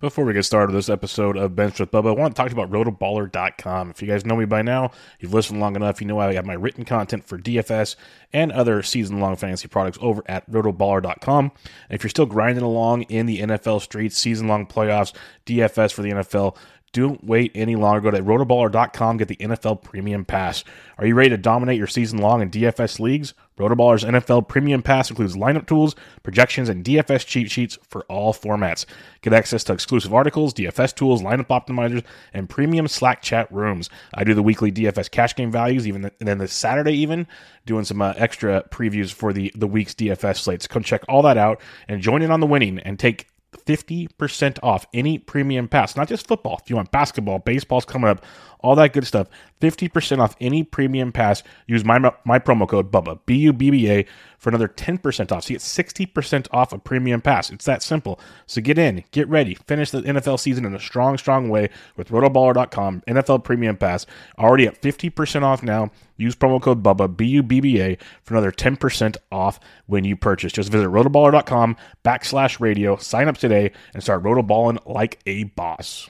Before we get started with this episode of Bench with Bubba, I want to talk about rotoballer.com. If you guys know me by now, you've listened long enough, you know I have my written content for DFS and other season long fantasy products over at rotoballer.com. And if you're still grinding along in the NFL streets, season long playoffs, DFS for the NFL, don't wait any longer. Go to rotoballer.com, get the NFL Premium Pass. Are you ready to dominate your season long in DFS leagues? Rotoballer's NFL Premium Pass includes lineup tools, projections, and DFS cheat sheets for all formats. Get access to exclusive articles, DFS tools, lineup optimizers, and premium Slack chat rooms. I do the weekly DFS cash game values, even the, and then this Saturday, even doing some uh, extra previews for the the week's DFS slates. Come check all that out and join in on the winning and take 50% off any premium pass, not just football. If you want basketball, baseball's coming up, all that good stuff. 50% off any premium pass. Use my my promo code BUBBA, B U B B A, for another 10% off. So you get 60% off a premium pass. It's that simple. So get in, get ready, finish the NFL season in a strong, strong way with rotoballer.com, NFL Premium Pass. Already at 50% off now. Use promo code BUBBA, B U B B A, for another 10% off when you purchase. Just visit rotoballer.com backslash radio, sign up today, and start rotoballing like a boss.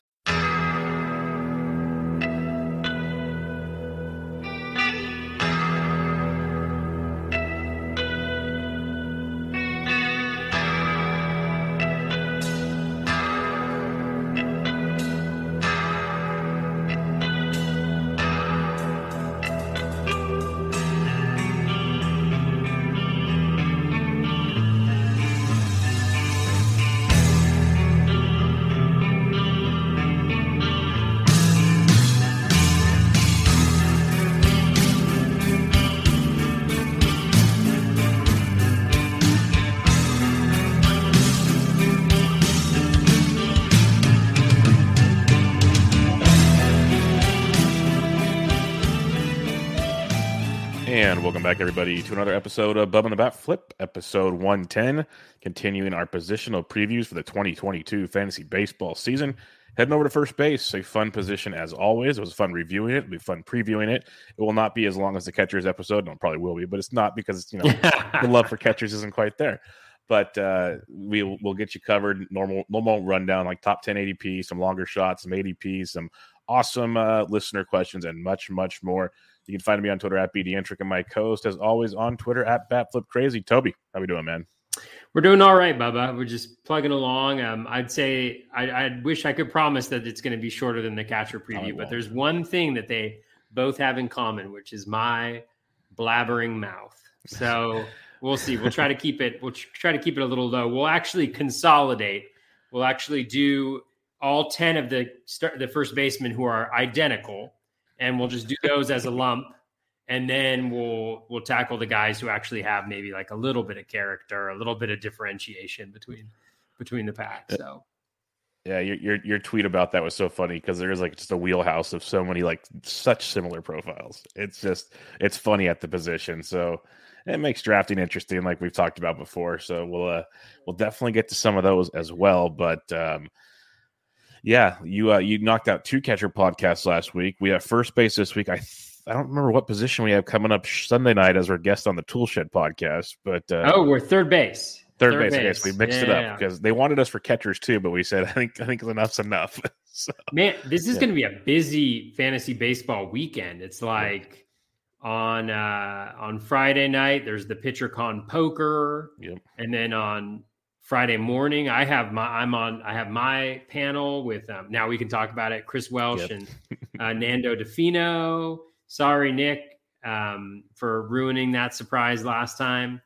Back, everybody, to another episode of Bub on the Bat Flip, episode 110, continuing our positional previews for the 2022 fantasy baseball season. Heading over to first base, a fun position as always. It was fun reviewing it. It'll be fun previewing it. It will not be as long as the catchers episode. No, it probably will be, but it's not because, you know, the love for catchers isn't quite there. But uh, we will we'll get you covered. Normal, normal rundown, like top 10 ADP, some longer shots, some ADP, some awesome uh, listener questions, and much, much more. You can find me on Twitter at BDentric and my co-host, as always, on Twitter at BatFlipCrazy. Toby, how we doing, man? We're doing all right, Bubba. We're just plugging along. Um, I'd say I, I, wish I could promise that it's going to be shorter than the catcher preview, but there's one thing that they both have in common, which is my blabbering mouth. So we'll see. We'll try to keep it. We'll try to keep it a little low. We'll actually consolidate. We'll actually do all ten of the start, the first basemen who are identical and we'll just do those as a lump and then we'll we'll tackle the guys who actually have maybe like a little bit of character a little bit of differentiation between between the pack so Yeah, your your, your tweet about that was so funny because there's like just a wheelhouse of so many like such similar profiles. It's just it's funny at the position, so it makes drafting interesting, like we've talked about before. So we'll uh, we'll definitely get to some of those as well. But um, yeah, you uh, you knocked out two catcher podcasts last week. We have first base this week. I th- I don't remember what position we have coming up Sunday night as our guest on the Toolshed podcast, but uh, oh we're third base third, base. I guess we mixed Yeah, it yeah, yeah. up because they wanted us for catchers too, but we said I think I think enough's enough. so, man this is Yeah. going to be a busy fantasy baseball weekend it's like On uh, on Friday night, there's the pitcher con poker. Yep. And then on Friday morning, I have my I'm on I have my panel with um, now we can talk about it. Chris Welsh yep. and uh, Nando Di Fino. Sorry, Nick, um, for ruining that surprise last time.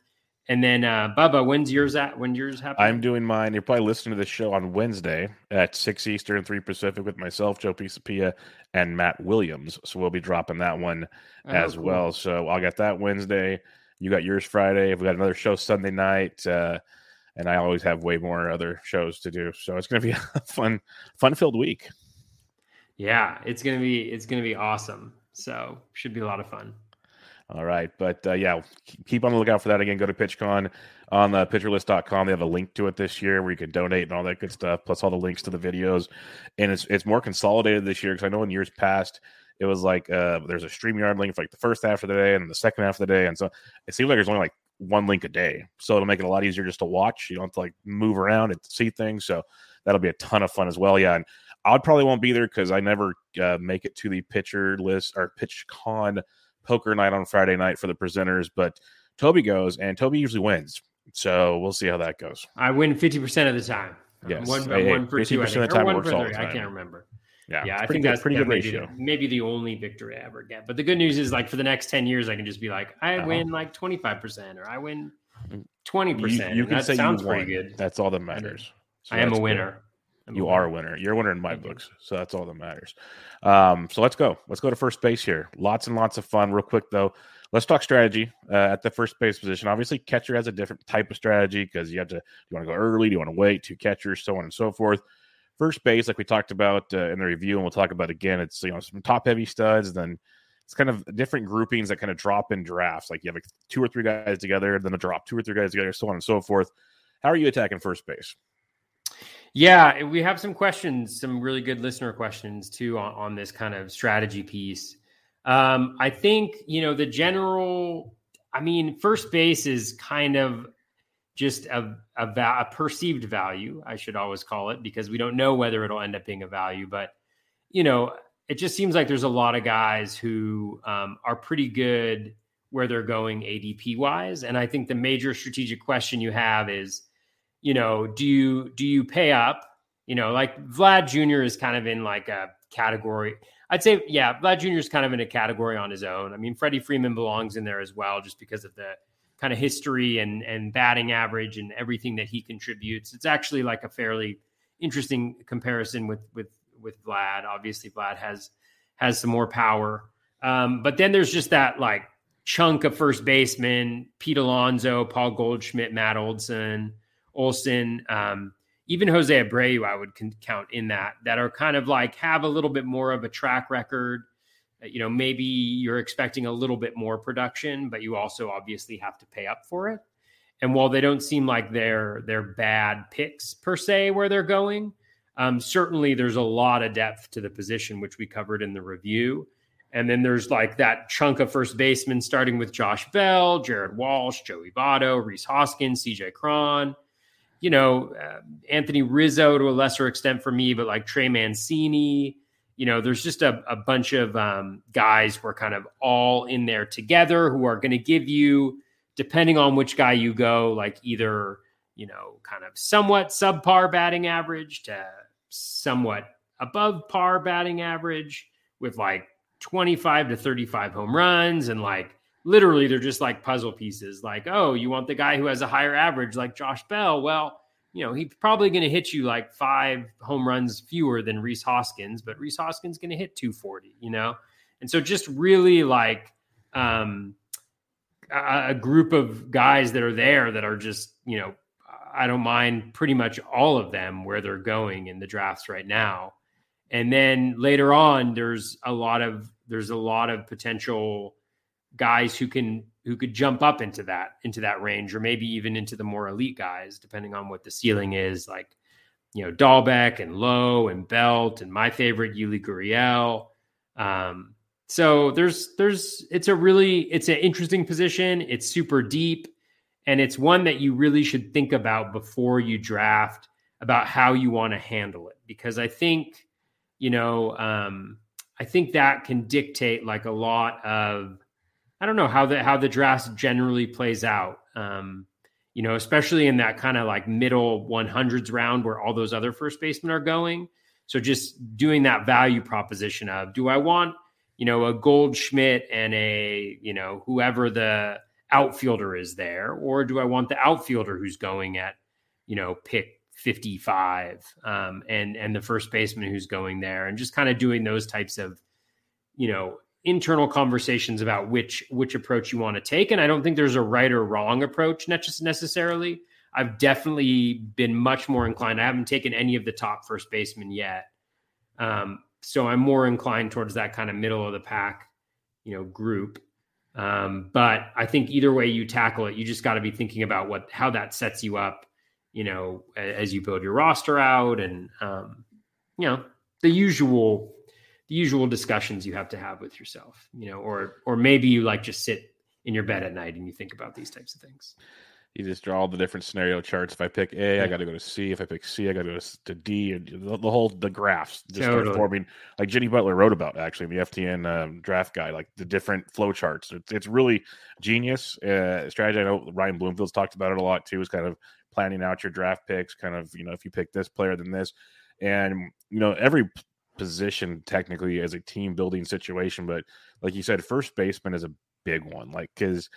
And then uh Bubba, when's yours at? When yours happen? I'm doing mine. You're probably listening to the show on Wednesday at six Eastern, three Pacific with myself, Joe Pisapia, and Matt Williams. So we'll be dropping that one oh, as cool. well. So I'll get that Wednesday. You got yours Friday. We got another show Sunday night. Uh, and I always have way more other shows to do. So it's gonna be a fun, fun filled week. Yeah, it's gonna be it's gonna be awesome. So should be a lot of fun. All right. But uh, yeah, keep on the lookout for that. Again, go to PitchCon on the pitcherlist.com. They have a link to it this year where you can donate and all that good stuff, plus all the links to the videos. And it's it's more consolidated this year because I know in years past, it was like uh, there's a StreamYard link for like the first half of the day and the second half of the day. And so it seems like there's only like one link a day. So it'll make it a lot easier just to watch. You don't have to like move around and see things. So that'll be a ton of fun as well. Yeah. And I probably won't be there because I never uh, make it to the pitcher list or pitch con poker night on Friday night for the presenters, but Toby goes and Toby usually wins. So we'll see how that goes. I win 50% of the time. Yes. One, hey, one for two. I think. Of the time one for three. I can't remember. Yeah, yeah, I think good, that's pretty good maybe ratio. Maybe the only victory I ever get. But the good news is, like for the next ten years, I can just be like, I uh-huh. win like twenty five percent, or I win mm. twenty percent. You, you can that say sounds you pretty good. That's all that matters. So I am a winner. You are a winner. You're a winner in my books. So that's all that matters. Um, so let's go. Let's go to first base here. Lots and lots of fun. Real quick though, let's talk strategy uh, at the first base position. Obviously, catcher has a different type of strategy because you have to. Do you want to go early? Do you want to wait? Two catchers, so on and so forth. First base, like we talked about uh, in the review, and we'll talk about again. It's you know some top heavy studs, then it's kind of different groupings that kind of drop in drafts. Like you have like two or three guys together, then a drop two or three guys together, so on and so forth. How are you attacking first base? Yeah, we have some questions, some really good listener questions too on, on this kind of strategy piece. Um, I think, you know, the general, I mean, first base is kind of just a, a, a, perceived value, I should always call it, because we don't know whether it'll end up being a value. But, you know, it just seems like there's a lot of guys who um, are pretty good where they're going ADP wise. And I think the major strategic question you have is, you know, do you do you pay up? You know, like Vlad Jr. is kind of in like a category. I'd say, yeah, Vlad Jr. is kind of in a category on his own. I mean, Freddie Freeman belongs in there as well, just because of the kind of history and and batting average and everything that he contributes. It's actually like a fairly interesting comparison with with with Vlad. Obviously, Vlad has has some more power, um, but then there's just that like chunk of first baseman: Pete Alonso, Paul Goldschmidt, Matt Olson. Olson, um, even Jose Abreu, I would count in that, that are kind of like have a little bit more of a track record. Uh, you know, maybe you're expecting a little bit more production, but you also obviously have to pay up for it. And while they don't seem like they're they're bad picks per se where they're going, um, certainly there's a lot of depth to the position, which we covered in the review. And then there's like that chunk of first baseman starting with Josh Bell, Jared Walsh, Joey Votto, Rhys Hoskins, CJ Cron you know, uh, Anthony Rizzo to a lesser extent for me, but like Trey Mancini, you know, there's just a, a bunch of um, guys who are kind of all in there together who are going to give you, depending on which guy you go, like either, you know, kind of somewhat subpar batting average to somewhat above par batting average with like 25 to 35 home runs and like literally they're just like puzzle pieces. Like, oh, you want the guy who has a higher average like Josh Bell? Well, you know, he's probably going to hit you like five home runs fewer than Rhys Hoskins, but Rhys Hoskins is going to hit 240, you know? And so just really like um, a, a group of guys that are there that are just, you know, I don't mind pretty much all of them where they're going in the drafts right now. And then later on, there's a lot of there's a lot of potential guys who can who could jump up into that into that range or maybe even into the more elite guys depending on what the ceiling is like you know Dalbec and Lowe and Belt and my favorite Yuli Gurriel. Um, so there's there's it's a really it's an interesting position. It's super deep and it's one that you really should think about before you draft about how you want to handle it. Because I think you know um, I think that can dictate like a lot of I don't know how the how the draft generally plays out. Um, you know, especially in that kind of like middle 100s round where all those other first basemen are going. So just doing that value proposition of do I want, you know, a Goldschmidt and a, you know, whoever the outfielder is there, or do I want the outfielder who's going at, you know, pick 55 um, and and the first baseman who's going there and just kind of doing those types of, you know, internal conversations about which which approach you want to take and i don't think there's a right or wrong approach necessarily. I've definitely been much more inclined i haven't taken any of the top first basemen yet. Um, so i'm more inclined towards that kind of middle of the pack you know group. Um, but i think either way you tackle it you just got to be thinking about what how that sets you up you know as you build your roster out and um, you know the usual usual discussions you have to have with yourself, you know, or or maybe you like just sit in your bed at night and you think about these types of things. You just draw all the different scenario charts. If I pick A, yeah. I got to go to C. If I pick C, I got to go to D. And the, the, whole the graphs just totally. start forming. Like Jenny Butler wrote about actually the FTN um, draft guy, like the different flow charts. It's, it's really genius uh, strategy. I know Ryan Bloomfield's talked about it a lot too. Is kind of planning out your draft picks. Kind of you know if you pick this player then this, and you know every position technically as a team building situation, but like you said, first baseman is a big one. Like because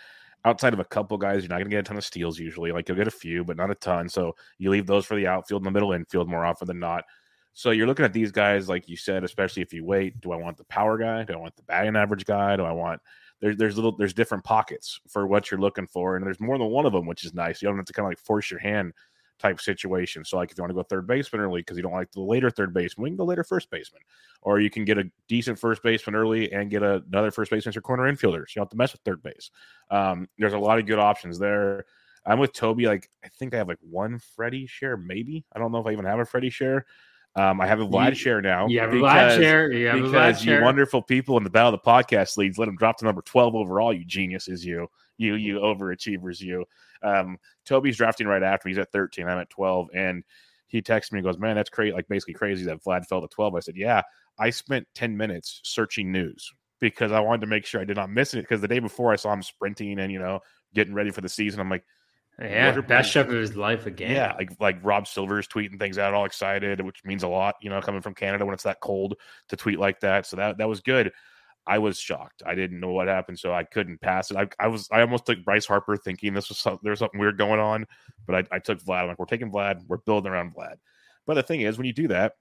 outside of a couple guys, you're not going to get a ton of steals usually. Like you'll get a few, but not a ton. So you leave those for the outfield and the middle infield more often than not. So you're looking at these guys, like you said, especially if you wait. Do I want the power guy? Do I want the batting average guy? Do I want there's there's little there's different pockets for what you're looking for, and there's more than one of them, which is nice. You don't have to kind of like force your hand type situation. So, like if you want to go third baseman early because you don't like the later third baseman, we can go later first baseman, or you can get a decent first baseman early and get a, another first baseman for corner infielders. You don't have to mess with third base. Um, there's a lot of good options there. I'm with Toby. Like I think I have like one Freddie share, maybe. I don't know if I even have a Freddie share. Um, I have a Vlad you, share now. You have because, a Vlad share. You have because you wonderful people in the Battle of the Podcast leads let them drop to number 12 overall, you geniuses, you you you overachievers you um toby's drafting right after he's at 13 i'm at 12 and he texts me and goes man that's crazy like basically crazy that vlad fell to 12 i said yeah i spent 10 minutes searching news because i wanted to make sure i did not miss it because the day before i saw him sprinting and you know getting ready for the season i'm like yeah, best shot of his life again. Yeah, like like Rob Silver's tweeting things out, all excited, which means a lot, you know, coming from Canada when it's that cold to tweet like that. So that that was good. I was shocked. I didn't know what happened, so I couldn't pass it. I, I was I almost took Bryce Harper, thinking this was something, there was something weird going on, but I, I took Vlad. I'm like, we're taking Vlad. We're building around Vlad. But the thing is, when you do that,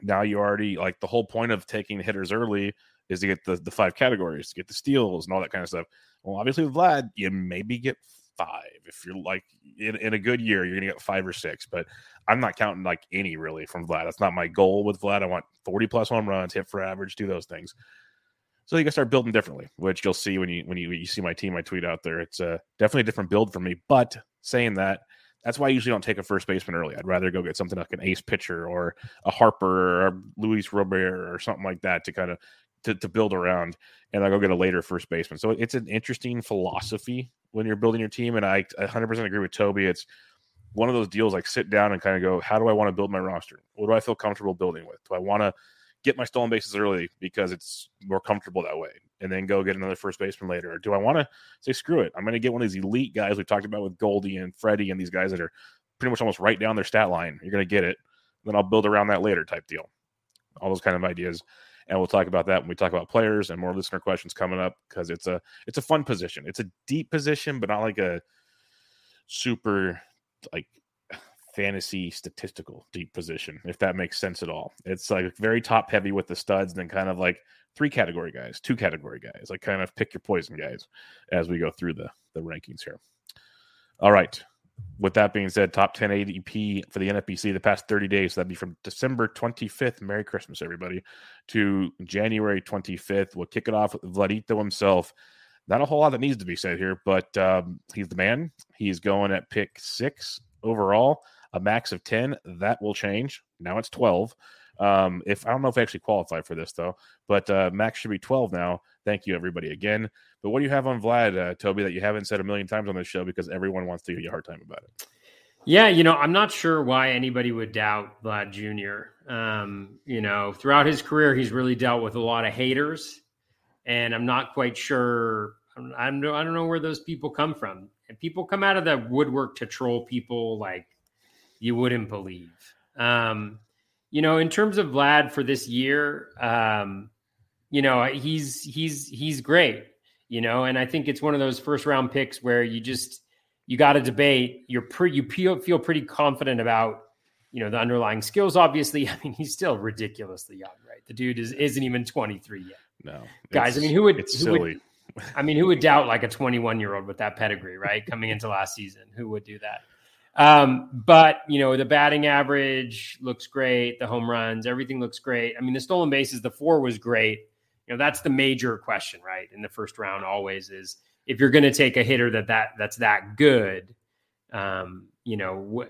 now you already like the whole point of taking hitters early is to get the the five categories, to get the steals and all that kind of stuff. Well, obviously with Vlad, you maybe get five. If you're like in, in a good year, you're gonna get five or six. But I'm not counting like any really from Vlad. That's not my goal with Vlad. I want 40 plus home runs, hit for average, do those things. So you can start building differently, which you'll see when you when you, you see my team. I tweet out there. It's a definitely a different build for me. But saying that, that's why I usually don't take a first baseman early. I'd rather go get something like an ace pitcher or a Harper or Luis Robert or something like that to kind of to, to build around, and I go get a later first baseman. So it's an interesting philosophy when you're building your team, and I 100% agree with Toby. It's one of those deals like sit down and kind of go, how do I want to build my roster? What do I feel comfortable building with? Do I want to get my stolen bases early because it's more comfortable that way, and then go get another first baseman later? Or do I want to say screw it? I'm going to get one of these elite guys we talked about with Goldie and Freddie and these guys that are pretty much almost right down their stat line. You're going to get it, then I'll build around that later type deal. All those kind of ideas, and we'll talk about that when we talk about players and more listener questions coming up because it's a it's a fun position. It's a deep position, but not like a super like fantasy statistical deep position, if that makes sense at all. It's like very top heavy with the studs, and then kind of like three category guys, two category guys, like kind of pick your poison guys as we go through the the rankings here. All right. With that being said, top 10 ADP for the NFBC the past 30 days. That'd be from December 25th. Merry Christmas, everybody, to January 25th. We'll kick it off with Vladito himself. Not a whole lot that needs to be said here, but um, he's the man. He's going at pick six overall a max of 10. That will change. Now it's 12. Um, if I don't know if I actually qualify for this though, but uh, max should be 12 now. Thank you, everybody, again. But what do you have on Vlad, uh, Toby, that you haven't said a million times on this show because everyone wants to give you a hard time about it? Yeah, you know, I'm not sure why anybody would doubt Vlad Jr. Um, you know, throughout his career, he's really dealt with a lot of haters, and I'm not quite sure I don't know. I don't know where those people come from. And people come out of the woodwork to troll people like you wouldn't believe. Um, you know, in terms of Vlad for this year, um, you know, he's he's he's great. You know, and I think it's one of those first round picks where you just you got to debate. You're pretty you feel, feel pretty confident about you know the underlying skills. Obviously, I mean he's still ridiculously young, right? The dude is isn't even 23 yet. No, guys. I mean, who would it's who silly. Would, I mean, who would doubt like a 21 year old with that pedigree, right? Coming into last season, who would do that? Um, but you know, the batting average looks great, the home runs, everything looks great. I mean, the stolen bases, the four was great. You know, that's the major question, right? In the first round, always is if you're going to take a hitter that that that's that good, um, you know,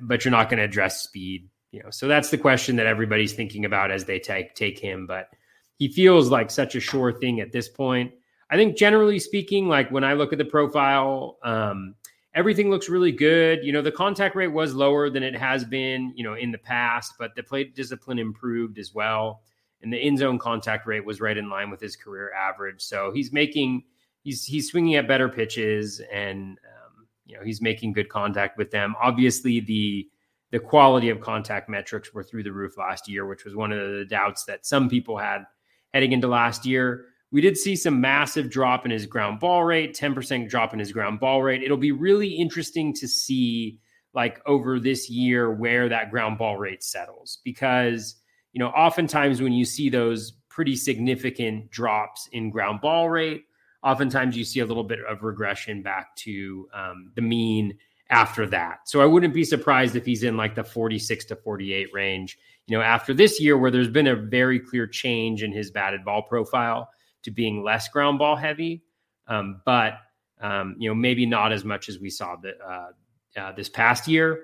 but you're not going to address speed, you know. So that's the question that everybody's thinking about as they take take him. But he feels like such a sure thing at this point. I think generally speaking, like when I look at the profile, um, everything looks really good. You know, the contact rate was lower than it has been, you know, in the past, but the plate discipline improved as well. And the in zone contact rate was right in line with his career average. So he's making, he's, he's swinging at better pitches and, um, you know, he's making good contact with them. Obviously, the, the quality of contact metrics were through the roof last year, which was one of the doubts that some people had heading into last year. We did see some massive drop in his ground ball rate, 10% drop in his ground ball rate. It'll be really interesting to see like over this year where that ground ball rate settles because you know oftentimes when you see those pretty significant drops in ground ball rate oftentimes you see a little bit of regression back to um, the mean after that so i wouldn't be surprised if he's in like the 46 to 48 range you know after this year where there's been a very clear change in his batted ball profile to being less ground ball heavy, um, but um, you know maybe not as much as we saw the, uh, uh, this past year.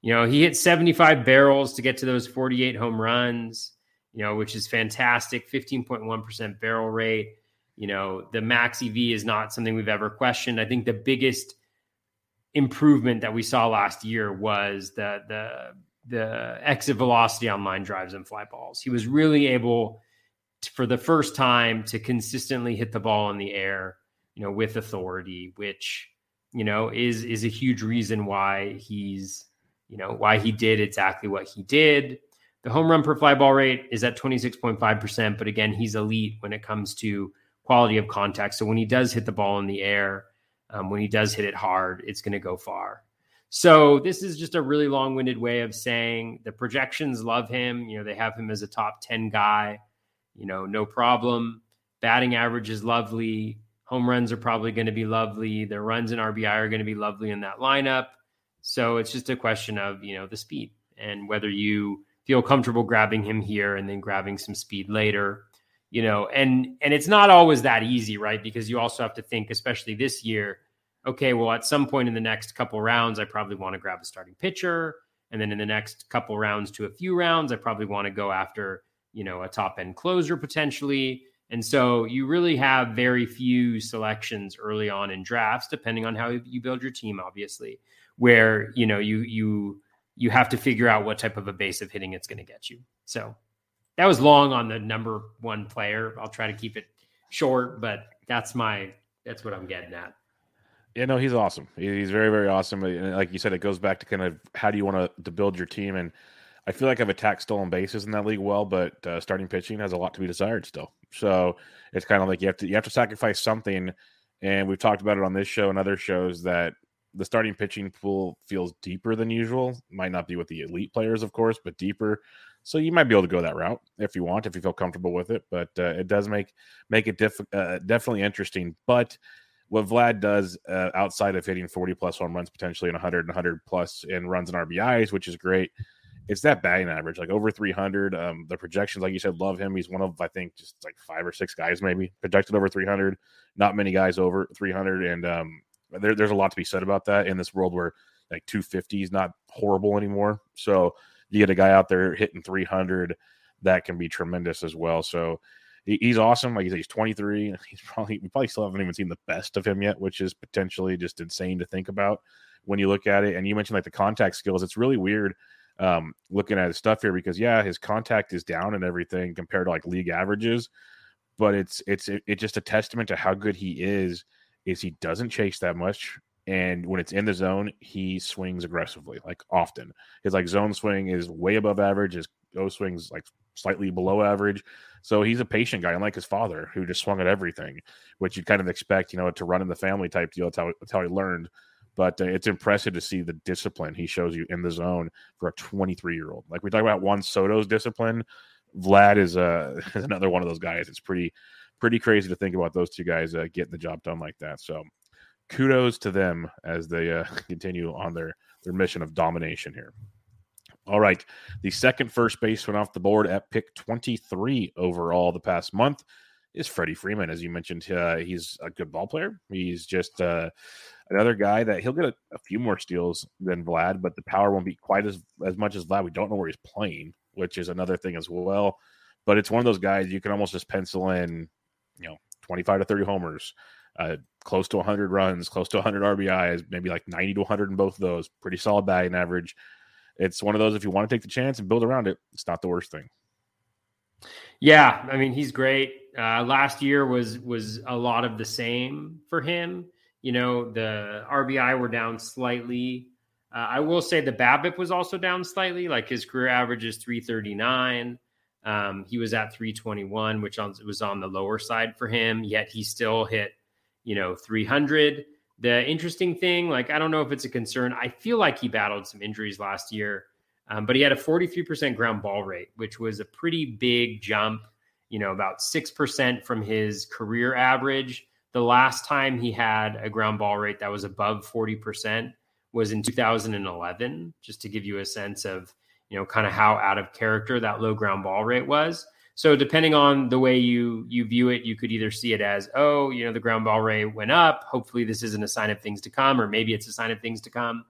You know he hit 75 barrels to get to those 48 home runs. You know which is fantastic. 15.1 percent barrel rate. You know the max EV is not something we've ever questioned. I think the biggest improvement that we saw last year was the the the exit velocity on line drives and fly balls. He was really able for the first time to consistently hit the ball in the air, you know, with authority, which you know is is a huge reason why he's you know why he did exactly what he did. The home run per fly ball rate is at 26.5%, but again, he's elite when it comes to quality of contact. So when he does hit the ball in the air, um, when he does hit it hard, it's going to go far. So this is just a really long-winded way of saying the projections love him. You know, they have him as a top 10 guy you know, no problem. Batting average is lovely. Home runs are probably going to be lovely. Their runs and RBI are going to be lovely in that lineup. So it's just a question of, you know, the speed and whether you feel comfortable grabbing him here and then grabbing some speed later. You know, and and it's not always that easy, right? Because you also have to think, especially this year, okay, well, at some point in the next couple rounds, I probably want to grab a starting pitcher. And then in the next couple rounds to a few rounds, I probably want to go after you know, a top end closer potentially. And so you really have very few selections early on in drafts, depending on how you build your team, obviously, where, you know, you, you, you have to figure out what type of a base of hitting it's going to get you. So that was long on the number one player. I'll try to keep it short, but that's my, that's what I'm getting at. Yeah, no, he's awesome. He's very, very awesome. And like you said, it goes back to kind of how do you want to, to build your team and, I feel like I've attacked stolen bases in that league well, but uh, starting pitching has a lot to be desired still. So it's kind of like you have to you have to sacrifice something, and we've talked about it on this show and other shows that the starting pitching pool feels deeper than usual. Might not be with the elite players, of course, but deeper. So you might be able to go that route if you want, if you feel comfortable with it. But uh, it does make make it uh, definitely interesting. But what Vlad does uh, outside of hitting 40 plus home runs potentially and 100 and 100 plus in runs and RBIs, which is great it's that batting average, like over 300. Um, the projections, like you said, love him. He's one of, I think, just like five or six guys maybe projected over 300. Not many guys over 300, and um, there, there's a lot to be said about that in this world where like 250 is not horrible anymore. So you get a guy out there hitting 300, that can be tremendous as well. So he's awesome. Like you said, he's 23. He's probably we probably still haven't even seen the best of him yet, which is potentially just insane to think about when you look at it. And you mentioned like the contact skills. It's really weird um, looking at his stuff here because yeah, his contact is down and everything compared to like league averages, but it's it's it, it's just a testament to how good he is is he doesn't chase that much. And when it's in the zone, he swings aggressively, like often. His like zone swing is way above average. His O swings like slightly below average. So he's a patient guy, unlike his father, who just swung at everything, which you'd kind of expect, you know, to run in the family type deal. That's how, that's how he learned. But uh, it's impressive to see the discipline he shows you in the zone for a 23 year old. Like we talk about Juan Soto's discipline, Vlad is, uh, is another one of those guys. It's pretty pretty crazy to think about those two guys uh, getting the job done like that. So kudos to them as they uh, continue on their their mission of domination here. All right, the second first baseman off the board at pick 23 overall the past month is Freddie Freeman. As you mentioned, uh, he's a good ball player. He's just uh, another guy that he'll get a, a, few more steals than Vlad, but the power won't be quite as as much as Vlad. We don't know where he's playing, which is another thing as well. But it's one of those guys you can almost just pencil in, you know, 25 to 30 homers, uh, close to 100 runs, close to 100 RBIs, maybe like 90 to 100 in both of those. Pretty solid batting average it's one of those if you want to take the chance and build around it, it's not the worst thing. Yeah, I mean he's great. Uh, last year was was a lot of the same for him. You know, the RBI were down slightly. Uh, I will say the BABIP was also down slightly. Like his career average is 339. Um, he was at 321, which on, was on the lower side for him. Yet he still hit, you know, 300. The interesting thing, like, I don't know if it's a concern. I feel like he battled some injuries last year, um, but he had a 43% ground ball rate, which was a pretty big jump, you know, about 6% from his career average. The last time he had a ground ball rate that was above 40% was in 2011, just to give you a sense of, you know, kind of how out of character that low ground ball rate was. So depending on the way you you view it, you could either see it as, oh, you know, the ground ball rate went up. Hopefully, this isn't a sign of things to come, or maybe it's a sign of things to come.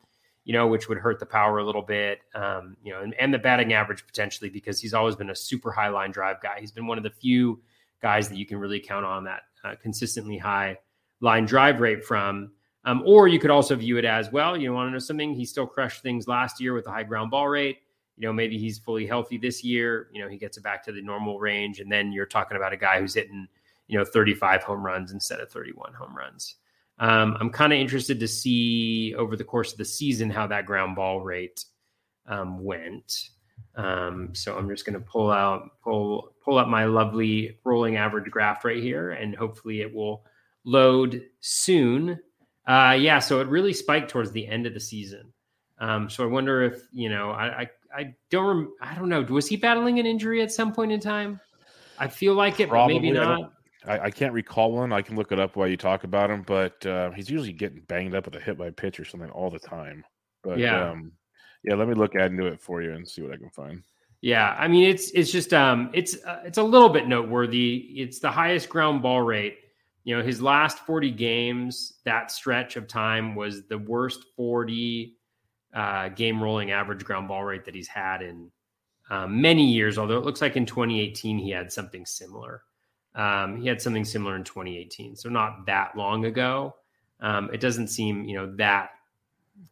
You know, which would hurt the power a little bit. Um, you know, and, and the batting average potentially because he's always been a super high line drive guy. He's been one of the few guys that you can really count on that uh, consistently high line drive rate from. Um, or you could also view it as well. You want to know something? He still crushed things last year with a high ground ball rate you know, maybe he's fully healthy this year. You know, he gets it back to the normal range. And then you're talking about a guy who's hitting, you know, 35 home runs instead of 31 home runs. Um, I'm kind of interested to see over the course of the season how that ground ball rate um, went. Um, so I'm just going to pull out, pull, pull up my lovely rolling average graph right here, and hopefully it will load soon. Uh, yeah, so it really spiked towards the end of the season. Um, so I wonder if you know I, I I don't rem- I don't know. Was he battling an injury at some point in time? I feel like it, Probably, but maybe not. I, I, can't recall one. I can look it up while you talk about him, but uh, he's usually getting banged up with a hit by pitch or something all the time. But yeah, um, yeah. Let me look into it for you and see what I can find. Yeah, I mean it's it's just um it's uh, it's a little bit noteworthy. It's the highest ground ball rate. You know, his last 40 games, that stretch of time was the worst 40 uh, game rolling average ground ball rate that he's had in um, many years. Although it looks like in 2018 he had something similar. Um, he had something similar in 2018, so not that long ago. Um, it doesn't seem, you know, that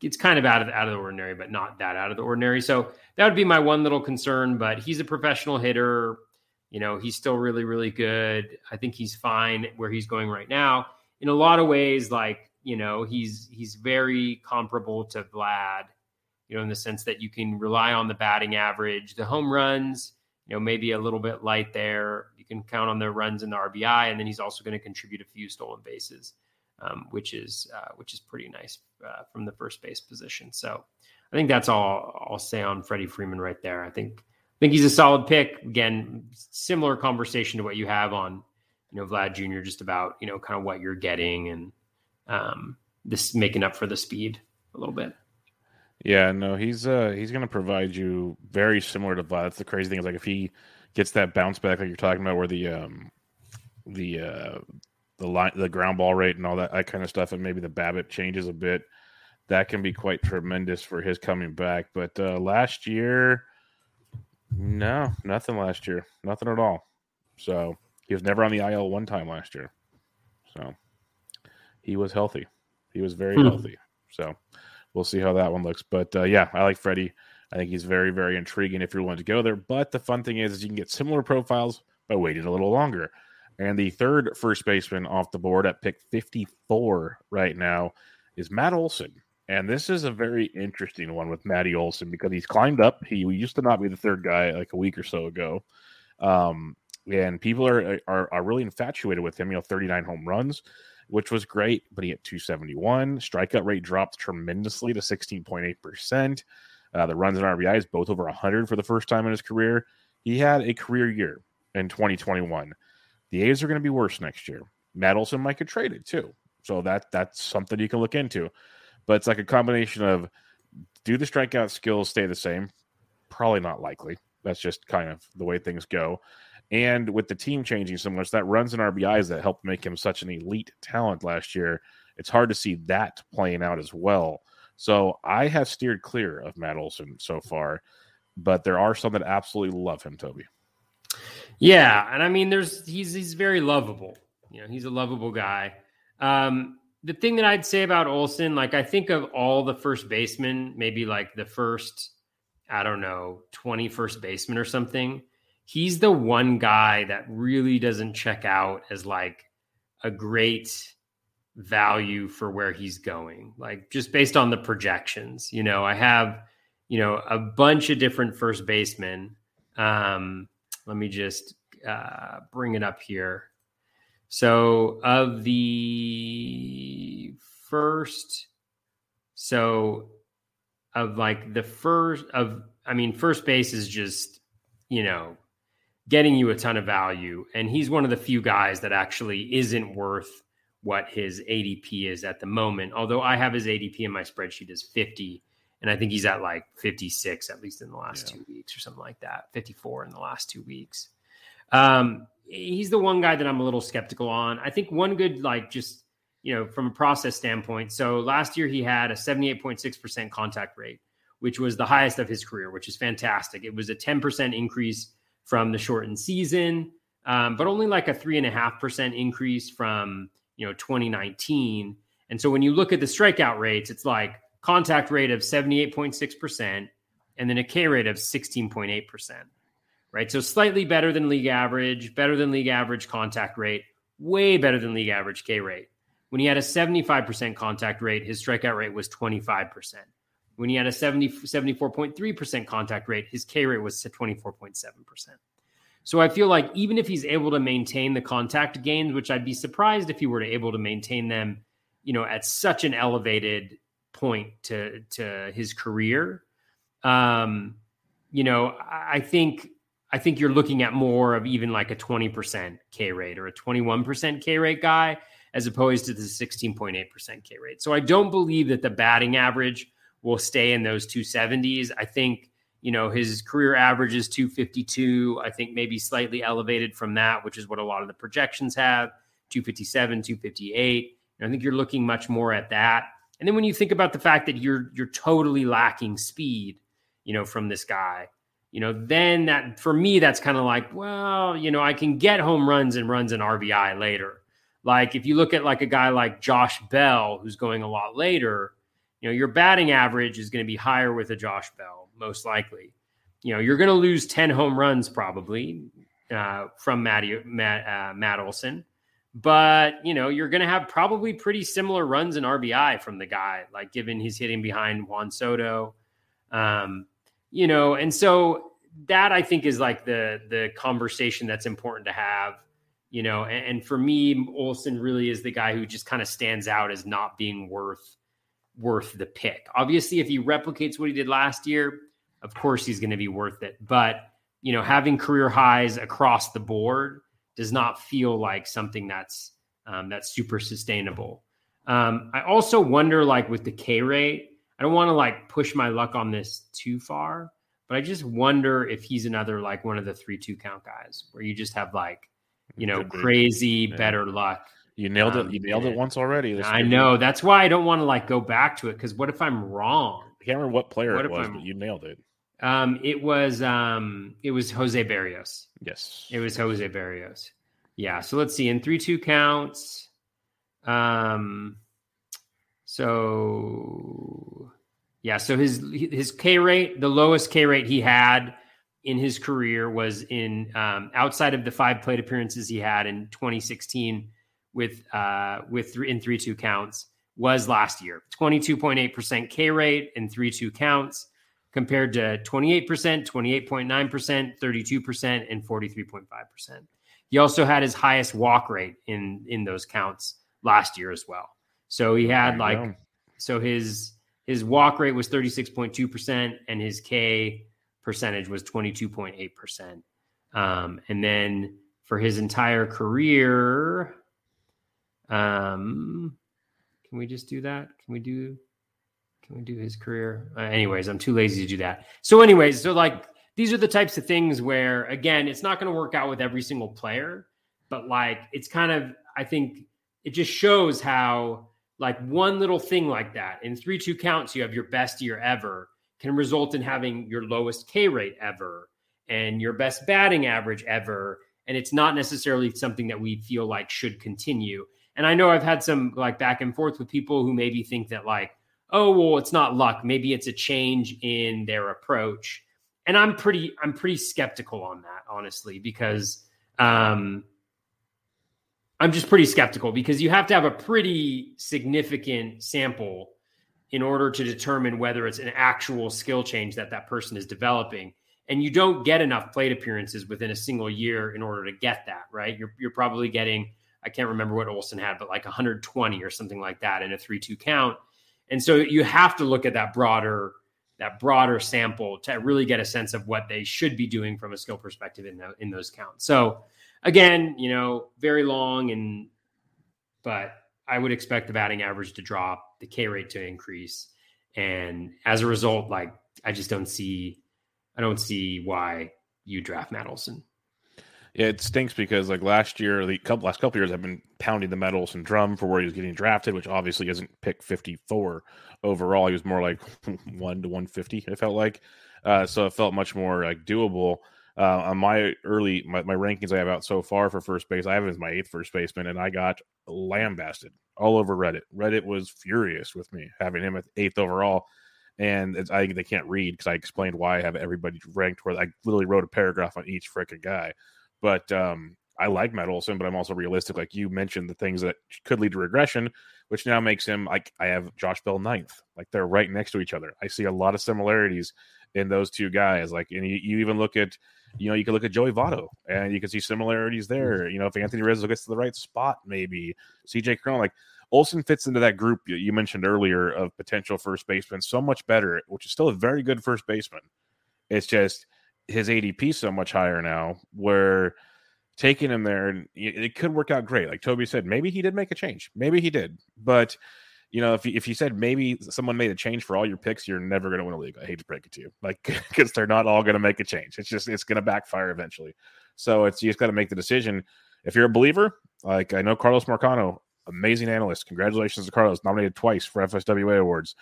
it's kind of out of out of the ordinary, but not that out of the ordinary. So that would be my one little concern. But he's a professional hitter. You know, he's still really, really good. I think he's fine where he's going right now. In a lot of ways, like you know, he's he's very comparable to Vlad, you know, in the sense that you can rely on the batting average, the home runs, you know, maybe a little bit light there. You can count on the runs and the RBI, and then he's also going to contribute a few stolen bases, um, which is uh, which is pretty nice uh, from the first base position. So I think that's all I'll say on Freddie Freeman right there. I think I think he's a solid pick. Again, similar conversation to what you have on you know Vlad Jr. Just about you know kind of what you're getting and um, this making up for the speed a little bit. Yeah, no, he's uh he's gonna provide you very similar to Vlad. That's the crazy thing is like if he gets that bounce back like you're talking about where the um the uh the line the ground ball rate and all that, that kind of stuff and maybe the BABIP changes a bit, that can be quite tremendous for his coming back. But uh last year no, nothing last year. Nothing at all. So he was never on the IL one time last year. So he was healthy. He was very hmm. healthy. So we'll see how that one looks. But uh, yeah, I like Freddie. I think he's very, very intriguing if you're willing to go there. But the fun thing is, is you can get similar profiles by waiting a little longer. And the third first baseman off the board at pick 54 right now is Matt Olson. And this is a very interesting one with Matty Olson because he's climbed up. He used to not be the third guy like a week or so ago. Um, and people are, are, are really infatuated with him. You know, 39 home runs, which was great, but he hit 271. Strikeout rate dropped tremendously to 16.8%. Uh, the runs and RBIs both over 100 for the first time in his career. He had a career year in 2021. The A's are going to be worse next year. Matt Olson might get traded too, so that that's something you can look into. But it's like a combination of do the strikeout skills stay the same? Probably not likely. That's just kind of the way things go. And with the team changing so much, that runs and RBIs that helped make him such an elite talent last year, it's hard to see that playing out as well. So I have steered clear of Matt Olson so far, but there are some that absolutely love him, Toby. Yeah, and I mean, there's he's he's very lovable. You know, he's a lovable guy. Um, the thing that I'd say about Olson, like I think of all the first basemen, maybe like the first, I don't know, 20 first baseman or something. He's the one guy that really doesn't check out as like a great value for where he's going. Like just based on the projections, you know, I have, you know, a bunch of different first basemen. Um, let me just uh, bring it up here. So of the first, so of like the first of, I mean, first base is just, you know, getting you a ton of value. And he's one of the few guys that actually isn't worth what his ADP is at the moment. Although I have his ADP in my spreadsheet as 50, and I think he's at like 56 at least in the last yeah. two weeks or something like that, 54 in the last two weeks. Um, he's the one guy that I'm a little skeptical on. I think one good, like, just, you know, from a process standpoint. So last year he had a 78.6% contact rate, which was the highest of his career, which is fantastic. It was a 10% increase from the shortened season, um, but only like a three and a half percent increase from, you know, 2019. And so when you look at the strikeout rates, it's like contact rate of 78.6% and then a K rate of 16.8% right? So slightly better than league average, better than league average contact rate, way better than league average K rate. When he had a 75% contact rate, his strikeout rate was 25%. When he had a 70, 74.3% contact rate, his K rate was 24.7%. So I feel like even if he's able to maintain the contact gains, which I'd be surprised if he were to able to maintain them, you know, at such an elevated point to to his career, um, you know, I think I think you're looking at more of even like a 20% K rate or a 21% K rate guy as opposed to the 16.8% K rate. So I don't believe that the batting average will stay in those 270s. I think, you know, his career average is 252. I think maybe slightly elevated from that, which is what a lot of the projections have 257, 258. And I think you're looking much more at that. And then when you think about the fact that you're you're totally lacking speed, you know, from this guy, you know, then that for me, that's kind of like, well, you know, I can get home runs and runs and RBI later. Like if you look at like a guy like Josh Bell, who's going a lot later, you know, your batting average is going to be higher with a Josh Bell, most likely. You know, you're going to lose 10 home runs probably uh, from Matty, Matt, uh, Matt Olson. But, you know, you're going to have probably pretty similar runs and RBI from the guy, like given he's hitting behind Juan Soto. Um, you know, and so that I think is like the the conversation that's important to have, you know, and, and for me, Olson really is the guy who just kind of stands out as not being worth worth the pick. Obviously, if he replicates what he did last year, of course he's going to be worth it. But you know, having career highs across the board does not feel like something that's um, that's super sustainable. Um, I also wonder, like with the K rate, I don't want to like push my luck on this too far, but I just wonder if he's another like one of the three two count guys where you just have like, you know, crazy yeah. better luck. You nailed um, it. You nailed it once already. I know. That's why I don't want to like go back to it because what if I'm wrong? I can't remember what player what it was, I'm, but you nailed it. Um, it was um, it was Jose Berrios. Yes, it was Jose Berrios. Yeah. So let's see in three two counts. Um, so yeah, so his his K rate, the lowest K rate he had in his career was in um, outside of the five plate appearances he had in 2016 with uh, with three, in three two counts was last year 22.8% K rate in three two counts compared to 28%, 28.9%, 32%, and 43.5%. He also had his highest walk rate in in those counts last year as well. So he had like so his his walk rate was 36.2% and his K percentage was 22.8%. Um, and then for his entire career, um, can we just do that? Can we do can we do his career? Uh, anyways, I'm too lazy to do that. So, anyways, so like these are the types of things where, again, it's not going to work out with every single player, but like it's kind of, I think it just shows how like one little thing like that in three two counts, you have your best year ever can result in having your lowest K rate ever and your best batting average ever. And it's not necessarily something that we feel like should continue. And I know I've had some like back and forth with people who maybe think that like, oh well, it's not luck. Maybe it's a change in their approach. And I'm pretty I'm pretty skeptical on that, honestly, because um, I'm just pretty skeptical because you have to have a pretty significant sample in order to determine whether it's an actual skill change that that person is developing. And you don't get enough plate appearances within a single year in order to get that, right? You're, you're probably getting, I can't remember what Olson had, but like 120 or something like that in a 3 2 count. And so you have to look at that broader that broader sample to really get a sense of what they should be doing from a skill perspective in the, in those counts. So again, you know, very long and but I would expect the batting average to drop, the K rate to increase, and as a result, like I just don't see, I don't see why you draft Matt Olson. It stinks because like last year, the couple last couple years, I've been pounding the Matt and drum for where he was getting drafted, which obviously isn't pick fifty four overall. He was more like one to one fifty. It felt like, uh, so it felt much more like doable. Uh, on my early my, my, rankings I have out so far for first base, I have as my eighth first baseman, and I got lambasted all over Reddit. Reddit was furious with me having him at eighth overall, and I they can't read because I explained why I have everybody ranked where I literally wrote a paragraph on each freaking guy. But um, I like Matt Olson, but I'm also realistic. Like you mentioned, the things that could lead to regression, which now makes him like I have Josh Bell ninth. Like they're right next to each other. I see a lot of similarities in those two guys. Like, and you, you even look at you know, you can look at Joey Votto and you can see similarities there. You know, if Anthony Rizzo gets to the right spot, maybe CJ Cron, like Olson fits into that group you mentioned earlier of potential first baseman so much better, which is still a very good first baseman. It's just his ADP so much higher now, where taking him there, it could work out great. Like Toby said, maybe he did make a change. Maybe he did, but you know, if you, if you said maybe someone made a change for all your picks, you're never going to win a league. I hate to break it to you, like because they're not all going to make a change. It's just it's going to backfire eventually. So it's you just got to make the decision. If you're a believer, like I know Carlos Marcano, amazing analyst. Congratulations to Carlos, nominated twice for FSWA awards.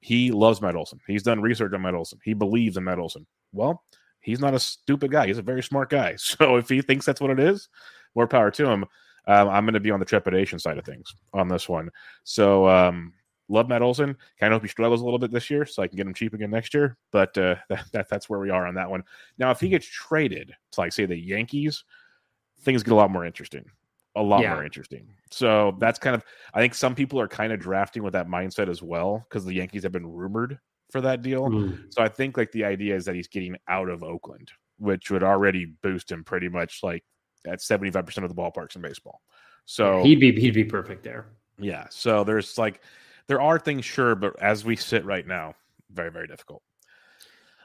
He loves Matt Olson. He's done research on Matt Olson. He believes in Matt Olson. Well, he's not a stupid guy. He's a very smart guy. So if he thinks that's what it is, more power to him. Um, I'm going to be on the trepidation side of things on this one. So, um, love Matt Olson. Kind of hope he struggles a little bit this year so I can get him cheap again next year. But uh, that, that, that's where we are on that one. Now, if he gets traded to, like, say, the Yankees, things get a lot more interesting. A lot yeah. more interesting. So that's kind of, I think some people are kind of drafting with that mindset as well because the Yankees have been rumored for that deal. Mm. So I think like the idea is that he's getting out of Oakland, which would already boost him pretty much like at 75% of the ballparks in baseball. So he'd be he'd be perfect there. Yeah. So there's like there are things sure, but as we sit right now, very, very difficult.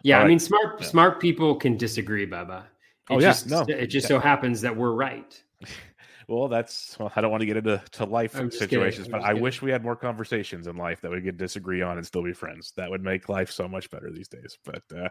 Yeah, I mean smart yeah. smart people can disagree, Bubba. It oh, just, yeah. No. It just so happens that we're right. well, that's well, I don't want to get into to life situations, but I kidding. wish we had more conversations in life that we could disagree on and still be friends. That would make life so much better these days. But uh,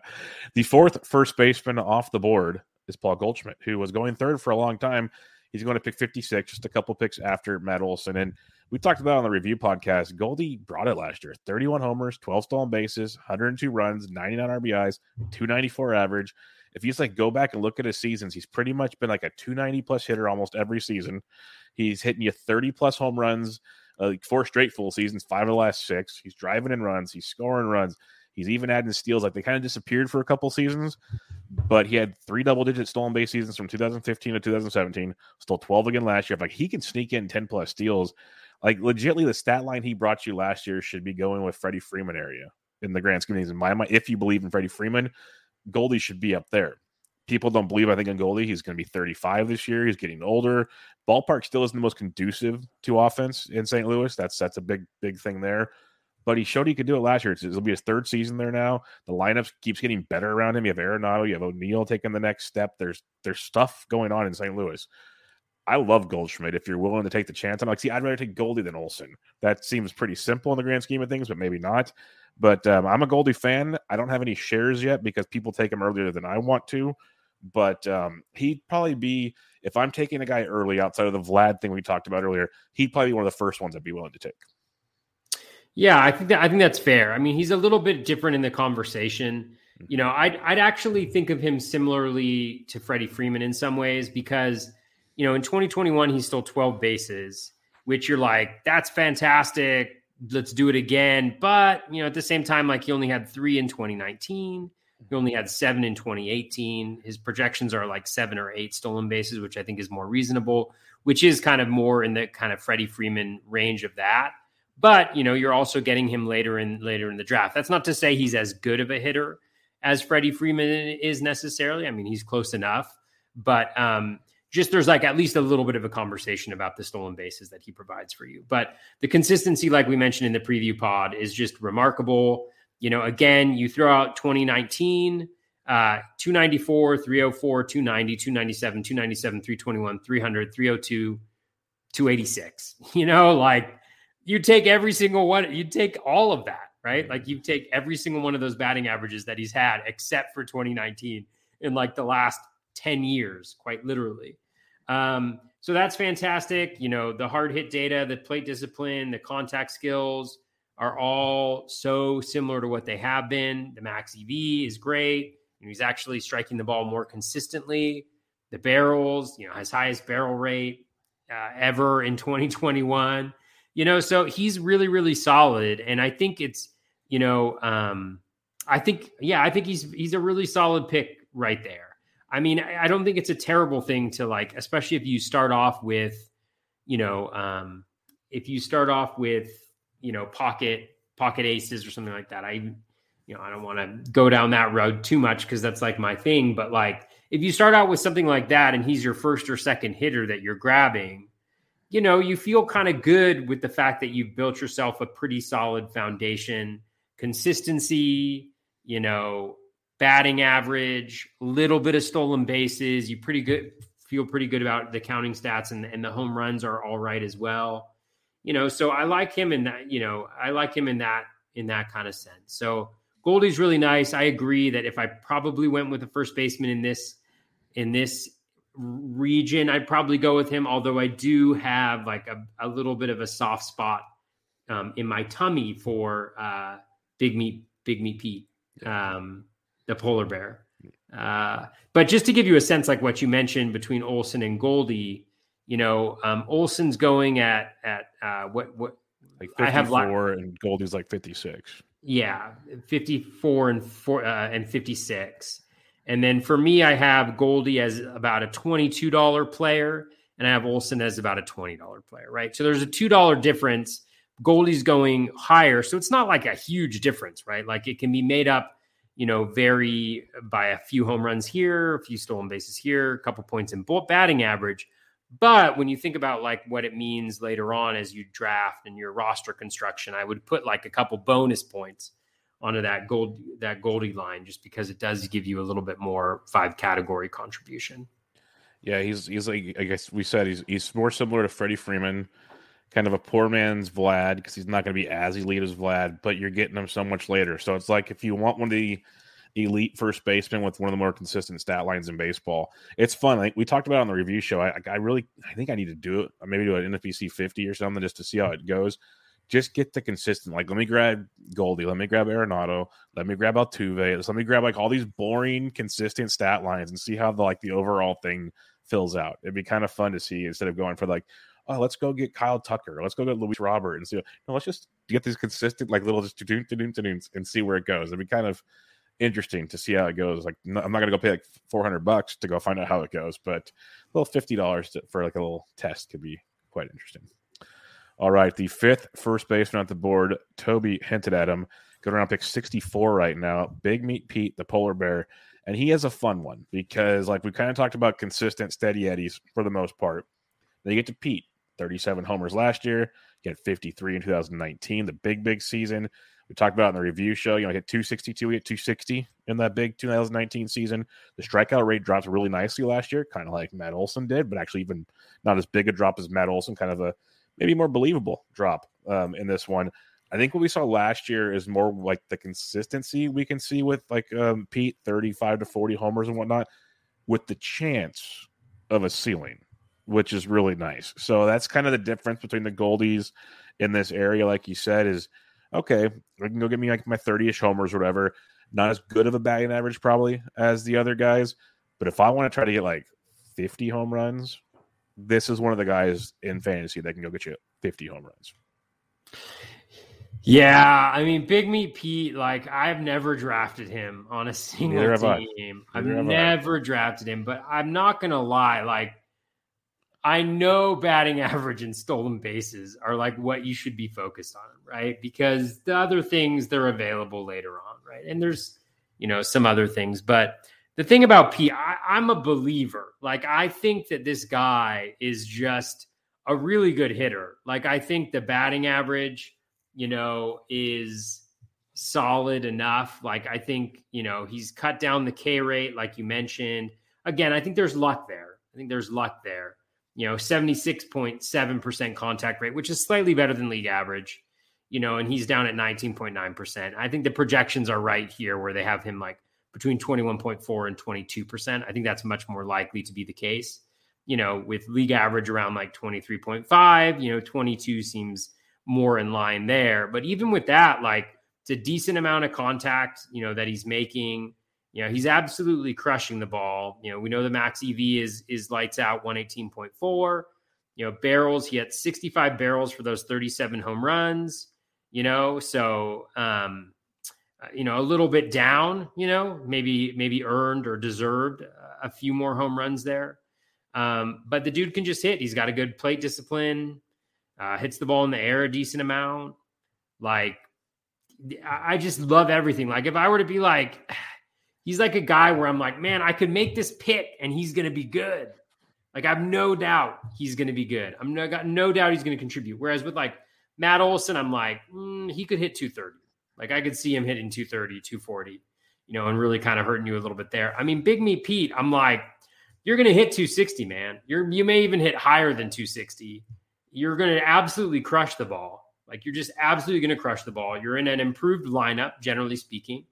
the fourth first baseman off the board is Paul Goldschmidt, who was going third for a long time. He's going to pick 56, just a couple picks after Matt Olson. And we talked about on the review podcast. Goldie brought it last year 31 homers, 12 stolen bases, 102 runs, 99 RBIs, 294 average. If you just like go back and look at his seasons, he's pretty much been like a 290 plus hitter almost every season. He's hitting you 30 plus home runs, uh, like four straight full seasons, five of the last six. He's driving in runs, he's scoring runs. He's even adding steals. Like they kind of disappeared for a couple seasons, but he had three double digit stolen base seasons from 2015 to 2017, stole 12 again last year. Like he can sneak in 10 plus steals. Like legitly, the stat line he brought you last year should be going with Freddie Freeman area in the grand scheme of things. In my mind, if you believe in Freddie Freeman, Goldie should be up there. People don't believe, I think, in Goldie. He's going to be 35 this year. He's getting older. Ballpark still isn't the most conducive to offense in St. Louis. That's that's a big, big thing there but he showed he could do it last year. It'll be his third season there now. The lineup keeps getting better around him. You have Arenado, you have O'Neill taking the next step. There's there's stuff going on in St. Louis. I love Goldschmidt. If you're willing to take the chance, I'm like, see, I'd rather take Goldie than Olson. That seems pretty simple in the grand scheme of things, but maybe not. But um, I'm a Goldie fan. I don't have any shares yet because people take him earlier than I want to. But um, he'd probably be if I'm taking a guy early outside of the Vlad thing we talked about earlier. He'd probably be one of the first ones I'd be willing to take. Yeah, I think that I think that's fair. I mean, he's a little bit different in the conversation. Mm-hmm. You know, I'd I'd actually think of him similarly to Freddie Freeman in some ways because, you know, in 2021 he stole 12 bases, which you're like, that's fantastic. Let's do it again. But, you know, at the same time, like he only had three in 2019. He only had seven in 2018. His projections are like seven or eight stolen bases, which I think is more reasonable, which is kind of more in the kind of Freddie Freeman range of that. But you know, you're also getting him later in later in the draft. That's not to say he's as good of a hitter as Freddie Freeman is necessarily. I mean, he's close enough, but um, just there's like at least a little bit of a conversation about the stolen bases that he provides for you. But the consistency, like we mentioned in the preview pod, is just remarkable. You know, again, you throw out 2019, uh, 294, 304, 290, 297, 297, 321, 300, 302, 286. You know, like you take every single one, you take all of that, right? Like you take every single one of those batting averages that he's had, except for 2019 in like the last 10 years, quite literally. Um, so that's fantastic. You know, the hard hit data, the plate discipline, the contact skills are all so similar to what they have been. The max EV is great. He's actually striking the ball more consistently. The barrels, you know, his highest barrel rate uh, ever in 2021. You know, so he's really, really solid. And I think it's, you know, um, I think, yeah, I think he's he's a really solid pick right there. I mean, I, don't think it's a terrible thing to like, especially if you start off with, you know, um, if you start off with, you know, pocket pocket aces or something like that. I, you know, I don't want to go down that road too much because that's like my thing. But like, if you start out with something like that and he's your first or second hitter that you're grabbing, you know, you feel kind of good with the fact that you've built yourself a pretty solid foundation, consistency, you know, batting average, little bit of stolen bases. You pretty good feel pretty good about the counting stats and, and the home runs are all right as well. You know, so I like him in that, you know, I like him in that in that kind of sense. So Goldie's really nice. I agree that if I probably went with the first baseman in this in this region, I'd probably go with him. Although I do have like a, a little bit of a soft spot um, in my tummy for uh, Big Meat, Big Meat Pete, um, the polar bear. Uh, but just to give you a sense, like what you mentioned between Olson and Goldie, you know, um, Olson's going at at uh, what what like I have four and Goldie's like fifty six. Yeah, fifty four and four uh, and fifty six. And then for me, I have Goldie as about a $22 player, and I have Olson as about a $20 player, right? So there's a $2 difference. Goldie's going higher. So it's not like a huge difference, right? Like it can be made up, you know, vary by a few home runs here, a few stolen bases here, a couple points in batting average. But when you think about like what it means later on as you draft and your roster construction, I would put like a couple bonus points onto that gold that Goldie line just because it does give you a little bit more five category contribution. Yeah, he's he's like I guess we said he's he's more similar to Freddie Freeman, kind of a poor man's Vlad because he's not going to be as elite as Vlad, but you're getting him so much later. So it's like if you want one of the elite first baseman with one of the more consistent stat lines in baseball, it's fun. Like we talked about on the review show. I, I really I think I need to do it. Maybe do an NFBC 50 or something just to see how it goes just get the consistent. Like, let me grab Goldie, let me grab Arenado, let me grab Altuve, let me grab like all these boring, consistent stat lines and see how the like the overall thing fills out. It'd be kind of fun to see instead of going for like, oh, let's go get Kyle Tucker, let's go get Luis Robert, and see. No, let's just get these consistent like little just and see where it goes. It'd be kind of interesting to see how it goes. Like, I'm not to go pay like 400 bucks to go find out how it goes, but a little $50 for like a little test could be quite interesting. All right, the fifth first baseman at the board, Toby hinted at him. Going around pick 64 right now. Big Meat Pete, the polar bear. And he has a fun one because, like we kind of talked about consistent, steady Eddies for the most part. They get to Pete, 37 homers last year. He had 53 in 2019, the big, big season. We talked about in the review show, you know, he hit 262, we hit 260 in that big 2019 season. The strikeout rate dropped really nicely last year, kind of like Matt Olson did, but actually even not as big a drop as Matt Olson, kind of a maybe more believable drop um, in this one. I think what we saw last year is more like the consistency we can see with like um, Pete, 35 to 40 homers and whatnot, with the chance of a ceiling, which is really nice. So that's kind of the difference between the Goldies in this area, like you said, is okay, I can go get me like my 30 ish homers or whatever. Not as good of a batting average probably as the other guys. But if I want to try to get like 50 home runs, this is one of the guys in fantasy that can go get you 50 home runs. Yeah, I mean, Big Meat Pete, like I've never drafted him on a single team. I've never drafted him, but I'm not gonna lie, like I know batting average and stolen bases are like what you should be focused on, right? Because the other things they're available later on, right? And there's you know some other things, but the thing about P, I, I'm a believer. Like I think that this guy is just a really good hitter. Like I think the batting average, you know, is solid enough. Like I think, you know, he's cut down the K rate, like you mentioned. Again, I think there's luck there. I think there's luck there. You know, 76.7% contact rate, which is slightly better than league average, you know, and he's down at 19.9%. I think the projections are right here where they have him like between 21.4 and 22%. I think that's much more likely to be the case. You know, with league average around like 23.5, you know, 22 seems more in line there. But even with that, like it's a decent amount of contact, you know, that he's making. You know, he's absolutely crushing the ball. You know, we know the max EV is is lights out 118.4. You know, barrels, he had 65 barrels for those 37 home runs, you know, so um uh, you know, a little bit down, you know, maybe maybe earned or deserved a few more home runs there. Um, but the dude can just hit. He's got a good plate discipline, uh, hits the ball in the air a decent amount. Like, I just love everything. Like, if I were to be like, he's like a guy where I'm like, man, I could make this pick and he's going to be good. Like, I have no doubt he's going to be good. I'm no, got no doubt he's going to contribute. Whereas with like Matt Olson, I'm like, mm, he could hit 230. Like I could see him hitting 230, 240, you know, and really kind of hurting you a little bit there. I mean, Big Meat Pete, I'm like, you're going to hit 260, man. You're you may even hit higher than 260. You're going to absolutely crush the ball. Like you're just absolutely going to crush the ball. You're in an improved lineup, generally speaking.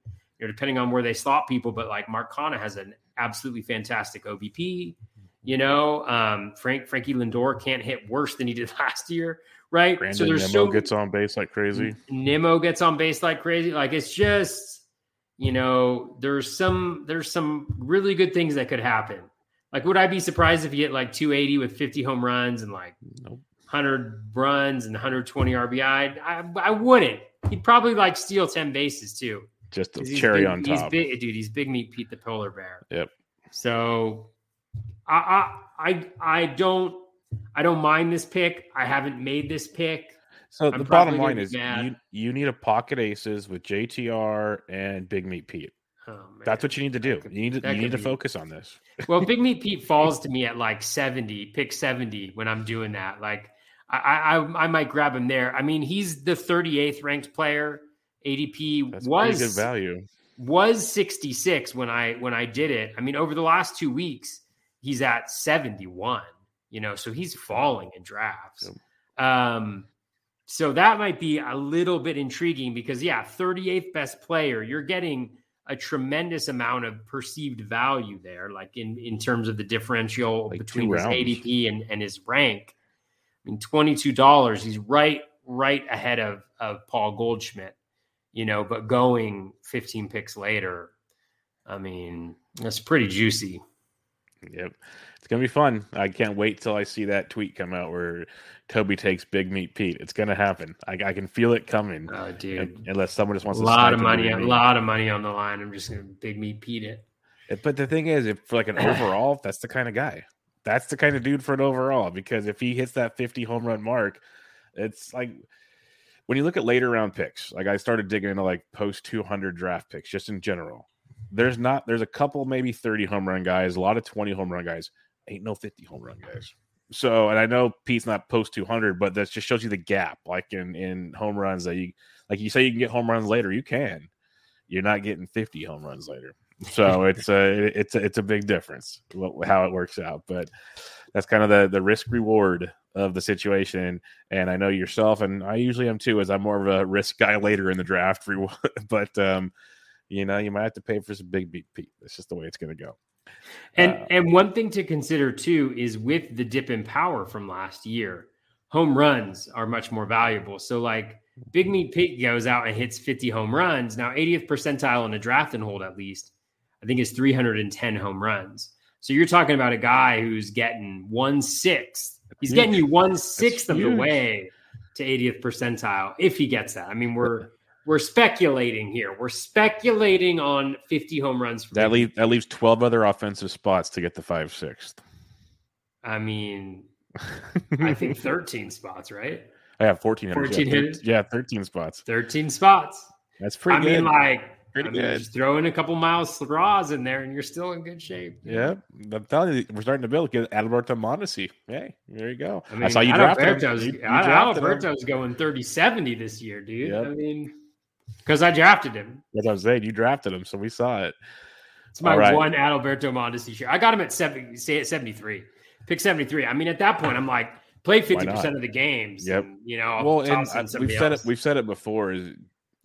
You know, depending on where they slot people, but like Mark Canha has an absolutely fantastic OBP. You know, um, Frank Frankie Lindor can't hit worse than he did last year, right? Brandon so there's Nimmo so gets on base like crazy. Nimmo gets on base like crazy. Like it's just, you know, there's some there's some really good things that could happen. Like, would I be surprised if he hit like 280 with 50 home runs and like nope. 100 runs and 120 RBI? I, I wouldn't. He'd probably like steal 10 bases too. Just a cherry big, on top. He's big, dude. He's big meat Pete the polar bear. Yep. So, I I I, don't I don't mind this pick. I haven't made this pick. So I'm the bottom line is you, you need a pocket aces with JTR and Big Meat Pete. Oh, That's what you need to do. You need to you need to be. focus on this. well, Big Meat Pete falls to me at like 70, pick 70 when I'm doing that. Like I, I I might grab him there. I mean, he's the 38th ranked player. ADP That's was good value. Was 66 when I when I did it. I mean, over the last two weeks, he's at 71 you know, so he's falling in drafts. Yep. Um, so that might be a little bit intriguing because, yeah, 38th best player, you're getting a tremendous amount of perceived value there, like in, in terms of the differential like between his ADP and, and his rank. I mean, $22, he's right, right ahead of, of Paul Goldschmidt, you know, but going 15 picks later, I mean, that's pretty juicy. Yep. It's gonna be fun. I can't wait till I see that tweet come out where Toby takes Big Meat Pete. It's gonna happen. I, I can feel it coming. Oh, dude! Unless someone just wants a lot of money, a lot of money on the line. I'm just gonna Big Meat Pete it. But the thing is, if for like an overall, that's the kind of guy. That's the kind of dude for an overall. Because if he hits that 50 home run mark, it's like when you look at later round picks. Like I started digging into like post 200 draft picks, just in general. There's not. There's a couple, maybe 30 home run guys, a lot of 20 home run guys. Ain't no 50 home run guys. So, and I know Pete's not post 200, but that just shows you the gap. Like in in home runs that you like, you say you can get home runs later, you can. You're not getting 50 home runs later. So it's a it's a, it's a big difference how it works out. But that's kind of the the risk reward of the situation. And I know yourself, and I usually am too, as I'm more of a risk guy later in the draft. but um, you know, you might have to pay for some big meat Pete. That's just the way it's going to go. And uh, and one thing to consider too is with the dip in power from last year, home runs are much more valuable. So like Big Meat Pete goes out and hits 50 home runs. Now 80th percentile in a draft and hold at least I think is 310 home runs. So you're talking about a guy who's getting one sixth. He's getting you one sixth of the way to 80th percentile if he gets that. I mean, we're we're speculating here. We're speculating on 50 home runs. that leaves that leaves 12 other offensive spots to get the five sixth. I mean, I think 13 spots, right? I have 14 14 hitters. Yeah, 13 spots. 13 spots. That's pretty I good. mean, like Pretty I mean, good. Just throw in a couple Myles Straws in there, and you're still in good shape. Yeah, I'm telling you, we're starting to build. Get Adalberto Mondesi. Hey, there you go. I, mean, I saw you drafted him. You, you Adalberto's going 30-70 this year, dude. Yep. I mean, because I drafted him. That's what I was saying. You drafted him, so we saw it. It's my right. one Adalberto Mondesi share. I got him at 70, say at 73. Pick 73. I mean, at that point, I'm like, play 50% of the games. Yep. And, you know, well, and we've said it. We've said it before. Is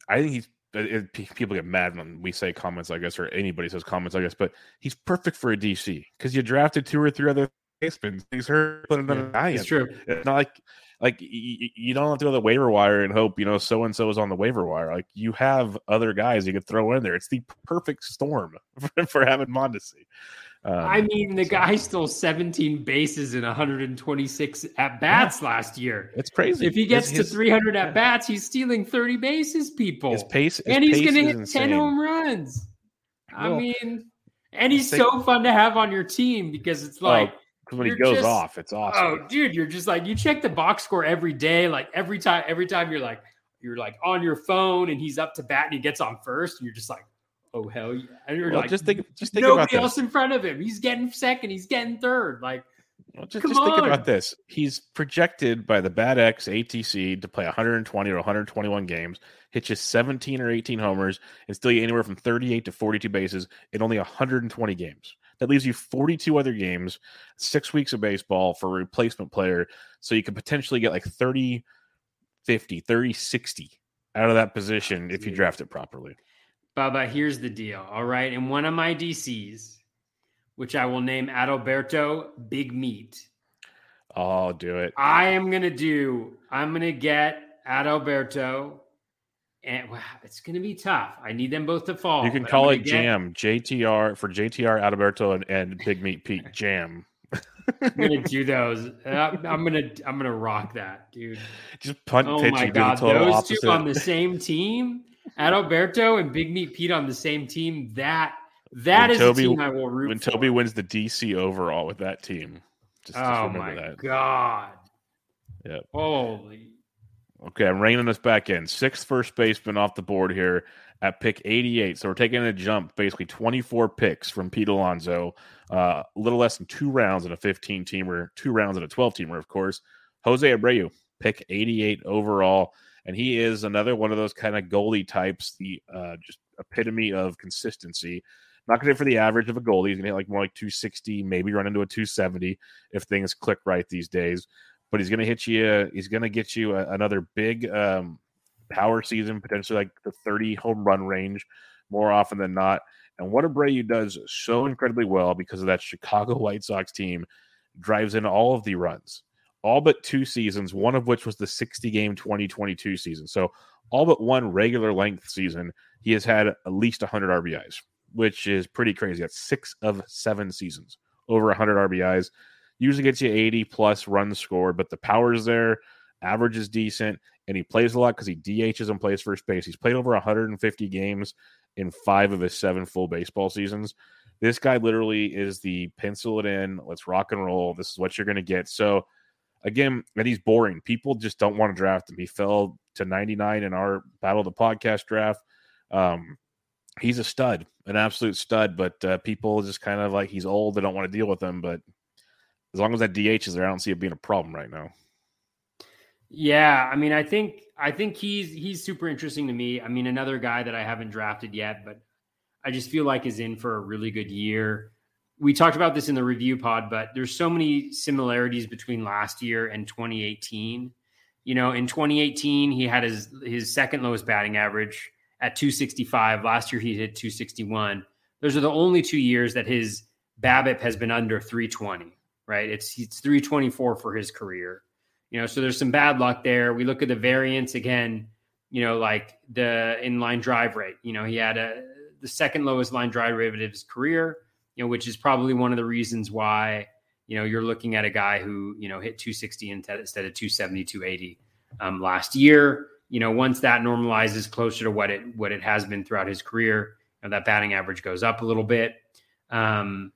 I think he's it, people get mad when we say comments like this or anybody says comments like this, but he's perfect for a DC because you drafted two or three other basemen. He's hurt, put another yeah, It's true. It's not like like you, you don't have to go to the waiver wire and hope you know so and so is on the waiver wire. Like you have other guys you could throw in there. It's the perfect storm for, for having Mondesi. Um, I mean, the so. guy stole 17 bases in 126 at bats yeah. last year. It's crazy. If he gets his, to 300 at bats, he's stealing 30 bases, people. His pace, his and he's going to hit insane. 10 home runs. I well, mean, and he's so fun to have on your team because it's like. when he goes just, off, it's awesome. Oh, dude, you're just like you check the box score every day. Like every time, every time you're like you're like on your phone and he's up to bat and he gets on first, and you're just like, oh hell yeah! And you're well, like, just think, just think nobody else this. in front of him. He's getting second. He's getting third. Like, well, just, just think about this. He's projected by the Bat X ATC to play 120 or 121 games, hit you 17 or 18 homers, and steal you anywhere from 38 to 42 bases in only 120 games. That leaves you 42 other games, six weeks of baseball for a replacement player. So you could potentially get like 30, 50, 30, 60 out of that position if you draft it properly. Baba, here's the deal. All right. In one of my DCs, which I will name Adalberto Big Meat. Oh, do it. I am going to do, I'm going to get Adalberto. And wow, it's going to be tough. I need them both to fall. You can call it get... Jam, JTR for JTR Adalberto and, and Big Meat Pete. Jam. I'm gonna do those. Uh, I'm gonna I'm gonna rock that, dude. Just punt oh pitch. my god, those opposite. two on the same team. Adalberto and Big Meat Pete on the same team. That that when is Toby, a team I will root when for. Toby wins the DC overall with that team. Just, oh my that. god! Yep. Holy. Okay, I'm reining us back in. Sixth first baseman off the board here at pick 88. So we're taking a jump, basically 24 picks from Pete Alonso. Uh, a little less than two rounds in a 15 teamer, two rounds in a 12 teamer, of course. Jose Abreu, pick 88 overall and he is another one of those kind of Goldie types, the uh, just epitome of consistency. Not going to hit for the average of a Goldie. He's going to hit like more like 260, maybe run into a 270 if things click right these days. But he's going to hit you. He's going to get you a, another big um, power season, potentially like the 30 home run range more often than not. And what Abreu does so incredibly well because of that Chicago White Sox team drives in all of the runs all but two seasons, one of which was the 60 game 2022 season. So, all but one regular length season, he has had at least 100 RBIs, which is pretty crazy. That's six of seven seasons over 100 RBIs. Usually gets you 80 plus runs scored, but the power is there. Average is decent, and he plays a lot because he DHs and plays first base. He's played over 150 games in five of his seven full baseball seasons. This guy literally is the pencil it in. Let's rock and roll. This is what you're going to get. So, again, and he's boring. People just don't want to draft him. He fell to 99 in our Battle of the Podcast draft. Um, he's a stud, an absolute stud, but uh, people just kind of like he's old. They don't want to deal with him. But as long as that DH is there, I don't see it being a problem right now. Yeah, I mean, I think I think he's he's super interesting to me. I mean, another guy that I haven't drafted yet, but I just feel like is in for a really good year. We talked about this in the review pod, but there's so many similarities between last year and 2018. You know, in 2018, he had his his second lowest batting average at 265. Last year, he hit 261. Those are the only two years that his BABIP has been under 320. Right? It's it's 324 for his career. You know, so there's some bad luck there. We look at the variance again. You know, like the inline drive rate. You know, he had a the second lowest line drive rate of his career. You know, which is probably one of the reasons why you know you're looking at a guy who you know hit 260 instead of 270, 280 um, last year. You know, once that normalizes closer to what it what it has been throughout his career, you know, that batting average goes up a little bit. Um,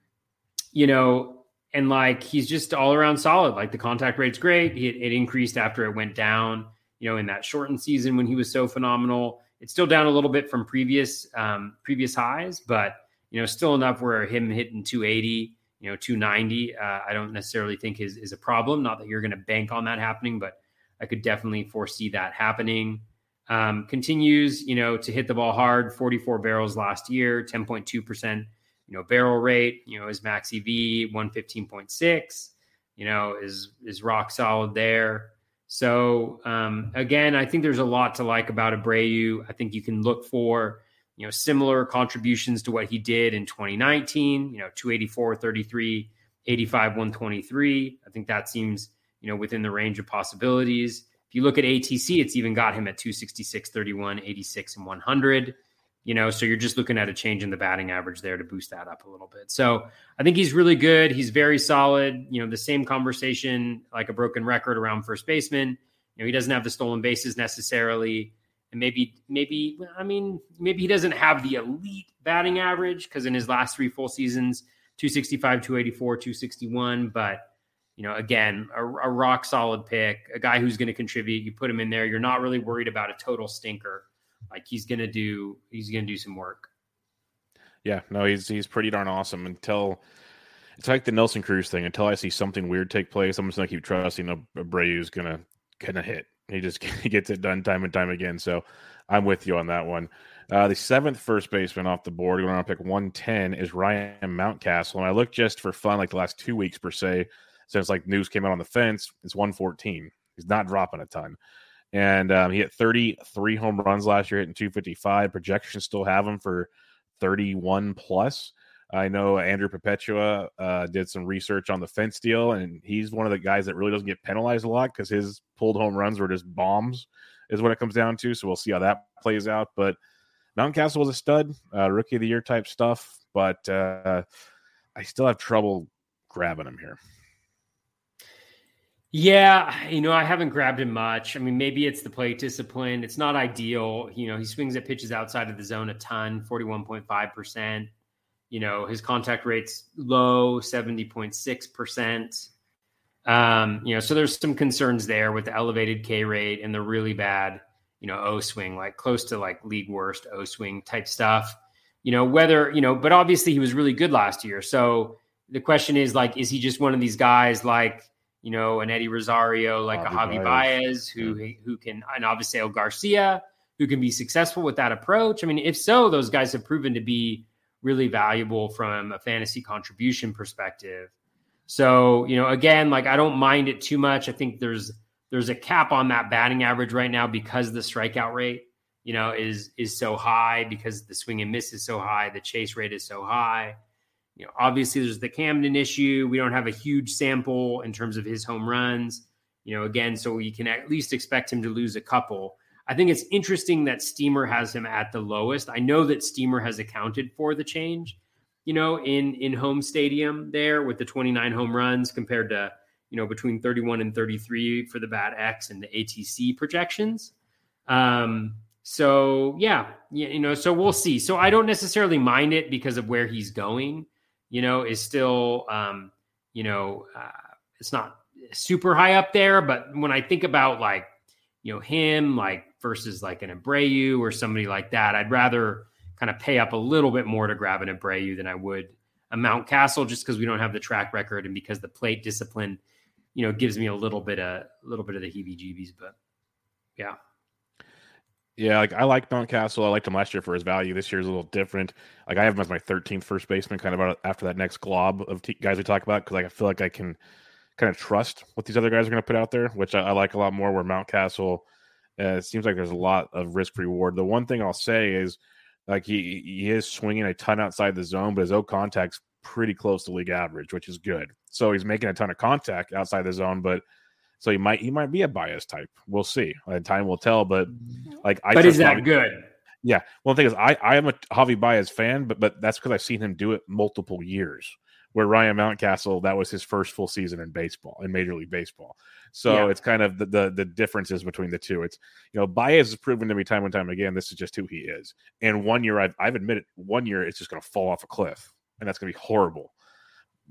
you know, and like he's just all around solid. Like the contact rate's great. It, it, increased after it went down. You know, in that shortened season when he was so phenomenal. It's still down a little bit from previous um, previous highs, but you know, still enough where him hitting 280, you know, 290. Uh, I don't necessarily think is is a problem. Not that you're going to bank on that happening, but I could definitely foresee that happening. Um, continues, you know, to hit the ball hard. 44 barrels last year, 10.2 percent you know, barrel rate, you know, his max EV 115.6, you know, is is rock solid there. So um, again, I think there's a lot to like about Abreu. I think you can look for, you know, similar contributions to what he did in 2019, you know, 284, 33, 85, 123. I think that seems, you know, within the range of possibilities. If you look at ATC, it's even got him at 266, 31, 86, and 100 you know, so you're just looking at a change in the batting average there to boost that up a little bit. So I think he's really good. He's very solid. You know, the same conversation like a broken record around first baseman. You know, he doesn't have the stolen bases necessarily. And maybe, maybe, I mean, maybe he doesn't have the elite batting average because in his last three full seasons, 265, 284, 261. But, you know, again, a, a rock solid pick, a guy who's going to contribute. You put him in there. You're not really worried about a total stinker like he's gonna do he's gonna do some work. Yeah, no, he's he's pretty darn awesome until it's like the Nelson Cruz thing. Until I see something weird take place, I'm just gonna keep trusting Abreu's gonna gonna hit. He just gets it done time and time again. So I'm with you on that one. Uh, the seventh first baseman off the board, going to pick 110, is Ryan Mountcastle. And I look just for fun, like the last two weeks per se, since like news came out on the fence, it's 114. He's not dropping a ton and um, he hit 33 home runs last year, hitting 255. Projections still have him for 31 plus. I know Andrew Perpetua uh, did some research on the fence deal, and he's one of the guys that really doesn't get penalized a lot because his pulled home runs were just bombs, is what it comes down to. So we'll see how that plays out. But Mountcastle was a stud, uh, rookie of the year type stuff, but uh, I still have trouble grabbing him here. Yeah, you know, I haven't grabbed him much. I mean, maybe it's the plate discipline. It's not ideal. You know, he swings at pitches outside of the zone a ton, 41.5%. You know, his contact rate's low, 70.6%. Um, you know, so there's some concerns there with the elevated K rate and the really bad, you know, O swing, like close to like league worst O swing type stuff. You know, whether, you know, but obviously he was really good last year. So the question is like, is he just one of these guys like, you know, an Eddie Rosario, like Javi a Javi Baez, Baez who yeah. who can, and obviously Garcia, who can be successful with that approach. I mean, if so, those guys have proven to be really valuable from a fantasy contribution perspective. So, you know, again, like I don't mind it too much. I think there's there's a cap on that batting average right now because the strikeout rate, you know, is is so high because the swing and miss is so high, the chase rate is so high. You know, obviously there's the Camden issue. We don't have a huge sample in terms of his home runs. You know, again, so we can at least expect him to lose a couple. I think it's interesting that Steamer has him at the lowest. I know that Steamer has accounted for the change, you know, in in home stadium there with the 29 home runs compared to you know between 31 and 33 for the Bat X and the ATC projections. Um, so yeah, you know, so we'll see. So I don't necessarily mind it because of where he's going. You know, is still um, you know, uh, it's not super high up there, but when I think about like you know him like versus like an Abreu or somebody like that, I'd rather kind of pay up a little bit more to grab an Abreu than I would a Mountcastle just because we don't have the track record and because the plate discipline, you know, gives me a little bit of a little bit of the heebie-jeebies. But yeah. Yeah, like I like Mountcastle. I liked him last year for his value. This year's a little different. Like I have him as my 13th first baseman, kind of after that next glob of t- guys we talk about, because like, I feel like I can kind of trust what these other guys are going to put out there, which I, I, like a lot more. Where Mountcastle, uh, it seems like there's a lot of risk reward. The one thing I'll say is like he he is swinging a ton outside the zone, but his O contact's pretty close to league average, which is good. So he's making a ton of contact outside the zone, but so he might he might be a Baez type. We'll see. And time will tell. But like, I but is that Javi, good? Yeah. Well, thing is, I I am a Javi Baez fan, but but that's because I've seen him do it multiple years where Ryan Mountcastle that was his first full season in baseball in Major League Baseball. So yeah. it's kind of the, the, the differences between the two. It's you know Baez has proven to me time and time again this is just who he is. And one year I've I've admitted one year it's just going to fall off a cliff and that's going to be horrible.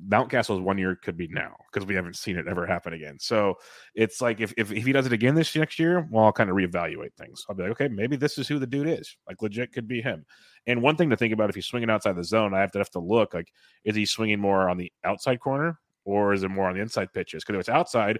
Mountcastle's one year could be now because we haven't seen it ever happen again. So it's like if, if, if he does it again this next year, well, I'll kind of reevaluate things. I'll be like, okay, maybe this is who the dude is. Like legit could be him. And one thing to think about if he's swinging outside the zone, I have to have to look like is he swinging more on the outside corner or is it more on the inside pitches? Because if it's outside,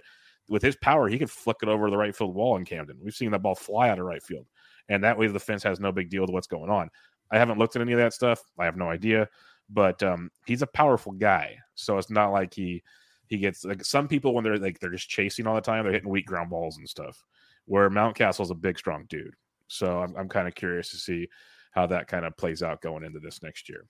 with his power, he could flick it over the right field wall in Camden. We've seen that ball fly out of right field, and that way the fence has no big deal with what's going on. I haven't looked at any of that stuff. I have no idea but um, he's a powerful guy. So it's not like he he gets like some people when they're like they're just chasing all the time, they're hitting weak ground balls and stuff. Where Mountcastle's a big, strong dude. So I'm I'm kind of curious to see how that kind of plays out going into this next year.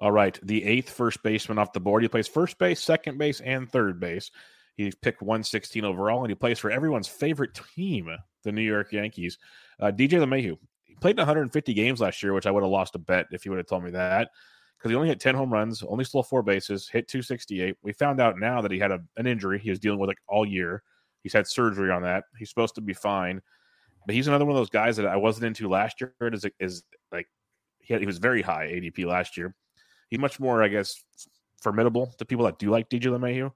All right, the eighth first baseman off the board. He plays first base, second base, and third base. He's picked 116 overall, and he plays for everyone's favorite team, the New York Yankees. Uh, DJ LeMahieu played 150 games last year, which I would have lost a bet if you would have told me that because he only hit 10 home runs, only stole four bases, hit 268. We found out now that he had a, an injury he was dealing with like all year. He's had surgery on that. He's supposed to be fine. But he's another one of those guys that I wasn't into last year. Is, is like he, had, he was very high ADP last year. He's much more, I guess, formidable to people that do like DJ LeMahieu.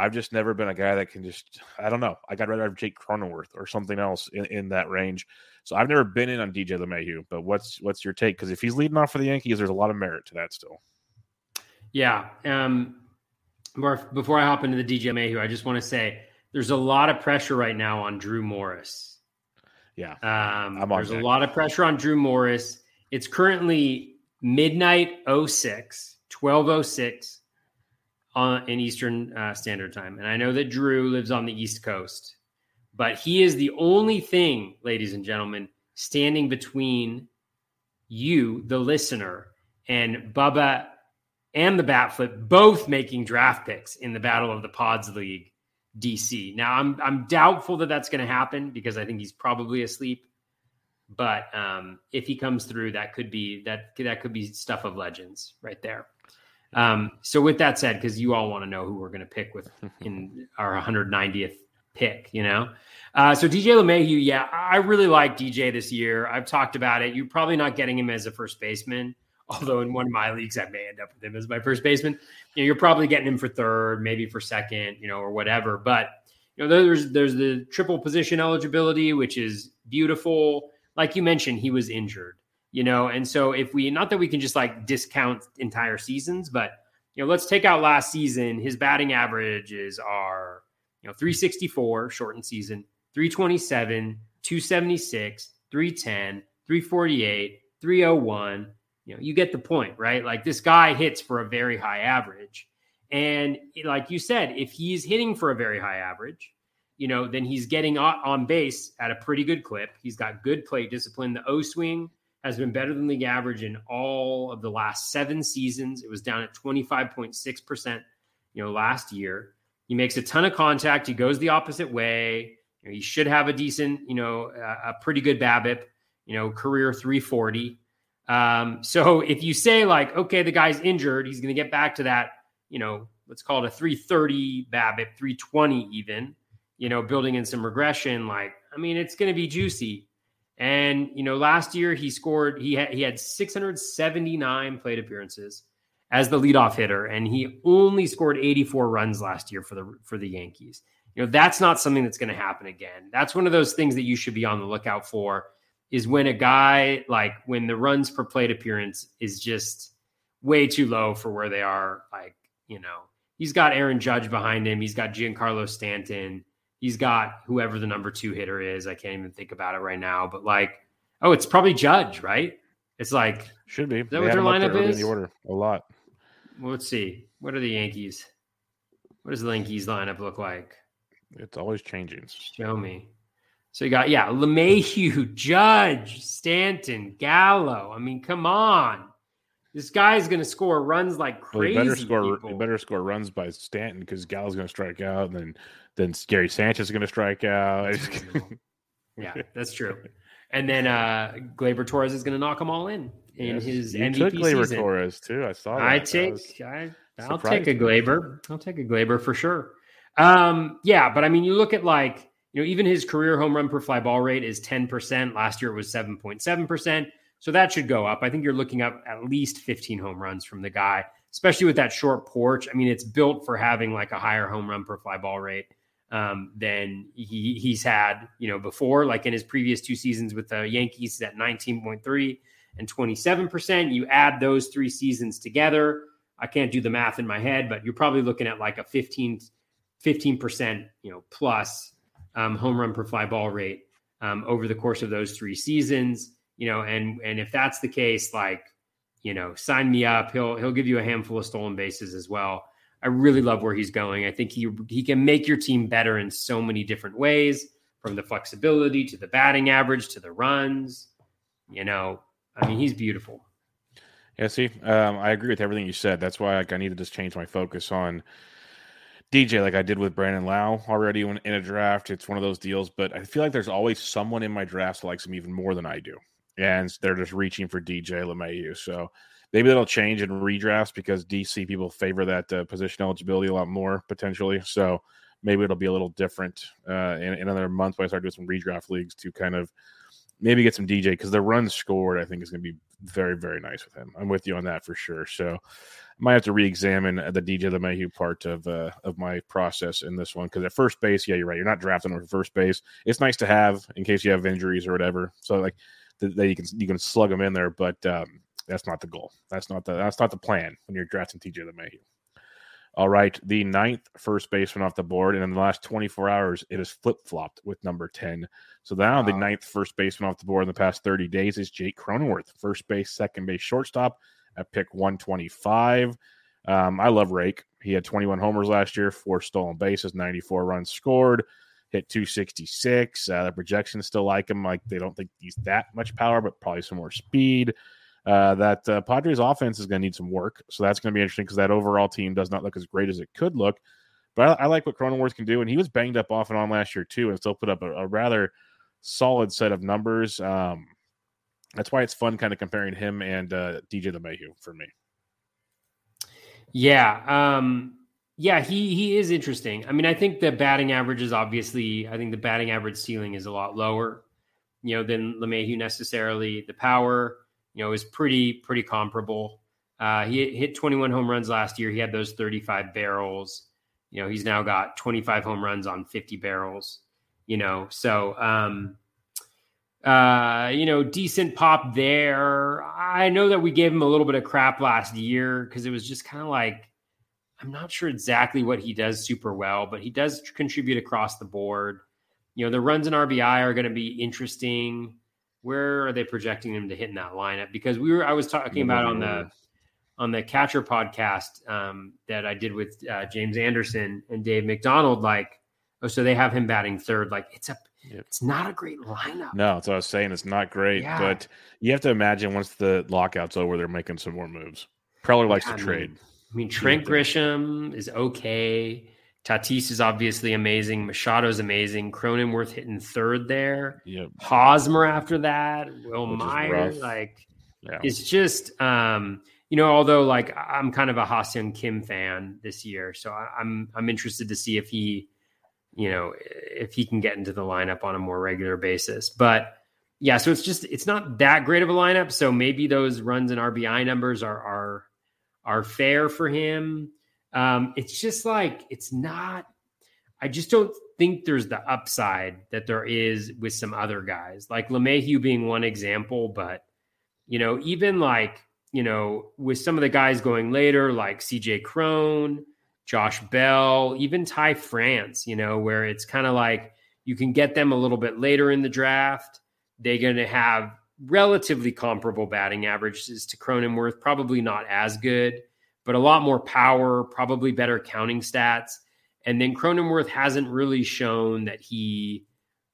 I've just never been a guy that can just I don't know. I got rather have Jake Cronenworth or something else in, in that range. So I've never been in on DJ LeMahieu, but what's what's your take? Because if he's leading off for the Yankees, there's a lot of merit to that still. Yeah. Um before I hop into the DJ LeMahieu, I just want to say there's a lot of pressure right now on Drew Morris. Yeah. Um, there's deck. a lot of pressure on Drew Morris. It's currently midnight 06, 1206 on in Eastern uh, Standard Time. And I know that Drew lives on the East Coast, but he is the only thing, ladies and gentlemen, standing between you, the listener, and Bubba and the Batflip, both making draft picks in the Battle of the Pods League DC. Now, I'm I'm doubtful that that's going to happen because I think he's probably asleep. But um, if he comes through, that could be that that could be stuff of legends right there. Um, so with that said, because you all want to know who we're going to pick with in our 190th pick, you know. Uh, so DJ LeMahieu, yeah, I really like DJ this year. I've talked about it. You're probably not getting him as a first baseman, although in one of my leagues I may end up with him as my first baseman. You know, you're probably getting him for third, maybe for second, you know, or whatever. But you know, there's there's the triple position eligibility, which is beautiful. Like you mentioned, he was injured you know? And so if we not that we can just like discount entire seasons but you know let's take out last season. His batting averages are you know 364 shortened season 327 276 310 348 301 you know you get the point right? Like this guy hits for a very high average. And like you said if he's hitting for a very high average you know then he's getting on base at a pretty good clip. He's got good plate discipline. The o swing has been better than league average in all of the last seven seasons. It was down at 25.6%, you know, last year. He makes a ton of contact. He goes the opposite way. You know, he should have a decent, you know, a, a pretty good BABIP, you know, career 340. Um, so if you say like, okay, the guy's injured, he's going to get back to that, you know, let's call it a 330 BABIP, 320 even, you know, building in some regression. Like, I mean, it's going to be juicy. And you know, last year he scored. He had he had 679 plate appearances as the leadoff hitter, and he only scored 84 runs last year for the for the Yankees. You know, that's not something that's going to happen again. That's one of those things that you should be on the lookout for. Is when a guy like when the runs per plate appearance is just way too low for where they are. Like you know, he's got Aaron Judge behind him. He's got Giancarlo Stanton he's got whoever the number two hitter is. I can't even think about it right now, but like, oh, it's probably Judge, right? It's like should be. Is that they what their lineup is? In the order a lot. Well, let's see. What are the Yankees? What does the Yankees lineup look like? It's always changing. Show me. So you got yeah, LeMahieu, Judge, Stanton, Gallo. I mean, come on. This guy's going to score runs like crazy. Well, better score. Better sscore runs by Stanton because Gallo's going to strike out, and then then Gary Sanchez is going to strike out. yeah, that's true. And then uh Gleyber Torres is going to knock them all in in yes, his you MVP took Gleyber season. Torres too. I saw. That. I take. I, I'll take a Gleyber. I'll take a Gleyber for sure. Um, yeah, but I mean, you look at like you know, even his career home run per fly ball rate is ten percent. Last year it was seven point seven percent. So that should go up. I think you're looking up at least 15 home runs from the guy, especially with that short porch. I mean, it's built for having like a higher home run per fly ball rate um, than he, he's had, you know, before. Like in his previous two seasons with the Yankees at 19.3 and 27%. You add those three seasons together. I can't do the math in my head, but you're probably looking at like a 15, 15%, you know, plus um, home run per fly ball rate um, over the course of those three seasons. You know, and and if that's the case, like, you know, sign me up. He'll he'll give you a handful of stolen bases as well. I really love where he's going. I think he he can make your team better in so many different ways, from the flexibility to the batting average to the runs. You know, I mean, he's beautiful. Yeah, see, um, I agree with everything you said. That's why like, I need to just change my focus on DJ, like I did with Brandon Lowe already when in a draft. It's one of those deals, but I feel like there's always someone in my drafts likes him even more than I do, and they're just reaching for DJ LeMahieu. So Maybe that'll change in redrafts because DC people favor that uh, position eligibility a lot more potentially. So maybe it'll be a little different uh, in, in another month when I start doing some redraft leagues to kind of maybe get some DJ because the run scored I think is going to be very very nice with him. I'm with you on that for sure. So I might have to re-examine the DJ LeMahieu part of uh, of my process in this one because at first base, yeah, you're right. You're not drafting him for first base. It's nice to have in case you have injuries or whatever. So like that you can you can slug them in there, but um, that's not the goal. That's not the that's not the plan when you're drafting DJ LeMahieu. All right, the ninth first baseman off the board, and in the last 24 hours, it has flip flopped with number 10. So now wow. the ninth first baseman off the board in the past 30 days is Jake Cronenworth, first base, second base, shortstop at pick 125. Um, I love Rake. He had 21 homers last year, four stolen bases, 94 runs scored, hit 266. Uh, the projections still like him. Like they don't think he's that much power, but probably some more speed uh, that uh, Padres offense is going to need some work. So that's going to be interesting because that overall team does not look as great as it could look. But I, I, like what Cronenworth can do, and he was banged up off and on last year too, and still put up a, a rather solid set of numbers. Um, that's why it's fun kind of comparing him and uh, DJ LeMahieu for me. Yeah, um, yeah, he he is interesting. I mean, I think the batting average is obviously. I think the batting average ceiling is a lot lower, you know, than LeMahieu necessarily. The power you know, is pretty pretty comparable. Uh, he hit 21 home runs last year. He had those 35 barrels. You know, he's now got 25 home runs on 50 barrels. You know, so um, uh, you know, decent pop there. I know that we gave him a little bit of crap last year because it was just kind of like I'm not sure exactly what he does super well, but he does contribute across the board. You know, the runs in RBI are going to be interesting where are they projecting him to hit in that lineup? Because we were, I was talking about on the on the catcher podcast um, that I did with uh, James Anderson and Dave McDonald. Like, oh, so they have him batting third. Like, it's a yep. it's not a great lineup. No, that's what I was saying. It's not great, yeah. but you have to imagine once the lockout's over, they're making some more moves. Preller likes yeah, to I trade. I mean, Trent Grisham is okay. Tatis is obviously amazing. Machado's amazing. Cronenworth hitting third there. Yep. Hosmer after that. Will Which Meyer, like yeah. is just um, you know, although like I'm kind of a Ha-Seong Kim fan this year, so I'm I'm interested to see if he, you know, if he can get into the lineup on a more regular basis. But yeah, so it's just it's not that great of a lineup. So maybe those runs and RBI numbers are are are fair for him. Um, it's just like it's not. I just don't think there's the upside that there is with some other guys, like LeMahieu being one example. But you know, even like you know, with some of the guys going later, like CJ Cron, Josh Bell, even Ty France, you know, where it's kind of like you can get them a little bit later in the draft. They're going to have relatively comparable batting averages to Cronenworth, probably not as good, but a lot more power, probably better counting stats. And then Cronenworth hasn't really shown that he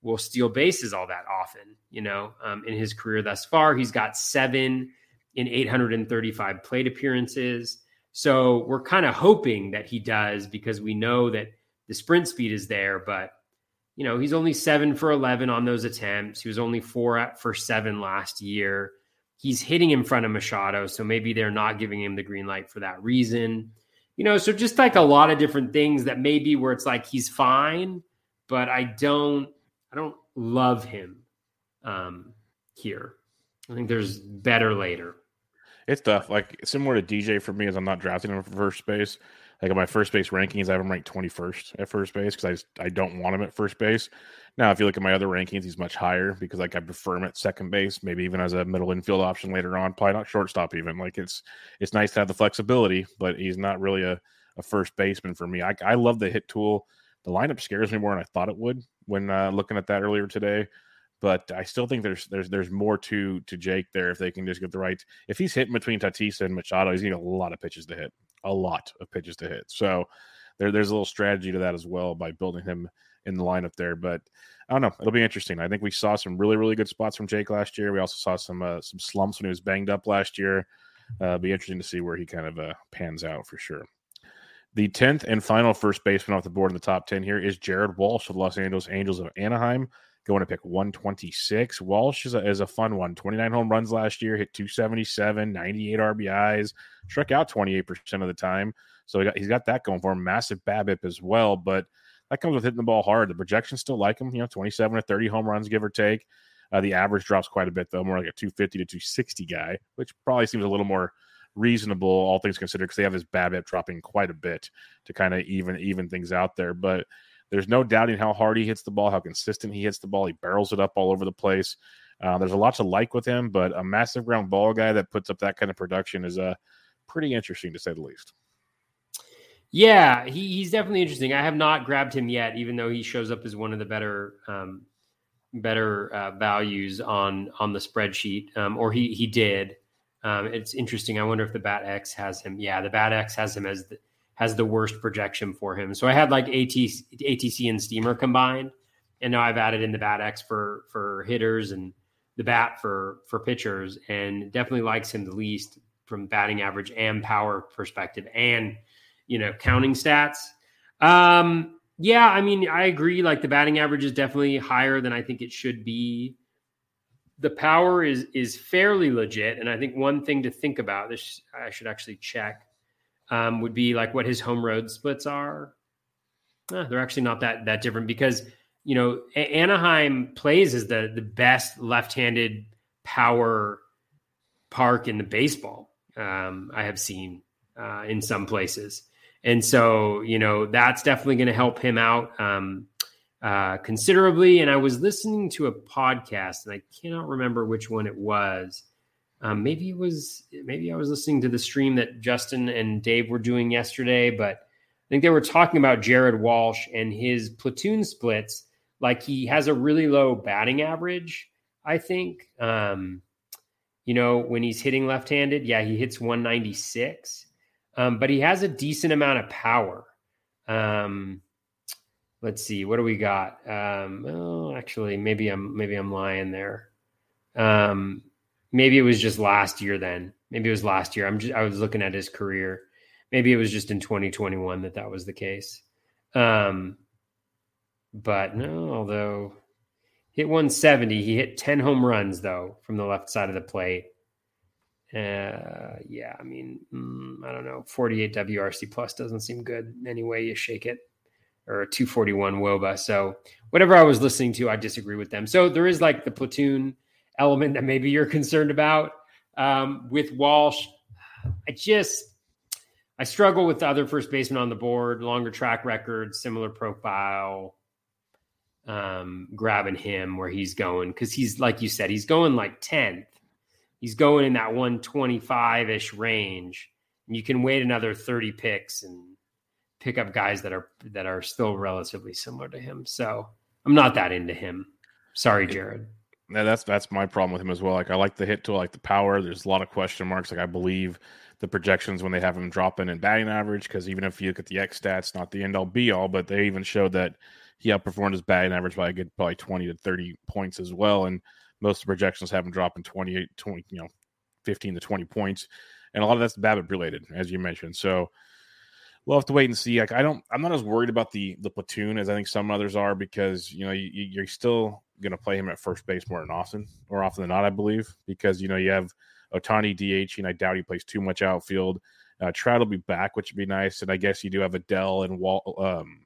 will steal bases all that often, you know, um, in his career thus far. He's got seven in 835 plate appearances. So we're kind of hoping that he does because we know that the sprint speed is there, but you know, he's only 7 for 11 on those attempts. He was only 4 for 7 last year. He's hitting in front of Machado, so maybe they're not giving him the green light for that reason. You know, so just like a lot of different things that maybe where it's like he's fine, but I don't I don't love him um here. I think there's better later it's tough. Like similar to DJ for me, as I'm not drafting him for first base. Like at my first base rankings, I have him ranked 21st at first base because I I don't want him at first base. Now, if you look at my other rankings, he's much higher because like I prefer him at second base, maybe even as a middle infield option later on. Probably not shortstop even. Like it's it's nice to have the flexibility, but he's not really a, a first baseman for me. I I love the hit tool. The lineup scares me more than I thought it would when uh, looking at that earlier today but I still think there's there's there's more to to Jake there if they can just get the right. If he's hitting between Tatis and Machado, he's getting a lot of pitches to hit, a lot of pitches to hit. So there there's a little strategy to that as well by building him in the lineup there. But I don't know, it'll be interesting. I think we saw some really really good spots from Jake last year. We also saw some uh, some slumps when he was banged up last year. Uh, be interesting to see where he kind of uh, pans out for sure. The 10th and final first baseman off the board in the top 10 here is Jared Walsh of Los Angeles Angels of Anaheim going to pick 126. Walsh is a, is a fun one. 29 home runs last year, hit 277, 98 RBIs, struck out 28% of the time. So he got, he's got that going for him. Massive BABIP as well, but that comes with hitting the ball hard. The projections still like him, you know, 27 to 30 home runs, give or take. Uh, the average drops quite a bit, though, more like a 250 to 260 guy, which probably seems a little more reasonable, all things considered, because they have his BABIP dropping quite a bit to kind of even even things out there. But there's no doubting how hard he hits the ball, how consistent he hits the ball. He barrels it up all over the place. Uh, there's a lot to like with him, but a massive ground ball guy that puts up that kind of production is uh, pretty interesting to say the least. Yeah, he, he's definitely interesting. I have not grabbed him yet, even though he shows up as one of the better um, better uh, values on on the spreadsheet, um, or he he did. Um, it's interesting. I wonder if the Bat X has him. Yeah, the Bat X has him as the, has the worst projection for him. So I had like ATC, ATC and Steamer combined, and now I've added in the Bat X for for hitters and the bat for for pitchers, and definitely likes him the least from batting average and power perspective, and you know counting stats. Um, yeah, I mean I agree. Like the batting average is definitely higher than I think it should be. The power is is fairly legit, and I think one thing to think about this I should actually check um, would be like what his home road splits are. Eh, they're actually not that that different because you know Anaheim plays as the the best left-handed power park in the baseball. Um, I have seen uh, in some places, and so you know that's definitely going to help him out um, uh, considerably. And I was listening to a podcast, and I cannot remember which one it was um, maybe it was maybe I was listening to the stream that Justin and Dave were doing yesterday, but I think they were talking about Jared Walsh and his platoon splits. Like he has a really low batting average, I think. Um, you know, when he's hitting left-handed, yeah, he hits 196, um, but he has a decent amount of power. Um, let's see, what do we got? Um, oh, actually, maybe I'm maybe I'm lying there. Um, maybe it was just last year then. Maybe it was last year. I'm just I was looking at his career. Maybe it was just in 2021 that that was the case. Um, but no, although hit 170, he hit 10 home runs though from the left side of the plate. Uh, yeah, I mean, mm, I don't know. 48 WRC plus doesn't seem good any way you shake it, or a 241 WOBA. So whatever I was listening to, I disagree with them. So there is like the platoon element that maybe you're concerned about um, with Walsh. I just I struggle with the other first baseman on the board, longer track record, similar profile. Um, grabbing him where he's going because he's like you said, he's going like 10th. He's going in that 125 ish range. And you can wait another 30 picks and pick up guys that are that are still relatively similar to him. So I'm not that into him. Sorry, Jared. Yeah, that's that's my problem with him as well. Like I like the hit tool, I like the power. There's a lot of question marks. Like I believe the projections when they have him dropping in batting average, because even if you look at the X stats, not the end all be all, but they even showed that he outperformed his batting average by a good probably 20 to 30 points as well. And most of the projections have him dropping 28, 20, you know, 15 to 20 points. And a lot of that's BABIP related, as you mentioned. So we'll have to wait and see. Like I don't, I'm not as worried about the the platoon as I think some others are because you know you, you're still going to play him at first base more than often, more often than not, I believe, because you know you have Ohtani DH, and I doubt he plays too much outfield. Uh, Trout will be back, which would be nice, and I guess you do have Adell and Wall, um,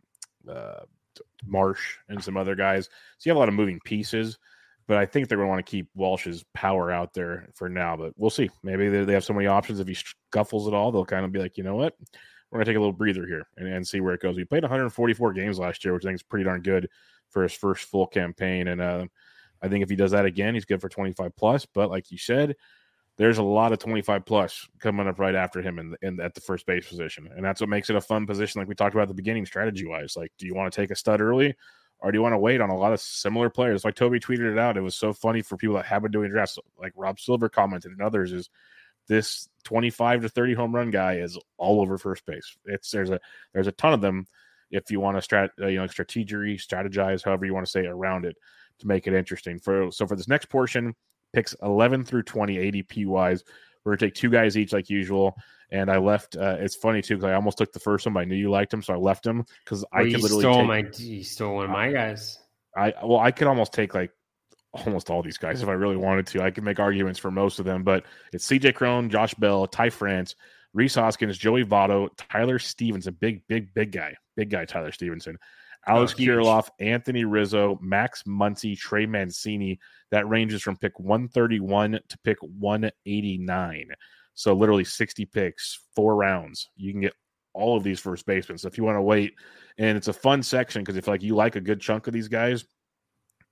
uh, Marsh and some other guys, so you have a lot of moving pieces. But I think they're going to want to keep Walsh's power out there for now. But we'll see. Maybe they have so many options. If he scuffles at all, they'll kind of be like, you know what, we're going to take a little breather here and, and see where it goes. We played 144 games last year, which I think is pretty darn good for his first full campaign. And uh, I think if he does that again, he's good for 25 plus. But like you said, there's a lot of 25 plus coming up right after him in, in at the first base position. And that's what makes it a fun position, like we talked about at the beginning, strategy wise. Like, do you want to take a stud early? Or do you want to wait on a lot of similar players? Like Toby tweeted it out. It was so funny for people that have been doing drafts. Like Rob Silver commented and others is this 25 to 30 home run guy is all over first base. It's there's a there's a ton of them if you want to strat, uh, you know, strategy, strategize, however you want to say around it to make it interesting. For so for this next portion, picks 11 through 20 ADP wise, we're gonna take two guys each like usual. And I left. Uh, it's funny too because I almost took the first one, but I knew you liked him, so I left him because I could literally stole take, my. You stole one of my guys. I well, I could almost take like almost all these guys if I really wanted to. I could make arguments for most of them, but it's CJ Cron, Josh Bell, Ty France, Rhys Hoskins, Joey Votto, Tyler Stephenson, big, big, big guy, big guy, Tyler Stephenson, oh, Alex oh, Kirilloff, Anthony Rizzo, Max Muncy, Trey Mancini. That ranges from pick 131 to pick 189. So literally 60 picks, four rounds. You can get all of these first basemen. So if you want to wait, and it's a fun section because if like you like a good chunk of these guys,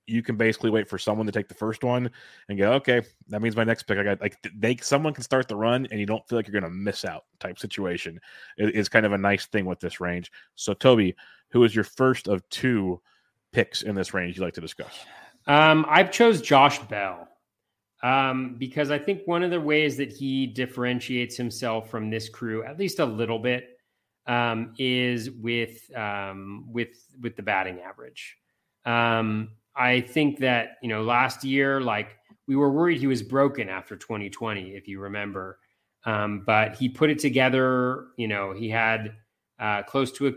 you can basically wait for someone to take the first one and go, okay, that means my next pick. I got like they someone can start the run and you don't feel like you're going to miss out type situation. It is kind of a nice thing with this range. So Toby, who is your first of two picks in this range you'd like to discuss? Um, I've chose Josh Bell um, because I think one of the ways that he differentiates himself from this crew, at least a little bit, um, is with um, with with the batting average. Um, I think that, you know, last year, like we were worried he was broken after 2020, if you remember. Um, but he put it together. You know, he had uh, close to a,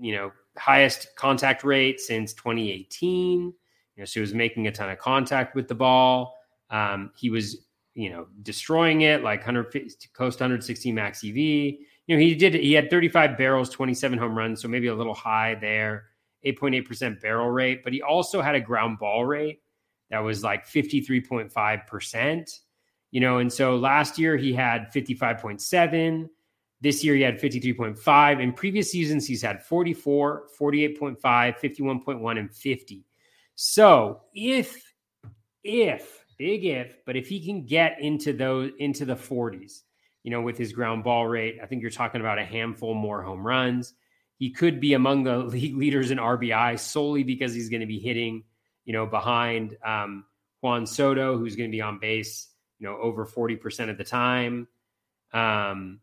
you know, highest contact rate since 2018. You know, so he was making a ton of contact with the ball. Um, he was, you know, destroying it like 150, close to 160 max EV. You know, he did, he had 35 barrels, 27 home runs, so maybe a little high there. 8.8% barrel rate, but he also had a ground ball rate that was like 53.5%. You know, and so last year he had 55.7. This year he had 53.5. In previous seasons, he's had 44, 48.5, 51.1, and 50. So if, if, big if, but if he can get into those into the 40s, you know, with his ground ball rate, I think you're talking about a handful more home runs he could be among the league leaders in RBI solely because he's going to be hitting, you know, behind um, Juan Soto, who's going to be on base, you know, over 40% of the time. Um,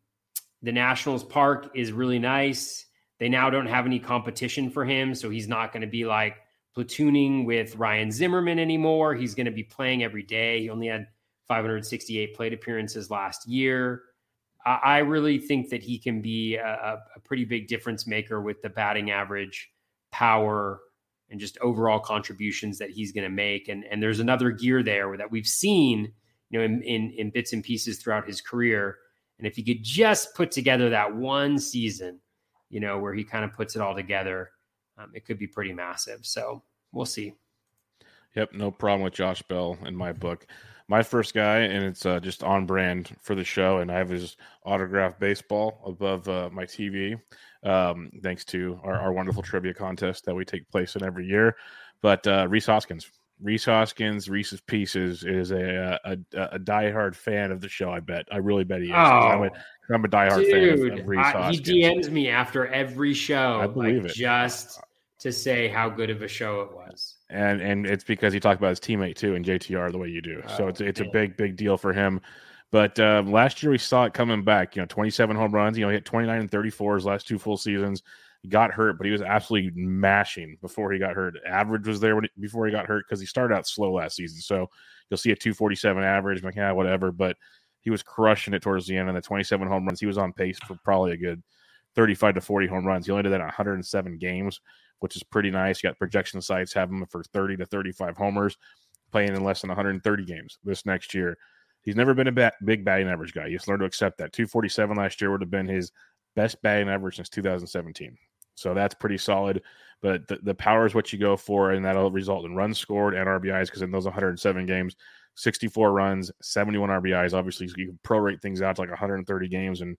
the Nationals Park is really nice. They now don't have any competition for him, so he's not going to be like platooning with Ryan Zimmerman anymore. He's going to be playing every day. He only had 568 plate appearances last year. I really think that he can be a, a pretty big difference maker with the batting average, power, and just overall contributions that he's going to make. And and there's another gear there that we've seen. You know, in, in, in bits and pieces throughout his career. And if he could just put together that one season, you know, where he kind of puts it all together, um, it could be pretty massive. So we'll see. Yep, no problem with Josh Bell in my book. My first guy, and it's uh, just on brand for the show, and I have his autographed baseball above uh, my TV, um, thanks to our, our, wonderful trivia contest that we take place in every year. But uh, Rhys Hoskins, Rhys Hoskins, Reese's Pieces is a, a a diehard fan of the show. I bet. I really bet he is. Oh, I'm, a, I'm a diehard dude, fan of, of Rhys Hoskins. He DMs me after every show. I believe like, it. Just to say how good of a show it was. And and it's because he talked about his teammate too and JTR the way you do. Oh, so it's it's man. a big big deal for him. But um, last year we saw it coming back. You know, 27 home runs. You know, he hit 29 and 34 his last two full seasons. He got hurt, but he was absolutely mashing before he got hurt. Average was there he, before he got hurt because he started out slow last season. So you'll see a 247 average, like, yeah, whatever. But he was crushing it towards the end. And the 27 home runs, he was on pace for probably a good 35 to 40 home runs. He only did that in 107 games, which is pretty nice. You got projection sites have him for 30 to 35 homers, playing in less than 130 games this next year. He's never been a bat, big batting average guy. He's learned to accept that. 247 last year would have been his best batting average since 2017. So that's pretty solid. But the, the power is what you go for, and that'll result in runs scored and RBIs because in those 107 games, 64 runs, 71 RBIs. Obviously, you can prorate things out to like 130 games, and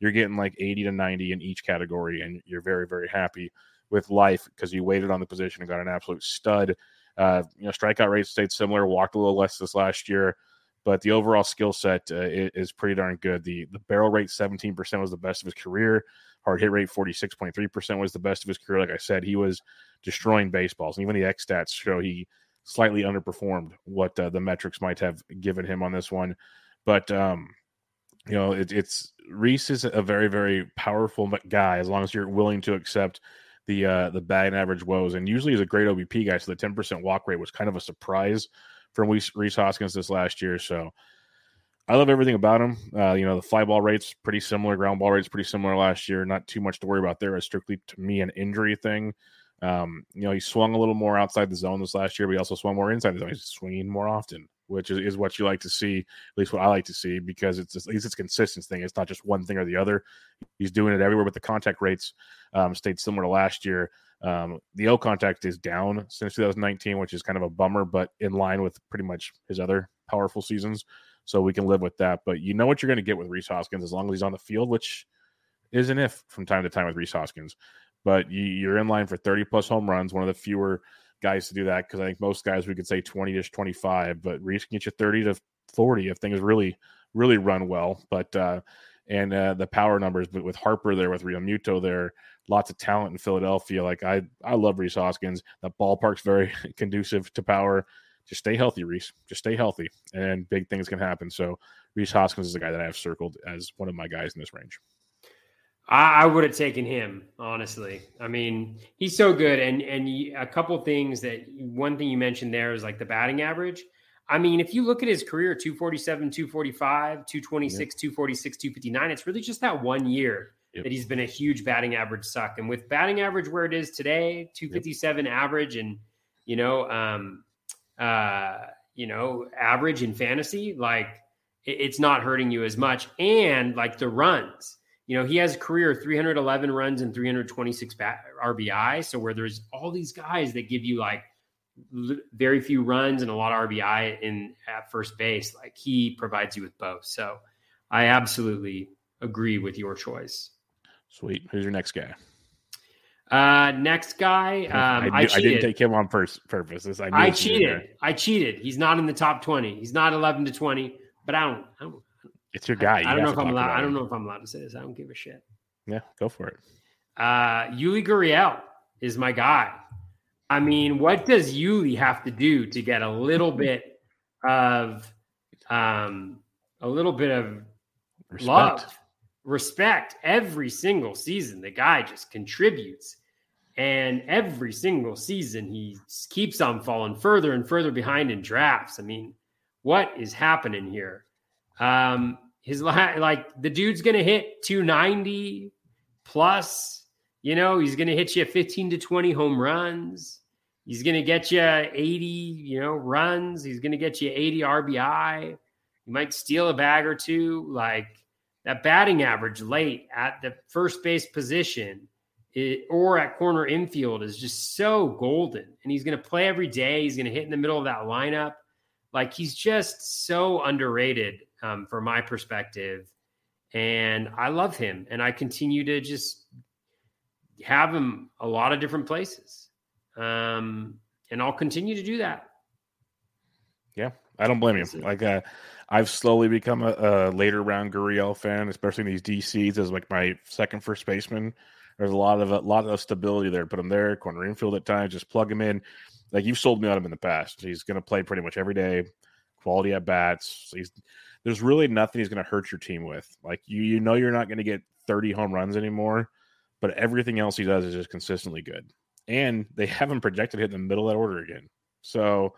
you're getting like 80 to 90 in each category, and you're very, very happy with life because you waited on the position and got an absolute stud. Uh, you know, strikeout rate stayed similar, walked a little less this last year, but the overall skill set uh, is pretty darn good. The the barrel rate 17% was the best of his career. Hard hit rate 46.3% was the best of his career. Like I said, he was destroying baseballs. And even the X stats show he slightly underperformed what uh, the metrics might have given him on this one. But, um, you know, it, it's Rhys is a very, very powerful guy as long as you're willing to accept the uh, the bag average woes. And usually he's a great OBP guy. So the 10% walk rate was kind of a surprise from Rhys Hoskins this last year. So, I love everything about him. Uh, you know, the fly ball rate's pretty similar, ground ball rate's pretty similar last year. Not too much to worry about there. It's strictly to me an injury thing. Um, you know, he swung a little more outside the zone this last year, but he also swung more inside the zone. He's swinging more often, which is, is what you like to see, at least what I like to see, because it's at least it's consistent thing. It's not just one thing or the other. He's doing it everywhere, but the contact rates um, stayed similar to last year. Um, the O contact is down since 2019, which is kind of a bummer, but in line with pretty much his other powerful seasons so we can live with that. But you know what you're going to get with Rhys Hoskins as long as he's on the field, which is an if from time to time with Rhys Hoskins. But you, are in line for 30 plus home runs, one of the fewer guys to do that because I think most guys we could say 20 ish, 25, but Rhys can get you 30 to 40 if things really, really run well. But, uh, and uh, the power numbers, but with Harper there, with Realmuto there, lots of talent in Philadelphia. Like I, I love Rhys Hoskins. The ballpark's very conducive to power just stay healthy, Rhys. Just stay healthy, and big things can happen. So Rhys Hoskins is the guy that I have circled as one of my guys in this range. I, I would have taken him honestly. I mean, he's so good, and and a couple things that one thing you mentioned there is like the batting average. I mean, if you look at his career 247, 245, 226, yep. 246, 259, it's really just that one year yep. that he's been a huge batting average suck. And with batting average where it is today, 257 yep. average, and you know, um, uh, you know, average in fantasy, like it, it's not hurting you as much. And like the runs, you know, he has a career 311 runs and 326 RBI. So where there's all these guys that give you like very few runs and a lot of RBI in at first base, like he provides you with both. So I absolutely agree with your choice. Sweet. Who's your next guy? Uh, next guy, um, I, I, I, didn't take him on purpose. purposes. I, I cheated. I cheated. He's not in the top twenty. He's not eleven to twenty. But I don't. I don't it's your guy. You I, don't know if I'm allowed. I don't know if I'm allowed to say this. I don't give a shit. Yeah, go for it. Uh, Yuli Gurriel is my guy. I mean, what does Yuli have to do to get a little bit of, um, a little bit of Respect. love, respect every single season? The guy just contributes and every single season, he keeps on falling further and further behind in drafts. I mean, what is happening here? Um, his like the dude's to hit 290 plus. You know, he's to hit you 15 to 20 home runs. He's to get you 80, you know, runs. He's to get you 80 RBI. You might steal a bag or two. Like that batting average late at the first base position it, or at corner infield is just so golden. And he's going to play every day. He's going to hit in the middle of that lineup. Like he's just so underrated um, from my perspective. And I love him. And I continue to just have him a lot of different places. Um, and I'll continue to do that. Yeah, I don't blame you. Like, uh, I've slowly become a, a, later round Gurriel fan, especially in these DCs as like my second first baseman. There's a lot of a lot of stability there. Put him there, corner infield at times. Just plug him in. Like you've sold me on him in the past. He's going to play pretty much every day. Quality at bats. He's there's really nothing he's going to hurt your team with. Like you, you know, you're not going to get 30 home runs anymore, but everything else he does is just consistently good. And they haven't projected hit in the middle of that order again. So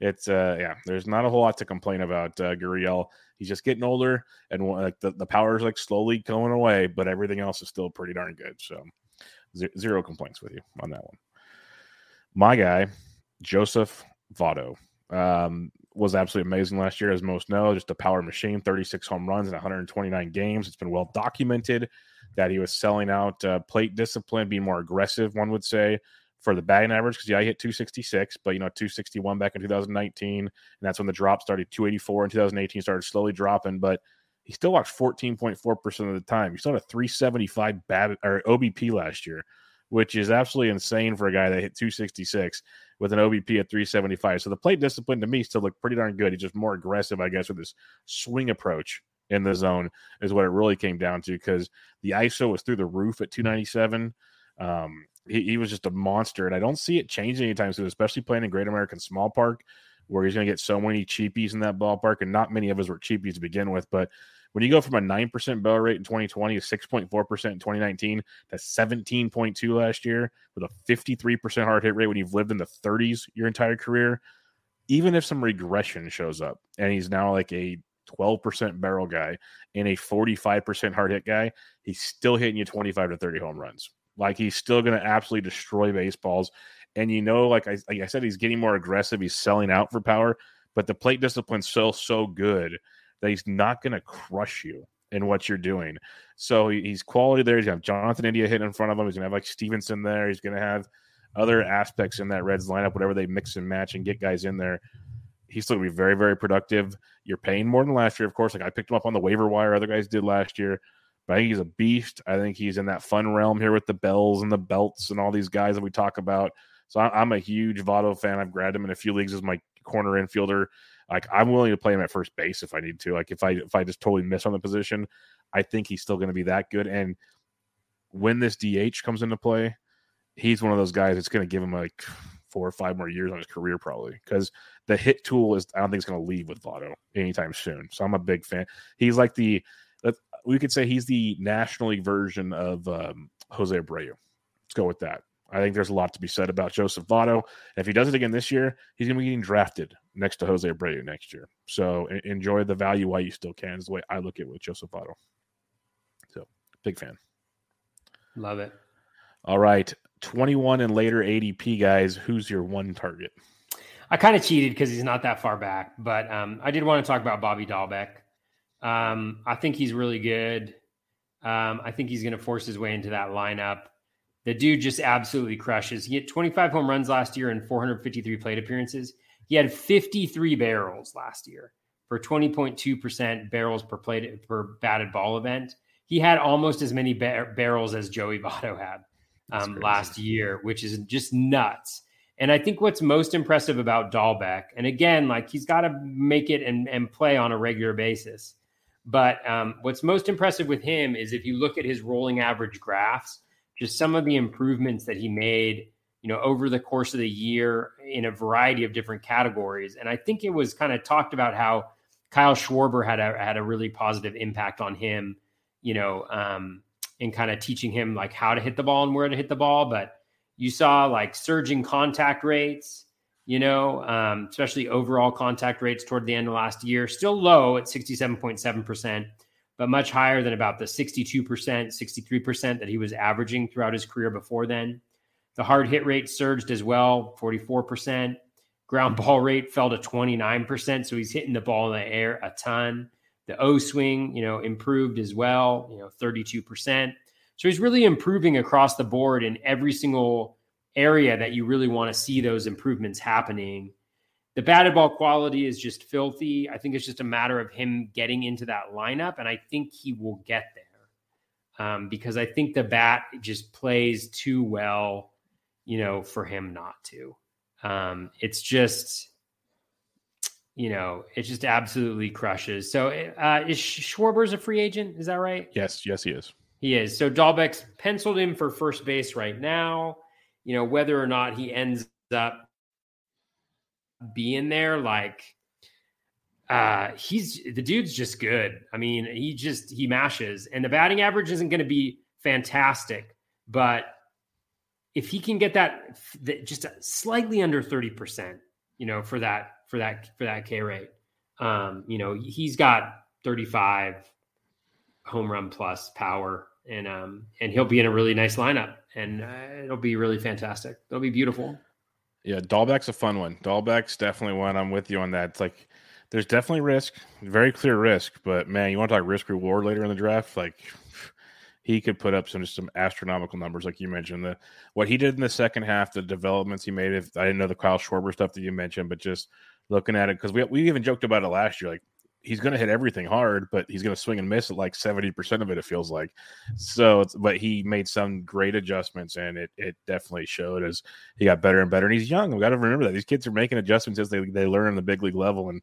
it's uh yeah, there's not a whole lot to complain about uh, Gurriel. He's just getting older, and like the the power is like slowly going away, but everything else is still pretty darn good. So zero complaints with you on that one. My guy, Joseph Votto, um, was absolutely amazing last year, as most know. Just a power machine, 36 home runs in 129 games. It's been well documented that he was selling out uh, plate discipline, being more aggressive, one would say, for the batting average because yeah, I hit 266, but you know 261 back in 2019, and that's when the drop started. 284 in 2018 started slowly dropping, but he still walked 14.4 percent of the time. He still had a 375 BAB or OBP last year, which is absolutely insane for a guy that hit 266 with an OBP at 375. So the plate discipline to me still looked pretty darn good. He's just more aggressive, I guess, with his swing approach in the zone is what it really came down to because the ISO was through the roof at 297. Um, he, he was just a monster, and I don't see it changing anytime soon, especially playing in Great American Small Park, where he's going to get so many cheapies in that ballpark, and not many of us were cheapies to begin with. But when you go from a 9% barrel rate in 2020 to 6.4% in 2019 to 17.2 last year with a 53% hard hit rate when you've lived in the 30s your entire career, even if some regression shows up and he's now like a 12% barrel guy and a 45% hard hit guy, he's still hitting you 25 to 30 home runs. Like he's still going to absolutely destroy baseballs. And you know, like I, like I said, he's getting more aggressive. He's selling out for power, but the plate discipline's still so good that he's not going to crush you in what you're doing. So he's quality there. He's going to have Jonathan India hit in front of him. He's going to have like Stephenson there. He's going to have other aspects in that Reds lineup, whatever they mix and match and get guys in there. He's still going to be very, very productive. You're paying more than last year, of course. Like I picked him up on the waiver wire. Other guys did last year. But I think he's a beast. I think he's in that fun realm here with the bells and the belts and all these guys that we talk about. So I'm a huge Votto fan. I've grabbed him in a few leagues as my corner infielder. Like I'm willing to play him at first base if I need to. Like if I if I just totally miss on the position, I think he's still going to be that good. And when this DH comes into play, he's one of those guys that's going to give him like four or five more years on his career probably because the hit tool is I don't think it's going to leave with Votto anytime soon. So I'm a big fan. He's like the we could say he's the National League version of um, Jose Abreu. Let's go with that. I think there's a lot to be said about Joseph Votto. And if he does it again this year, he's going to be getting drafted next to Jose Abreu next year. So enjoy the value while you still can, is the way I look at it with Joseph Votto. So big fan. Love it. All right. 21 and later ADP guys. Who's your one target? I kind of cheated because he's not that far back, but um, I did want to talk about Bobby Dalbec. Um, I think he's really good. Um, I think he's going to force his way into that lineup. The dude just absolutely crushes. He hit 25 home runs last year and 453 plate appearances. He had 53 barrels last year for 20.2% barrels per plate per batted ball event. He had almost as many bar- barrels as Joey Votto had um, last year, which is just nuts. And I think what's most impressive about Dalbec, and again, like he's got to make it and, and play on a regular basis but um, what's most impressive with him is if you look at his rolling average graphs, just some of the improvements that he made, you know, over the course of the year in a variety of different categories. And I think it was kind of talked about how Kyle Schwarber had a had a really positive impact on him, you know, um, in kind of teaching him like how to hit the ball and where to hit the ball. But you saw like surging contact rates you know, um, especially overall contact rates toward the end of last year, still low at 67.7%, but much higher than about the 62%, 63% that he was averaging throughout his career before then. The hard hit rate surged as well, 44%. ground ball rate fell to 29%. So he's hitting the ball in the air a ton. The O swing, you know, improved as well, you know, 32%. So he's really improving across the board in every single area that you really want to see those improvements happening. The batted ball quality is just filthy. I think it's just a matter of him getting into that lineup, and I think he will get there um, because I think the bat just plays too well, you know, for him not to. Um, it's just, you know, it just absolutely crushes. So, uh, is Schwarber's a free agent? Is that right? Yes, yes, he is. He is. So Dalbec's penciled him for first base right now. You know, whether or not he ends up being there, like uh he's the dude's just good. I mean, he just he mashes and the batting average isn't going to be fantastic, but if he can get that just slightly under 30%, you know, for that for that for that K rate. Um, you know, he's got 35 home run plus power and um and he'll be in a really nice lineup and uh, it'll be really fantastic. It'll be beautiful. Yeah, Dalbec's a fun one. Dalbec's definitely one. I'm with you on that. It's like there's definitely risk, very clear risk, but man, you want to talk risk reward later in the draft? Like he could put up some some astronomical numbers, like you mentioned. The what he did in the second half, the developments he made. If I didn't know the Kyle Schwarber stuff that you mentioned, but just looking at it because we we even joked about it last year. Like he's going to hit everything hard, but he's going to swing and miss at like 70% of it, it feels like. So, but he made some great adjustments and it, it definitely showed as he got better and better. And he's young. We got to remember that these kids are making adjustments as they, they learn in the big league level. And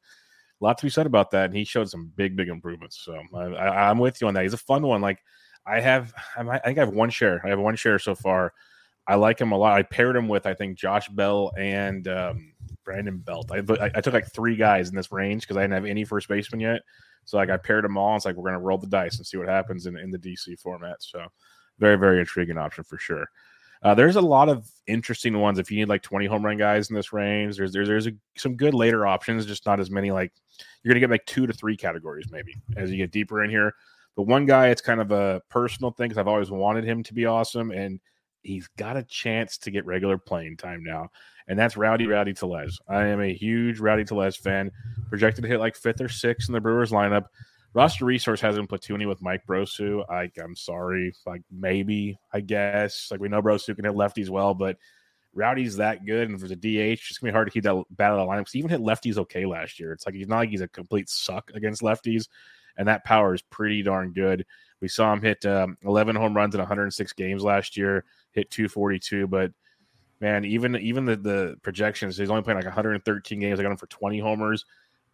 a lot to be said about that. And he showed some big, big improvements. So I, am with you on that. He's a fun one. Like I have, I think I have one share. I have one share so far. I like him a lot. I paired him with, I think, Josh Bell and, um, Brandon Belt. I, I, I took like three guys in this range because I didn't have any first baseman yet. So like I paired them all. It's like we're gonna roll the dice and see what happens in, in the DC format. So very very intriguing option for sure. Uh, there's a lot of interesting ones. If you need like 20 home run guys in this range, there's there's there's a, some good later options. Just not as many. Like you're gonna get like two to three categories maybe as you get deeper in here. But one guy, it's kind of a personal thing because I've always wanted him to be awesome, and he's got a chance to get regular playing time now and that's Rowdy Rowdy Tellez. I am a huge Rowdy Tellez fan. Projected to hit like fifth or sixth in the Brewers lineup. Roster Resource has him platooning with Mike Brosseau. I, I'm sorry, like maybe I guess like we know Brosseau can hit lefties well, but Rowdy's that good, and there's a DH, it's gonna be hard to keep that battle of the lineup. He even hit lefties okay last year. It's like he's not like he's a complete suck against lefties, and that power is pretty darn good. We saw him hit um, 11 home runs in 106 games last year, hit 242, but man, even even the, the projections, he's only playing like 113 games. I got him for 20 homers.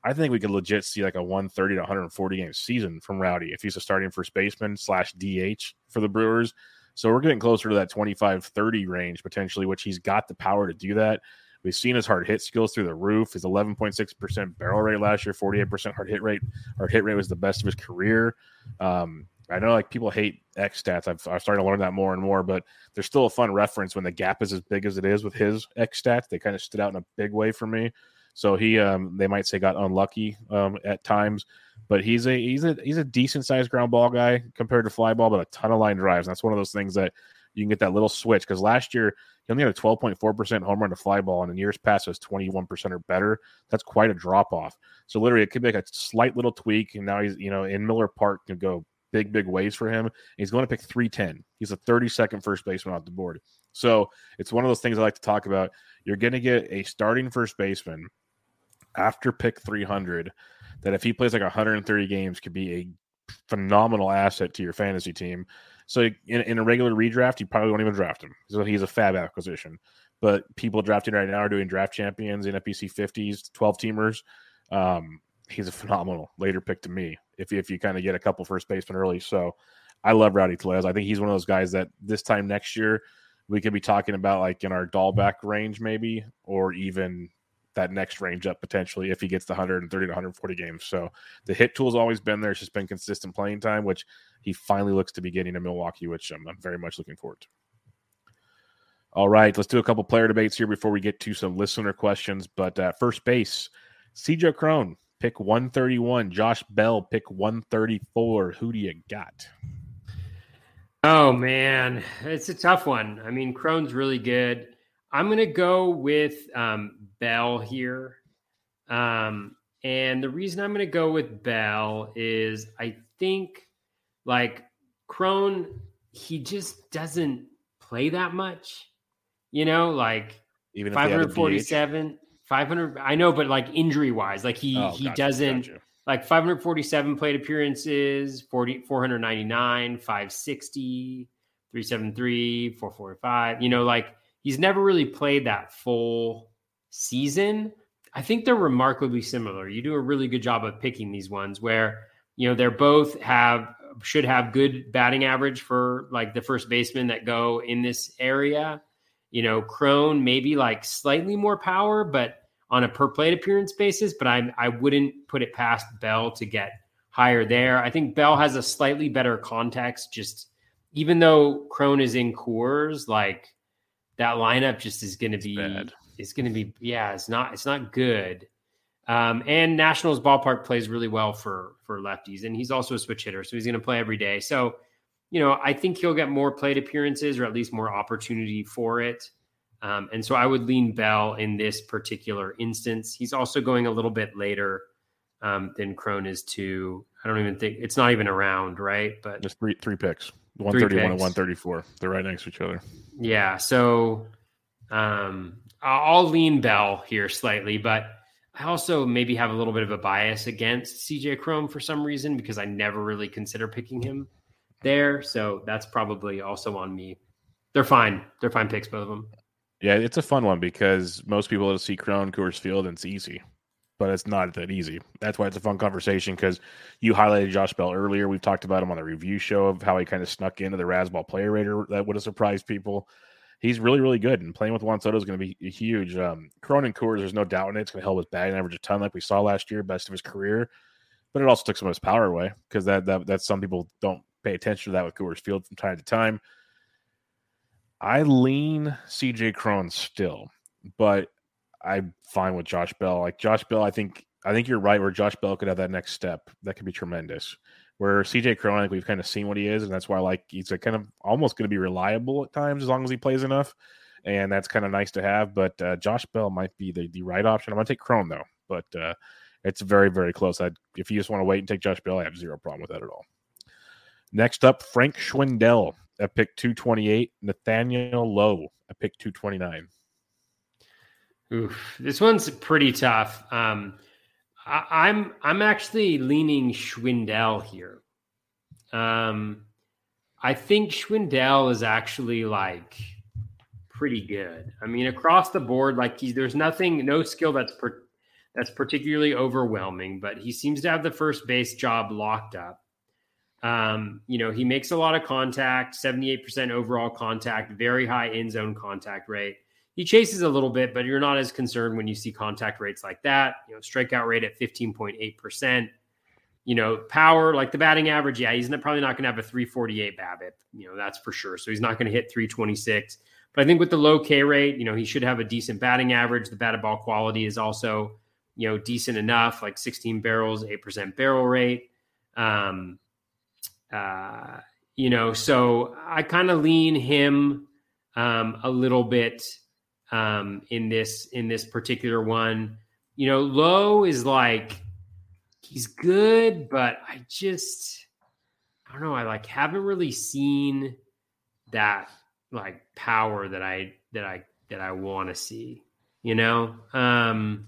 I think we could legit see like a 130 to 140 game season from Rowdy if he's a starting first baseman slash DH for the Brewers. So we're getting closer to that 25 30 range potentially, which he's got the power to do that. We've seen his hard hit skills through the roof. His 11.6% barrel rate last year, 48% hard hit rate. Hard hit rate was the best of his career. Um, I know like people hate X stats. I've, I've started to learn that more and more, but there's still a fun reference when the gap is as big as it is with his X stats. They kind of stood out in a big way for me. So he, um, they might say, got unlucky um, at times, but he's a he's a he's a decent sized ground ball guy compared to fly ball, but a ton of line drives. And that's one of those things that you can get that little switch because last year he only had a 12.4% home run to fly ball, and in years past was 21% or better. That's quite a drop off. So literally, it could be like a slight little tweak, and now he's you know in Miller Park can go big, big ways for him. He's going to pick 310. He's a 32nd first baseman off the board. So it's one of those things I like to talk about. You're going to get a starting first baseman after pick 300 that if he plays like 130 games could be a phenomenal asset to your fantasy team. So in, in a regular redraft, you probably won't even draft him. So he's a fab acquisition. But people drafting right now are doing draft champions, in FPC 50s, 12 teamers. Um, he's a phenomenal later pick to me if if you kind of get a couple first basemen early. So I love Rowdy Tellez. I think he's one of those guys that this time next year we could be talking about like in our Dalbec range maybe, or even that next range up potentially if he gets the 130 to 140 games. So the hit tool's always been there. It's just been consistent playing time, which he finally looks to be getting in Milwaukee, which I'm, I'm very much looking forward to. All right, let's do a couple player debates here before we get to some listener questions. But uh, first base, CJ Cron pick 131. Josh Bell, pick 134. Who do you got? Oh, man. It's a tough one. I mean, Cron's really good. I'm going to go with um, Bell here. Um, and the reason I'm going to go with Bell is I think like Cron, he just doesn't play that much. You know, like even 547, 500. I know, but like injury wise, like he oh, he gotcha, doesn't gotcha. like 547 plate appearances, 40 499, 560, 373, 445. You know, like he's never really played that full season. I think they're remarkably similar. You do a really good job of picking these ones where you know they're both have should have good batting average for like the first baseman that go in this area. You know, Cron maybe like slightly more power, but on a per plate appearance basis. But I I wouldn't put it past Bell to get higher there. I think Bell has a slightly better context. Just even though Cron is in Coors, like that lineup just is going to be bad. it's going to be yeah, it's not it's not good. Um, and Nationals ballpark plays really well for for lefties, and he's also a switch hitter, so he's going to play every day. So, you know, I think he'll get more plate appearances or at least more opportunity for it. Um, and so I would lean Bell in this particular instance. He's also going a little bit later um, than Cron is too. I don't even think it's not even around, right? But just three three picks, one thirty one and one thirty four. They're right next to each other. Yeah, so um, I'll lean Bell here slightly, but I also maybe have a little bit of a bias against CJ Cron for some reason because I never really consider picking him there. So that's probably also on me. They're fine. They're fine picks, both of them. Yeah, it's a fun one because most people will see Cron, Coors Field, and it's easy, but it's not that easy. That's why it's a fun conversation because you highlighted Josh Bell earlier. We've talked about him on the review show of how he kind of snuck into the Razzball player rater that would have surprised people he's really, really good. And playing with Juan Soto is going to be huge. Um, Cronin Coors, there's no doubt in it. It's going to help his batting average a ton, like we saw last year, best of his career. But it also took some of his power away because that, that that's some people don't pay attention to that with Coors Field from time to time. I lean CJ Cron still, but I'm fine with Josh Bell. Like Josh Bell, I think I think you're right where Josh Bell could have that next step. That could be tremendous. Where CJ Cronin, I think we've kind of seen what he is, and that's why like he's a kind of almost going to be reliable at times as long as he plays enough, and that's kind of nice to have. But uh, Josh Bell might be the, the right option. I'm going to take Cron though, but uh, it's very very close. I'd, if you just want to wait and take Josh Bell, I have zero problem with that at all. Next up, Frank Schwindel at pick 228, Nathaniel Lowe at pick 229. Oof, this one's pretty tough. Um, I, am I'm actually leaning Schwindel here. Um, I think Schwindel is actually like pretty good. I mean, across the board, like he's there's nothing, no skill that's per, that's particularly overwhelming, but he seems to have the first base job locked up. Um, you know, he makes a lot of contact, 78% overall contact, very high in zone contact rate he chases a little bit, but you're not as concerned when you see contact rates like that. You know, strikeout rate at 15.8%. You know, power, like the batting average, yeah, he's probably not going to have a 348 BABIP. You know, that's for sure. So he's not going to hit 326. But I think with the low K rate, you know, he should have a decent batting average. The batted ball quality is also, you know, decent enough, like 16 barrels, 8% barrel rate. Um, uh, you know, so I kind of lean him um, a little bit um, in this in this particular one. You know, Lowe is like he's good, but I just I don't know. I like haven't really seen that like power that I that I that I want to see. You know, um,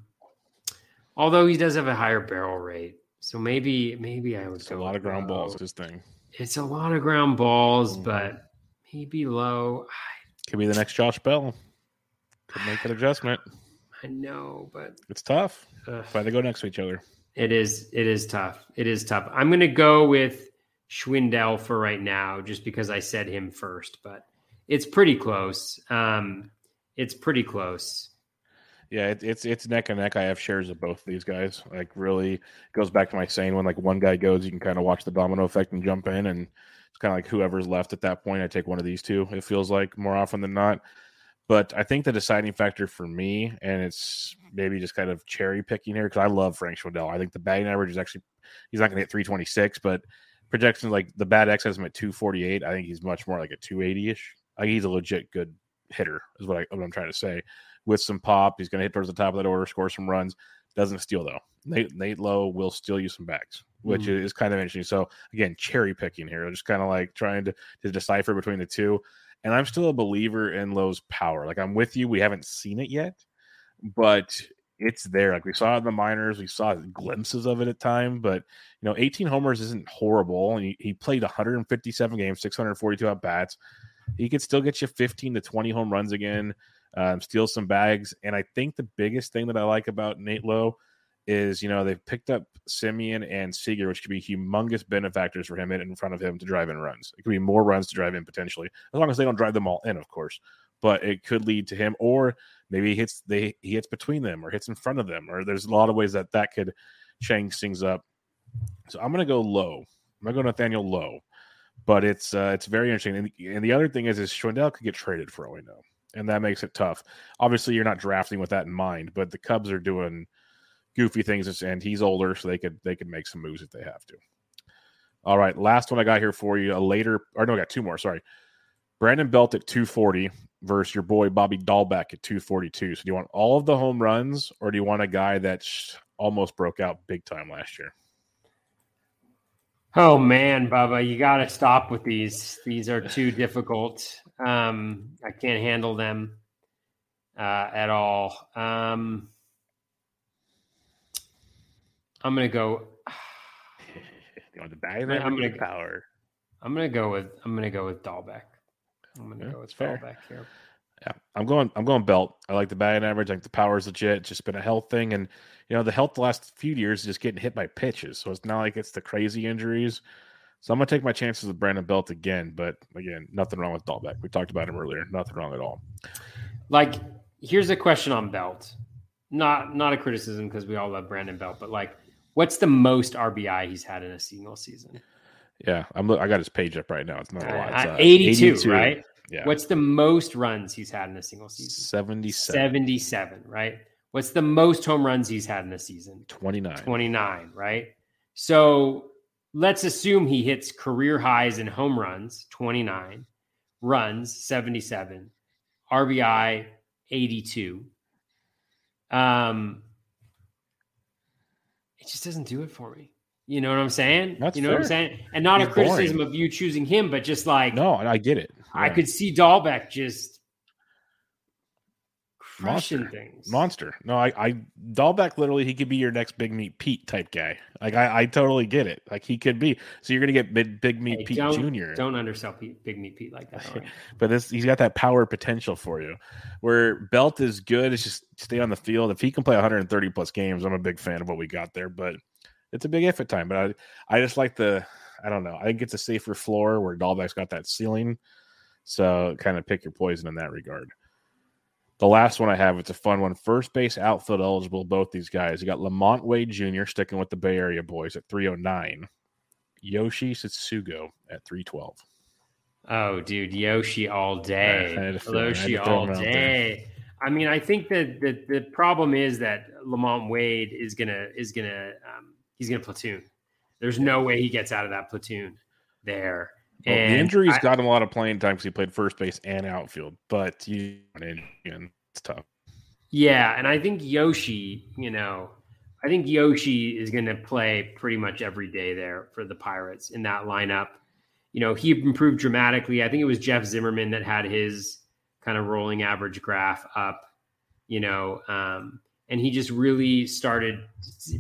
although he does have a higher barrel rate, so maybe maybe I would. It's a lot of ground low. balls. This thing. It's a lot of ground balls, mm. but maybe Lowe. Could be the next Josh Bell. Could make an adjustment. I know, but it's tough. Ugh. Why they go next to each other? It is. It is tough. It is tough. I'm going to go with Schwindel for right now, just because I said him first. But it's pretty close. Um, it's pretty close. Yeah, it, it's it's neck and neck. I have shares of both of these guys. Like, really goes back to my saying when like one guy goes, you can kind of watch the domino effect and jump in, and it's kind of like whoever's left at that point. I take one of these two. It feels like more often than not. But I think the deciding factor for me, and it's maybe just kind of cherry picking here because I love Frank Schwindel. I think the batting average is actually he's not going to hit 326, but projections like the bad X has him at 248. I think he's much more like a 280 ish. I think he's a legit good hitter, is what, I, what I'm trying to say. With some pop, he's going to hit towards the top of that order, score some runs. Doesn't steal though. Nate, Nate Lowe will steal you some bags, which mm. is kind of interesting. So again, cherry picking here, just kind of like trying to, to decipher between the two. And I'm still a believer in Lowe's power. Like I'm with you. We haven't seen it yet, but it's there. Like we saw in the minors, we saw glimpses of it at time, but you know, 18 homers isn't horrible. And he, he played 157 games, 642 at bats. He could still get you 15 to 20 home runs again, um, steal some bags. And I think the biggest thing that I like about Nate Lowe is, you know, they've picked up Semien and Seager, which could be humongous benefactors for him in front of him to drive in runs. It could be more runs to drive in potentially, as long as they don't drive them all in, of course. But it could lead to him, or maybe he hits they he hits between them, or hits in front of them, or there's a lot of ways that that could change things up. So I'm to go Lowe. I'm to go Nathaniel Lowe, but it's uh, it's very interesting. And, and the other thing is, is Schwindel could get traded for all we know, and that makes it tough. Obviously, you're not drafting with that in mind, but the Cubs are doing goofy things, and he's older, so they could they could make some moves if they have to. All right, last one I got here for you. A later, or no, I got two more. Sorry, Brandon Belt at 240 versus your boy Bobby Dalbec at 242. So do you want all of the home runs, or do you want a guy that's almost broke out big time last year? Oh man, Bubba, you got to stop with these. These are too difficult. Um, I can't handle them uh, at all. Um, I'm gonna go. you want the bag? I'm gonna power. I'm gonna go with. I'm gonna go with Dalbec. I'm gonna yeah, go with Dalbec here. Yeah, I'm going. I'm going belt. I like the batting average. I think the power is legit. It's just been a health thing, and you know the health the last few years is just getting hit by pitches. So it's not like it's the crazy injuries. So I'm gonna take my chances with Brandon Belt again. But again, nothing wrong with Dalbec. We talked about him earlier. Nothing wrong at all. Like, here's a question on Belt. Not not a criticism because we all love Brandon Belt, but like, what's the most RBI he's had in a single season? Yeah, I'm. I got his page up right now. It's not a lot. Uh, 82, 82, right? Yeah. What's the most runs he's had in a single season? 77. 77, right? What's the most home runs he's had in a season? 29. 29, right? So let's assume he hits career highs in home runs, 29, runs, 77, RBI, 82. Um, just doesn't do it for me. You know what I'm saying? That's you know fair. what I'm saying? And not He's a criticism boring. of you choosing him, but just like no, I get it. Yeah. I could see Dalbec just crushing Monster. things. Monster. No, I, I Dalbec literally he could be your next big meat Pete type guy. Like I, I totally get it. Like he could be. So you're gonna get big big meat hey, Pete don't, Jr. Don't undersell Pete, big meat Pete like that. but this he's got that power potential for you. Where Belt is good, it's just stay on the field. If he can play 130 plus games, I'm a big fan of what we got there. But it's a big if at time. But I I just like the I don't know. I think it's a safer floor where Dalbec's got that ceiling. So kind of pick your poison in that regard. The last one I have, it's a fun one. First base outfield eligible, both these guys. You got LaMonte Wade Jr. sticking with the Bay Area boys at 309. Yoshi Tsutsugo at 312. Oh, dude, Yoshi all day. Yoshi all day. I mean, I think that the, the problem is that LaMonte Wade is gonna is gonna um, he's going to platoon. There's no way he gets out of that platoon there. Well, the injuries I, got him a lot of playing time because he played first base and outfield, but you and it's tough. Yeah, and I think Yoshi, you know, I think Yoshi is going to play pretty much every day there for the Pirates in that lineup. You know, he improved dramatically. I think it was Jeff Zimmerman that had his kind of rolling average graph up. You know, um, and he just really started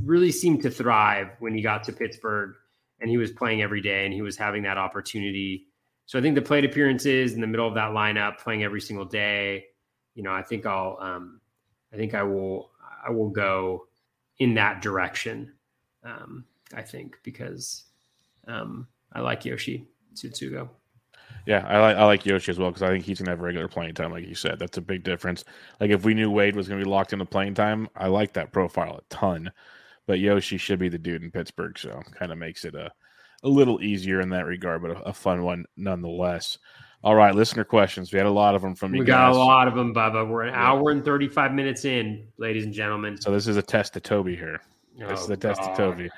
really seemed to thrive when he got to Pittsburgh and he was playing every day and he was having that opportunity. So I think the plate appearances in the middle of that lineup, playing every single day, you know, I think I'll, um, I think I will, I will go in that direction. Um, I think because um, I like Yoshi Tsutsugo. Yeah, I like I like Yoshi as well because I think he's gonna have regular playing time, like you said. That's a big difference. Like if we knew Wade was gonna be locked into playing time, I like that profile a ton. But Yoshi should be the dude in Pittsburgh, so kind of makes it a a little easier in that regard, but a, a, fun one nonetheless. All right, listener questions. We had a lot of them from you. We got a lot of them, Bubba. We're an yeah. hour and thirty five minutes in, ladies and gentlemen. So this is a test to Toby here. Oh, this is a test God. to Toby.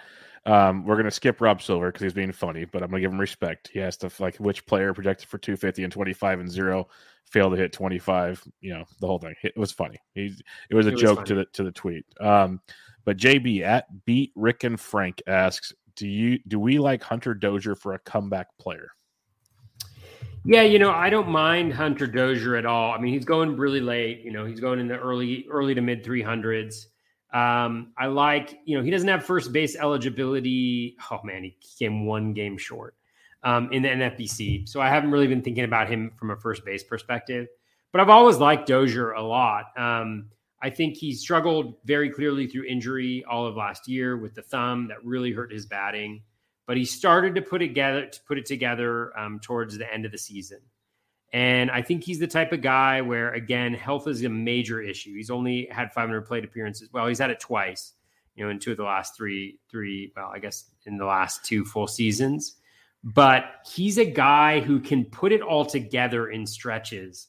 Um, we're gonna skip Rob Silver because he's being funny, but I'm gonna give him respect. He asked if like which player projected for 250 and 25 and zero failed to hit 25. You know the whole thing. It was funny. He, it was a it joke to the to the tweet. Um, but JB at beat Rick and Frank asks, do you do we like Hunter Dozier for a comeback player? Yeah, you know, I don't mind Hunter Dozier at all. I mean, he's going really late. You know, he's going in the early early to mid 300s. Um, I like, you know, he doesn't have first base eligibility. Oh man, he came one game short um, in the NFBC. So I haven't really been thinking about him from a first base perspective. But I've always liked Dozier a lot. Um, I think he struggled very clearly through injury all of last year with the thumb that really hurt his batting. But he started to put it together to put it together um, towards the end of the season. And I think he's the type of guy where, again, health is a major issue. He's only had 500 plate appearances. Well, he's had it twice, you know, in two of the last three, three, well, I guess in the last two full seasons. But he's a guy who can put it all together in stretches,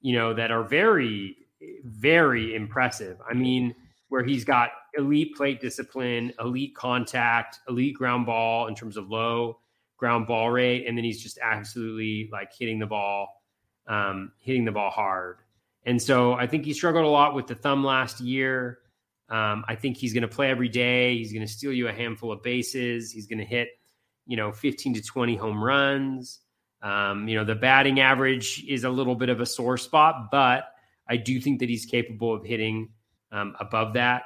you know, that are very, very impressive. I mean, where he's got elite plate discipline, elite contact, elite ground ball in terms of low ground ball rate, and then he's just absolutely like hitting the ball, um, hitting the ball hard. And so I think he struggled a lot with the thumb last year. Um, I think he's going to play every day. He's going to steal you a handful of bases. He's going to hit, you know, 15 to 20 home runs. Um, you know, the batting average is a little bit of a sore spot, but I do think that he's capable of hitting um, above that.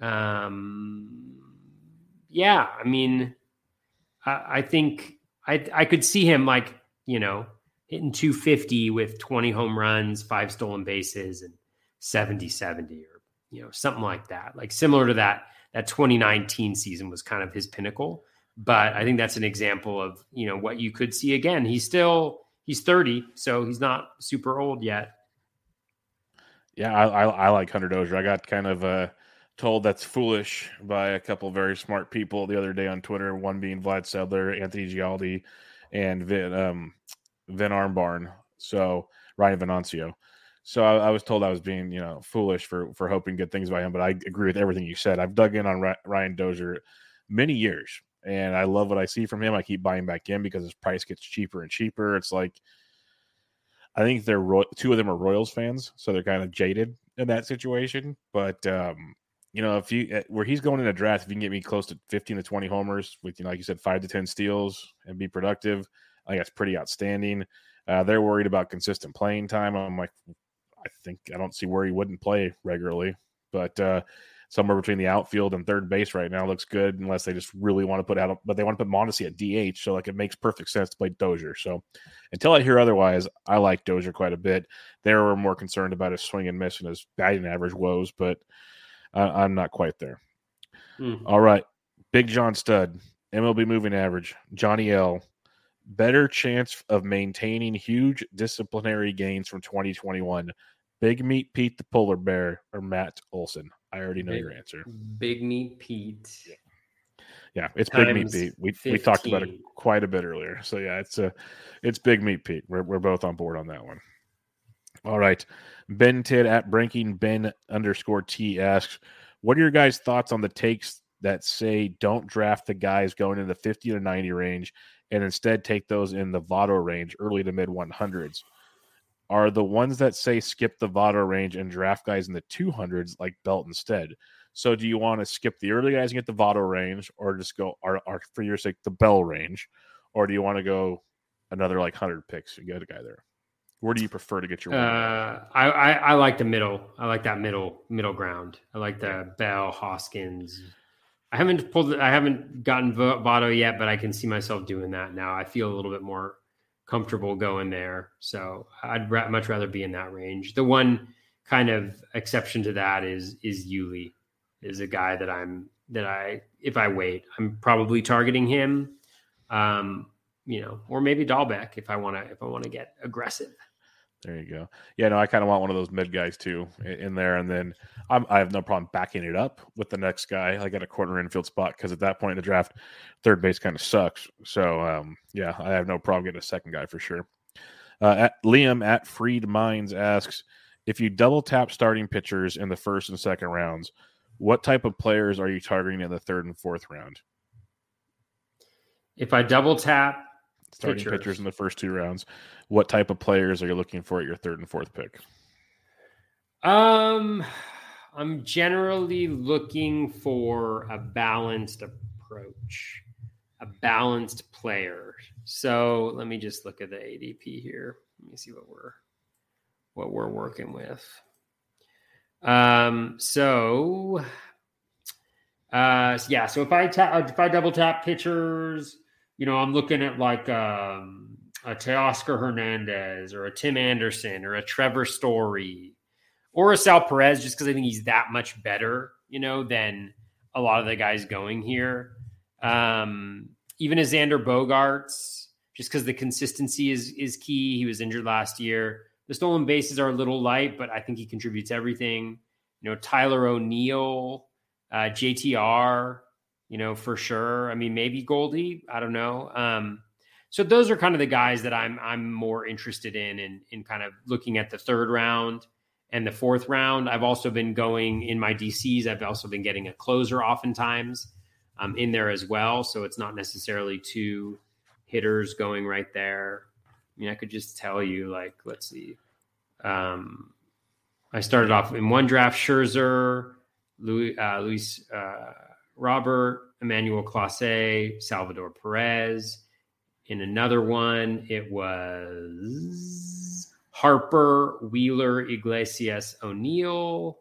Um, yeah, I mean, I, think I I could see him like you know hitting 250 with 20 home runs, five stolen bases, and 70 70 or you know something like that. Like similar to that that 2019 season was kind of his pinnacle. But I think that's an example of you know what you could see again. He's still he's 30, so he's not super old yet. Yeah, I, I, I like Hunter Dozier. I got kind of uh, told that's foolish by a couple very smart people the other day on Twitter. One being Vlad Sedler, Anthony Gialdi, and Vin, um, Vin Armbarn. So Ryan Venancio. So I, I, was told I was being, you know, foolish for for hoping good things by him. But I agree with everything you said. I've dug in on Ryan Dozier many years, and I love what I see from him. I keep buying back in because his price gets cheaper and cheaper. It's like I think they're two of them are Royals fans, so they're kind of jaded in that situation. But um, you know, if you eh, where he's going in a draft, if you can get me close to 15 to 20 homers with, you know, like you said, five to 10 steals and be productive, I think that's pretty outstanding. Uh, they're worried about consistent playing time. I'm like, I think I don't see where he wouldn't play regularly, but uh, somewhere between the outfield and third base right now looks good, unless they just really want to put out, but they want to put Mondesi at DH. So like it makes perfect sense to play Dozier. So until I hear otherwise, I like Dozier quite a bit. They were more concerned about his swing and miss and his batting average woes, but I, am not quite there. Mm. All right. Big John Stud, MLB moving average, Johnny L. Better chance of maintaining huge disciplinary gains from 2021. Big Meat Pete the Polar Bear or Matt Olson? I already know big, your answer. Big Meat Pete. Yeah, yeah it's Times Big Meat Pete. We, we talked about it quite a bit earlier. So yeah, it's a it's Big Meat Pete. We're, we're both on board on that one. All right. Ben Tid at Breaking Ben underscore T asks, What are your guys' thoughts on the takes that say don't draft the guys going in the 50 to 90 range and instead take those in the Votto range, early to mid 100s? Are the ones that say skip the Votto range and draft guys in the 200s like Belt instead? So do you want to skip the early guys and get the Votto range, or just go, or, or for your sake, the Bell range, or do you want to go another like 100 picks and get a guy there? Where do you prefer to get your? Uh, I, I, I like the middle. I like that middle middle ground. I like the Bell Hoskins. I haven't pulled. I haven't gotten Votto yet, but I can see myself doing that now. I feel a little bit more comfortable going there. So I'd ra- much rather be in that range. The one kind of exception to that is is Yuli, is a guy that I'm that I if I wait, I'm probably targeting him. Um, you know, or maybe Dalbec if I want to if I want to get aggressive. There you go. Yeah, no, I kind of want one of those mid guys too in there, and then I'm, i have no problem backing it up with the next guy. I got a corner infield spot because at that point in the draft, third base kind of sucks. So um, yeah, I have no problem getting a second guy for sure. Uh, at, Liam at Freed Minds asks if you double tap starting pitchers in the first and second rounds, what type of players are you targeting in the third and fourth round? If I double tap starting pitchers. pitchers in the first two rounds, what type of players are you looking for at your third and fourth pick? Um, I'm generally looking for a balanced approach, a balanced player. So let me just look at the ADP here. Let me see what we're what we're working with. Um, so uh yeah, so if I tap if I double tap pitchers, you know, I'm looking at like um a Teoscar Hernandez or a Tim Anderson or a Trevor Story or a Sal Perez just because I think he's that much better, you know, than a lot of the guys going here. Um, even a Xander Bogaerts, just because the consistency is is key. He was injured last year. The stolen bases are a little light, but I think he contributes everything. You know, Tyler O'Neill, uh, JTR, you know, for sure. I mean, maybe Goldie. I don't know. Um, so those are kind of the guys that I'm I'm more interested in in in kind of looking at the third round and the fourth round. I've also been going in my DCs. I've also been getting a closer oftentimes um, in there as well. So it's not necessarily two hitters going right there. I mean, I could just tell you, like, let's see. Um, I started off in one draft Scherzer, Louis, uh, Luis uh, Robert, Emmanuel Clase, Salvador Perez. In another one, it was Harper, Wheeler, Iglesias, O'Neill.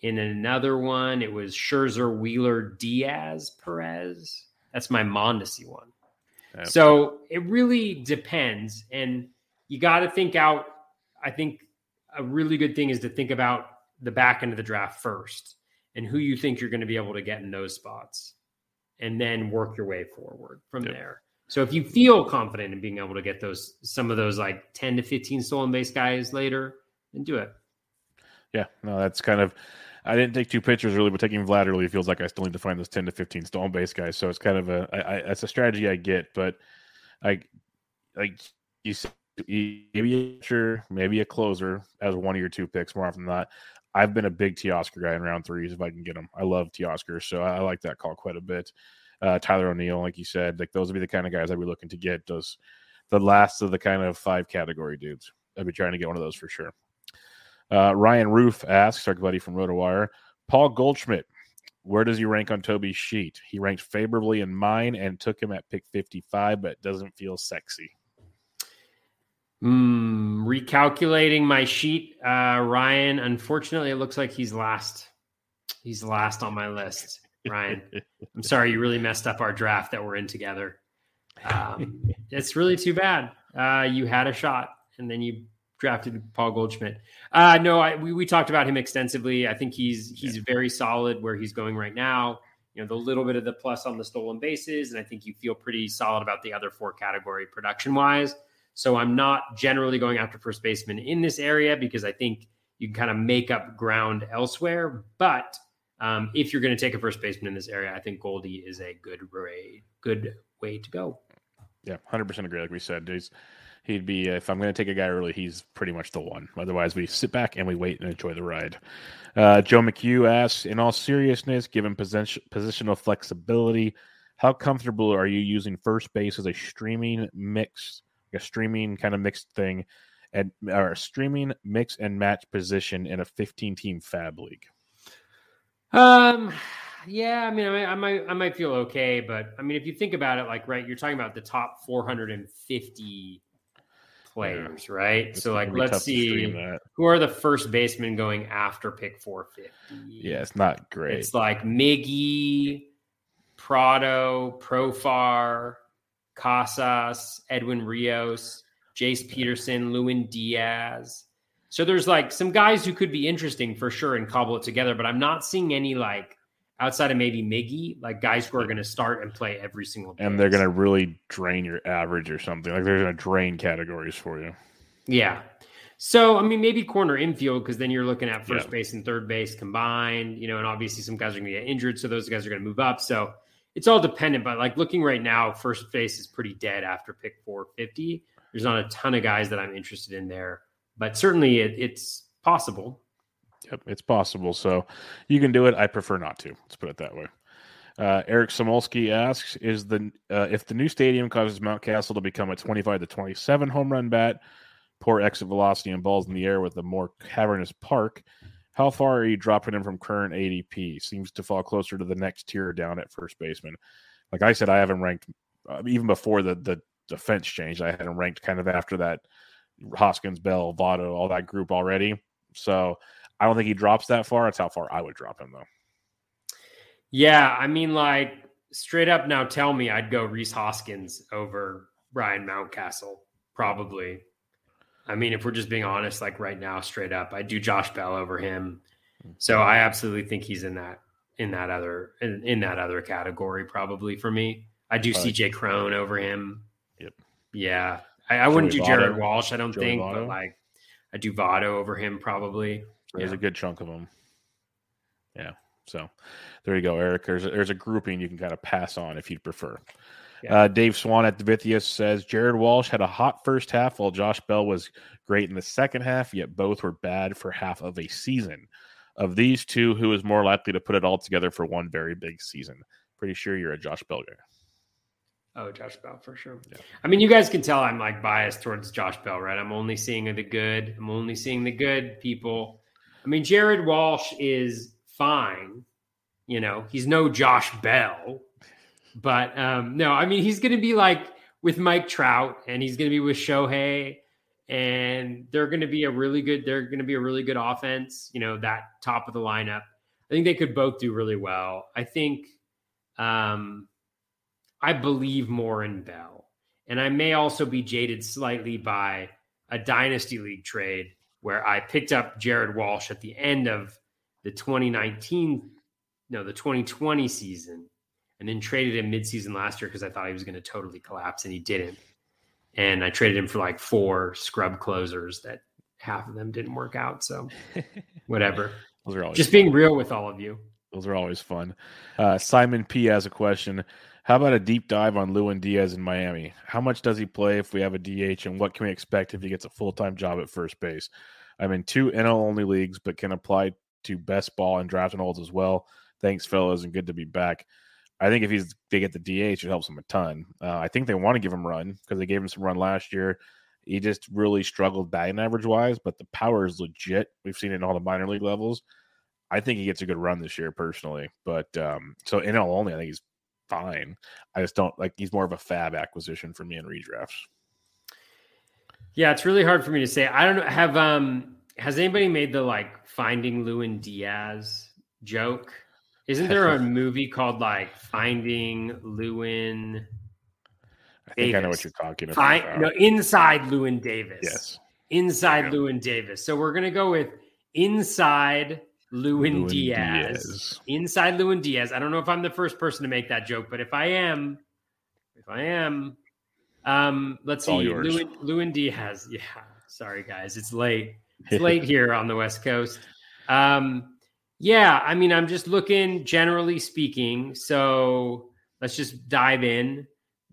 In another one, it was Scherzer, Wheeler, Diaz, Perez. That's my Mondesi one. Okay. So it really depends. And you got to think out. I think a really good thing is to think about the back end of the draft first and who you think you're going to be able to get in those spots and then work your way forward from yep. there. So if you feel confident in being able to get those some of those like 10 to 15 stolen base guys later, then do it. Yeah, no, that's kind of I didn't take two pitchers really, but taking Vlad early feels like I still need to find those 10 to 15 stolen base guys. So it's kind of a I, I, that's a strategy I get, but I like you said maybe a sure, maybe a closer as one of your two picks more often than not. I've been a big Teoscar guy in round threes if I can get him. I love Teoscar, so I, I like that call quite a bit uh, Tyler O'Neill, like you said, like those would be the kind of guys I'd be looking to get. Those the last of the kind of five category dudes. I'd be trying to get one of those for sure. Uh, Ryan Rufe asks, our buddy from RotoWire, Paul Goldschmidt, where does he rank on Toby's sheet? He ranked favorably in mine and took him at pick 55, but doesn't feel sexy. Mm, recalculating my sheet, uh, Ryan. Unfortunately, it looks like he's last. He's last on my list. Ryan. I'm sorry you really messed up our draft that we're in together. Um, it's really too bad. Uh, you had a shot and then you drafted Paul Goldschmidt. Uh, no, I, we, we talked about him extensively. I think he's he's yeah. very solid where he's going right now. You know, the little bit of the plus on the stolen bases, and I think you feel pretty solid about the other four category production wise. So I'm not generally going after first baseman in this area because I think you can kind of make up ground elsewhere. But um, if you're going to take a first baseman in this area, I think Goldie is a good way, good way to go. Yeah, hundred percent agree. Like we said, he's he'd be if I'm going to take a guy early, he's pretty much the one. Otherwise, we sit back and we wait and enjoy the ride. Uh, Joe McHugh asks, in all seriousness, given position, positional flexibility, how comfortable are you using first base as a streaming mix, a streaming kind of mixed thing, and or a streaming mix and match position in a 15 team FAAB league? Um, yeah, I mean, I might, I might, I might feel okay, but I mean, if you think about it, like, right, you're talking about the top 450 players, yeah. right? It's so, like, let's see who are the first basemen going after pick 450. Yeah, it's not great. It's like Miggy, Prado, Profar, Casas, Edwin Rios, Jace Peterson, Lewin Diaz. So there's like some guys who could be interesting for sure and cobble it together, but I'm not seeing any like outside of maybe Miggy, like guys who are going to start and play every single day. And they're going to really drain your average or something. Like they're going to drain categories for you. Yeah. So, I mean, maybe corner infield because then you're looking at first yeah. base and third base combined, you know, and obviously some guys are going to get injured. So those guys are going to move up. So it's all dependent. But like looking right now, first base is pretty dead after pick 450. There's not a ton of guys that I'm interested in there but certainly it, it's possible. Yep, it's possible. So you can do it. I prefer not to. Let's put it that way. Uh, Eric Samulski asks: Is the uh, if the new stadium causes Mountcastle to become a 25 to 27 home run bat, poor exit velocity and balls in the air with a more cavernous park, how far are you dropping him from current ADP? Seems to fall closer to the next tier down at first baseman. Like I said, I haven't ranked uh, even before the the defense change. I hadn't ranked kind of after that Hoskins, Bell, Votto, all that group already. So I don't think he drops that far. That's how far I would drop him though. Yeah, I mean, like straight up now, tell me I'd go Rhys Hoskins over Ryan Mountcastle, probably. I mean, if we're just being honest, like right now, straight up, I do Josh Bell over him. Mm-hmm. So I absolutely think he's in that in that other in, in that other category, probably for me. I do CJ Cron over him. Yep. Yeah. I, I wouldn't do Jared Votto. Walsh, I don't Joey think, Votto. but like I do Votto over him probably. There's yeah. a good chunk of them. Yeah. So there you go, Eric. There's a, there's a grouping you can kind of pass on if you'd prefer. Yeah. Uh, Dave Swan at Davithius says Jared Walsh had a hot first half while Josh Bell was great in the second half, yet both were bad for half of a season. Of these two, who is more likely to put it all together for one very big season? Pretty sure you're a Josh Bell guy. Oh, Josh Bell for sure. Yeah. I mean, you guys can tell I'm like biased towards Josh Bell, right? I'm only seeing the good. I'm only seeing the good people. I mean, Jared Walsh is fine. You know, he's no Josh Bell, but um, no, I mean, he's going to be like with Mike Trout, and he's going to be with Shohei, and they're going to be a really good. They're going to be a really good offense. You know, that top of the lineup. I think they could both do really well. I think, um, I believe more in Bell, and I may also be jaded slightly by a dynasty league trade where I picked up Jared Walsh at the end of the 2019, no, the 2020 season, and then traded him midseason last year because I thought he was going to totally collapse, and he didn't. And I traded him for like four scrub closers that half of them didn't work out. So whatever. Those are always just fun. being real with all of you. Those are always fun. Uh, Simon P has a question. How about a deep dive on Lewin Diaz in Miami? How much does he play if we have a DH, and what can we expect if he gets a full time job at first base? I'm in two NL only leagues, but can apply to best ball and drafting holds as well. Thanks, fellas, and good to be back. I think if he's they get the DH, it helps him a ton. Uh, I think they want to give him run because they gave him some run last year. He just really struggled batting average wise, but the power is legit. We've seen it in all the minor league levels. I think he gets a good run this year personally, but um, so in NL only, I think he's fine. I just don't like he's more of a FAAB acquisition for me in redrafts. Yeah, it's really hard for me to say. I don't know. Have um has anybody made the like finding Lewin Diaz joke? Isn't there a movie called like Finding Lewin? I think Davis? I know what you're talking about. Find, no, Inside Llewyn Davis. Yes. Inside yeah. Llewyn Davis. So we're gonna go with Inside Lewin, Lewin Diaz. Diaz. Inside Lewin Diaz. I don't know if I'm the first person to make that joke, but if I am, if I am, um, let's see. Lewin, Lewin Diaz. Yeah. Sorry, guys. It's late. It's late here on the West Coast. Um, yeah, I mean, I'm just looking generally speaking. So let's just dive in.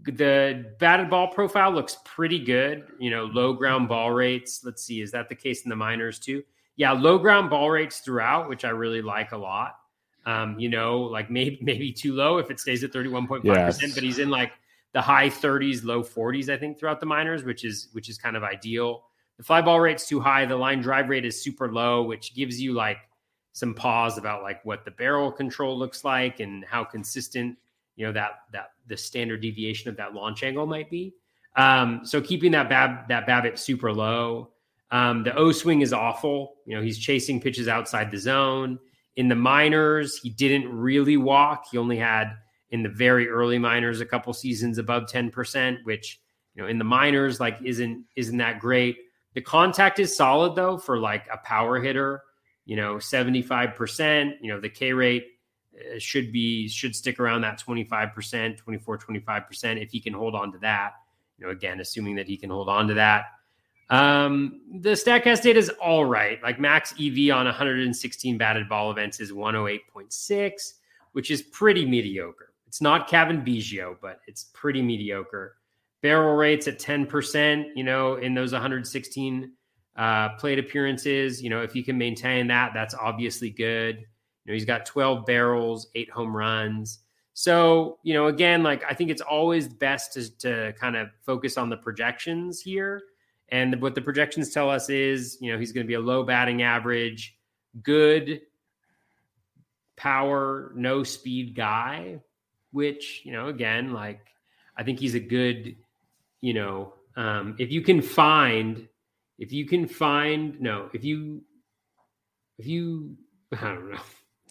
The batted ball profile looks pretty good. You know, low ground ball rates. Let's see, is that the case in the minors too? yeah, low ground ball rates throughout, which I really like a lot. Um, you know, like maybe maybe too low if it stays at 31.5%, yes. but he's in like the high 30s, low 40s, I think, throughout the minors, which is which is kind of ideal. The fly ball rate's too high. The line drive rate is super low, which gives you like some pause about like what the barrel control looks like and how consistent, you know, that that the standard deviation of that launch angle might be. Um, so keeping that bab that BABIP super low. Um, the O swing is awful. You know, he's chasing pitches outside the zone. In the minors, he didn't really walk. He only had in the very early minors a couple seasons above 10%, which, you know, in the minors, like isn't isn't that great. The contact is solid though for like a power hitter, you know, 75%. You know, the K rate uh, should be should stick around that 25%, 24, 25% if he can hold on to that. You know, again, assuming that he can hold on to that. Um, the Statcast data is all right. Like max EV on 116 batted ball events is 108.6, which is pretty mediocre. It's not Cavan Biggio, but it's pretty mediocre. Barrel rates at 10%, you know, in those 116 uh, plate appearances. You know, if you can maintain that, that's obviously good. You know, he's got 12 barrels, eight home runs. So, you know, again, like I think it's always best to, to kind of focus on the projections here. And what the projections tell us is, you know, he's going to be a low batting average, good power, no speed guy, which, you know, again, like I think he's a good, you know, um, if you can find, if you can find, no, if you, if you, I don't know.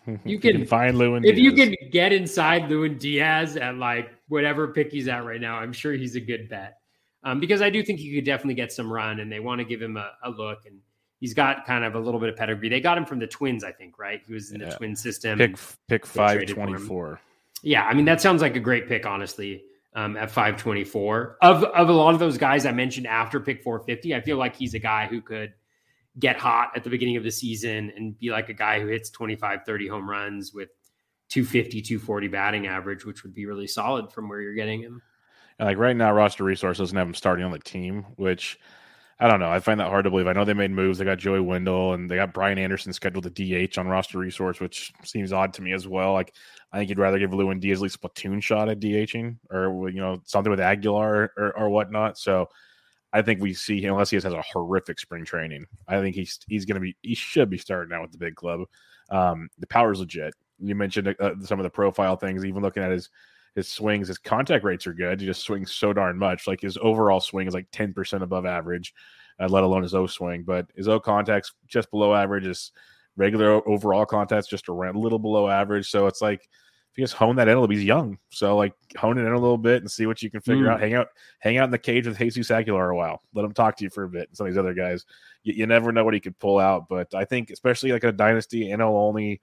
You can, you can find Lewin. If Diaz. you can get inside Lewin Diaz at like whatever pick he's at right now, I'm sure he's a good bet. Um, because I do think he could definitely get some run, and they want to give him a, a, look. And he's got kind of a little bit of pedigree. They got him from the Twins, I think, right? He was in yeah. the Twin system. Pick pick five twenty four. Yeah, I mean that sounds like a great pick, honestly. Um, at five twenty four of of a lot of those guys I mentioned after pick four fifty, I feel like he's a guy who could get hot at the beginning of the season and be like a guy who hits 25, 30 home runs with 250, 240 batting average, which would be really solid from where you're getting him. And like right now, roster resource doesn't have him starting on the team, which I don't know. I find that hard to believe. I know they made moves. They got Joey Wendle and they got Brian Anderson scheduled to DH on roster resource, which seems odd to me as well. Like I think you'd rather give Lewin a platoon shot at DHing or you know something with Aguilar or, or whatnot. So I think we see him unless he has a horrific spring training. I think he's he's going to be he should be starting out with the big club. Um, the power's legit. You mentioned uh, some of the profile things. Even looking at his his swings, his contact rates are good. He just swings so darn much. Like his overall swing is like ten percent above average, uh, let alone his O swing. But his O contacts just below average. His regular overall contacts just around a little below average. So it's like if you just hone that in a little, he's young. So like hone it in a little bit and see what you can figure mm. out. Hang out, hang out in the cage with Jesus Aguilar a while. Let him talk to you for a bit. And some of these other guys, you, you never know what he could pull out. But I think especially like a dynasty NL only,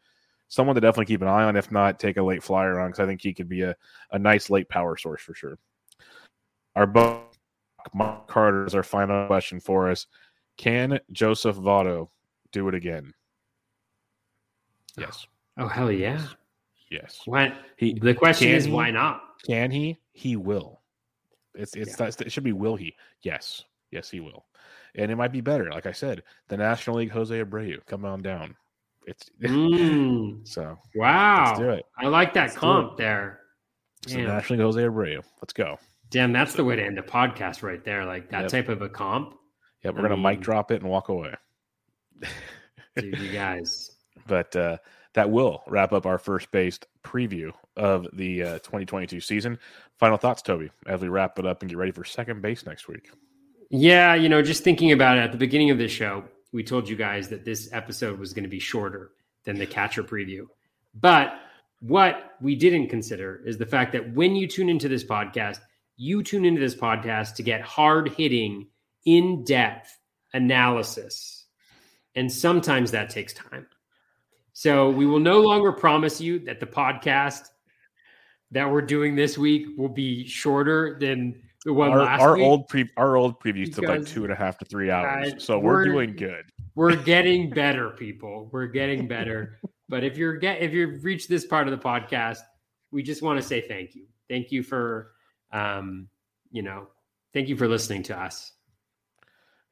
someone to definitely keep an eye on. If not, take a late flyer on because I think he could be a, a nice late power source for sure. Our book, Mark Carter is our final question for us. Can Joseph Votto do it again? Yes. Oh hell yeah! Yes. Yes. Why? He, the question is, he, why not? Can he? He will. It's it's yeah. it should be will he? Yes, yes he will, and it might be better. Like I said, the National League Jose Abreu, come on down. It's mm. so wow. Do it. I like that let's comp there. So National League Jose Abreu. Let's go. Damn, that's the way to end a podcast right there. Like that yep. type of a comp. Yeah, we're I gonna mean, mic drop it and walk away. dude, you guys. But uh that will wrap up our first based preview of the uh, 2022 season. Final thoughts, Toby, as we wrap it up and get ready for second base next week. Yeah, you know, just thinking about it at the beginning of this show, we told you guys that this episode was going to be shorter than the catcher preview. But what we didn't consider is the fact that when you tune into this podcast, you tune into this podcast to get hard hitting, in depth analysis. And sometimes that takes time. So we will no longer promise you that the podcast that we're doing this week will be shorter than the one our, our old pre our old previews took like two and a half to three hours. Uh, so we're, we're, doing good. We're getting better, people. We're getting better. but if you're get if you've reached this part of the podcast, we just want to say thank you. Thank you for um, you know, thank you for listening to us.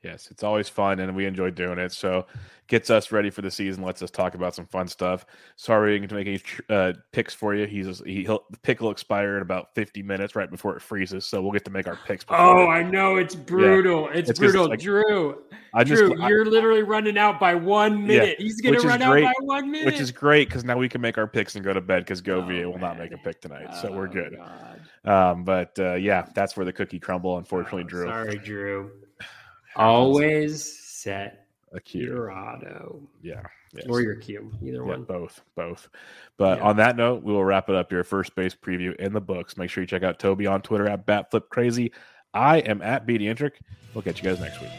Yes, it's always fun and we enjoy doing it. So gets us ready for the season, lets us talk about some fun stuff. Sorry to make any uh, picks for you. He's he, will the pick will expire in about 50 minutes right before it freezes. So we'll get to make our picks. Oh, I know it's brutal. Yeah. It's, it's, brutal. Like, Drew, I just, Drew, I, you're literally running out by one minute. Yeah, He's going to run great, out by one minute. Which is great because now we can make our picks and go to bed because Go oh, will not make a pick tonight. So oh, we're good. Um, but uh, yeah, that's where the cookie crumble, unfortunately, oh, Drew. Sorry, Drew. Always set a. Your auto. Yeah. Yes. Or your Q. Either yeah, one. Both. Both. But yeah. on that note, we will wrap it up here. First base preview in the books. Make sure you check out Toby on Twitter at BatFlipCrazy. I am at BDintric. We'll catch you guys next week.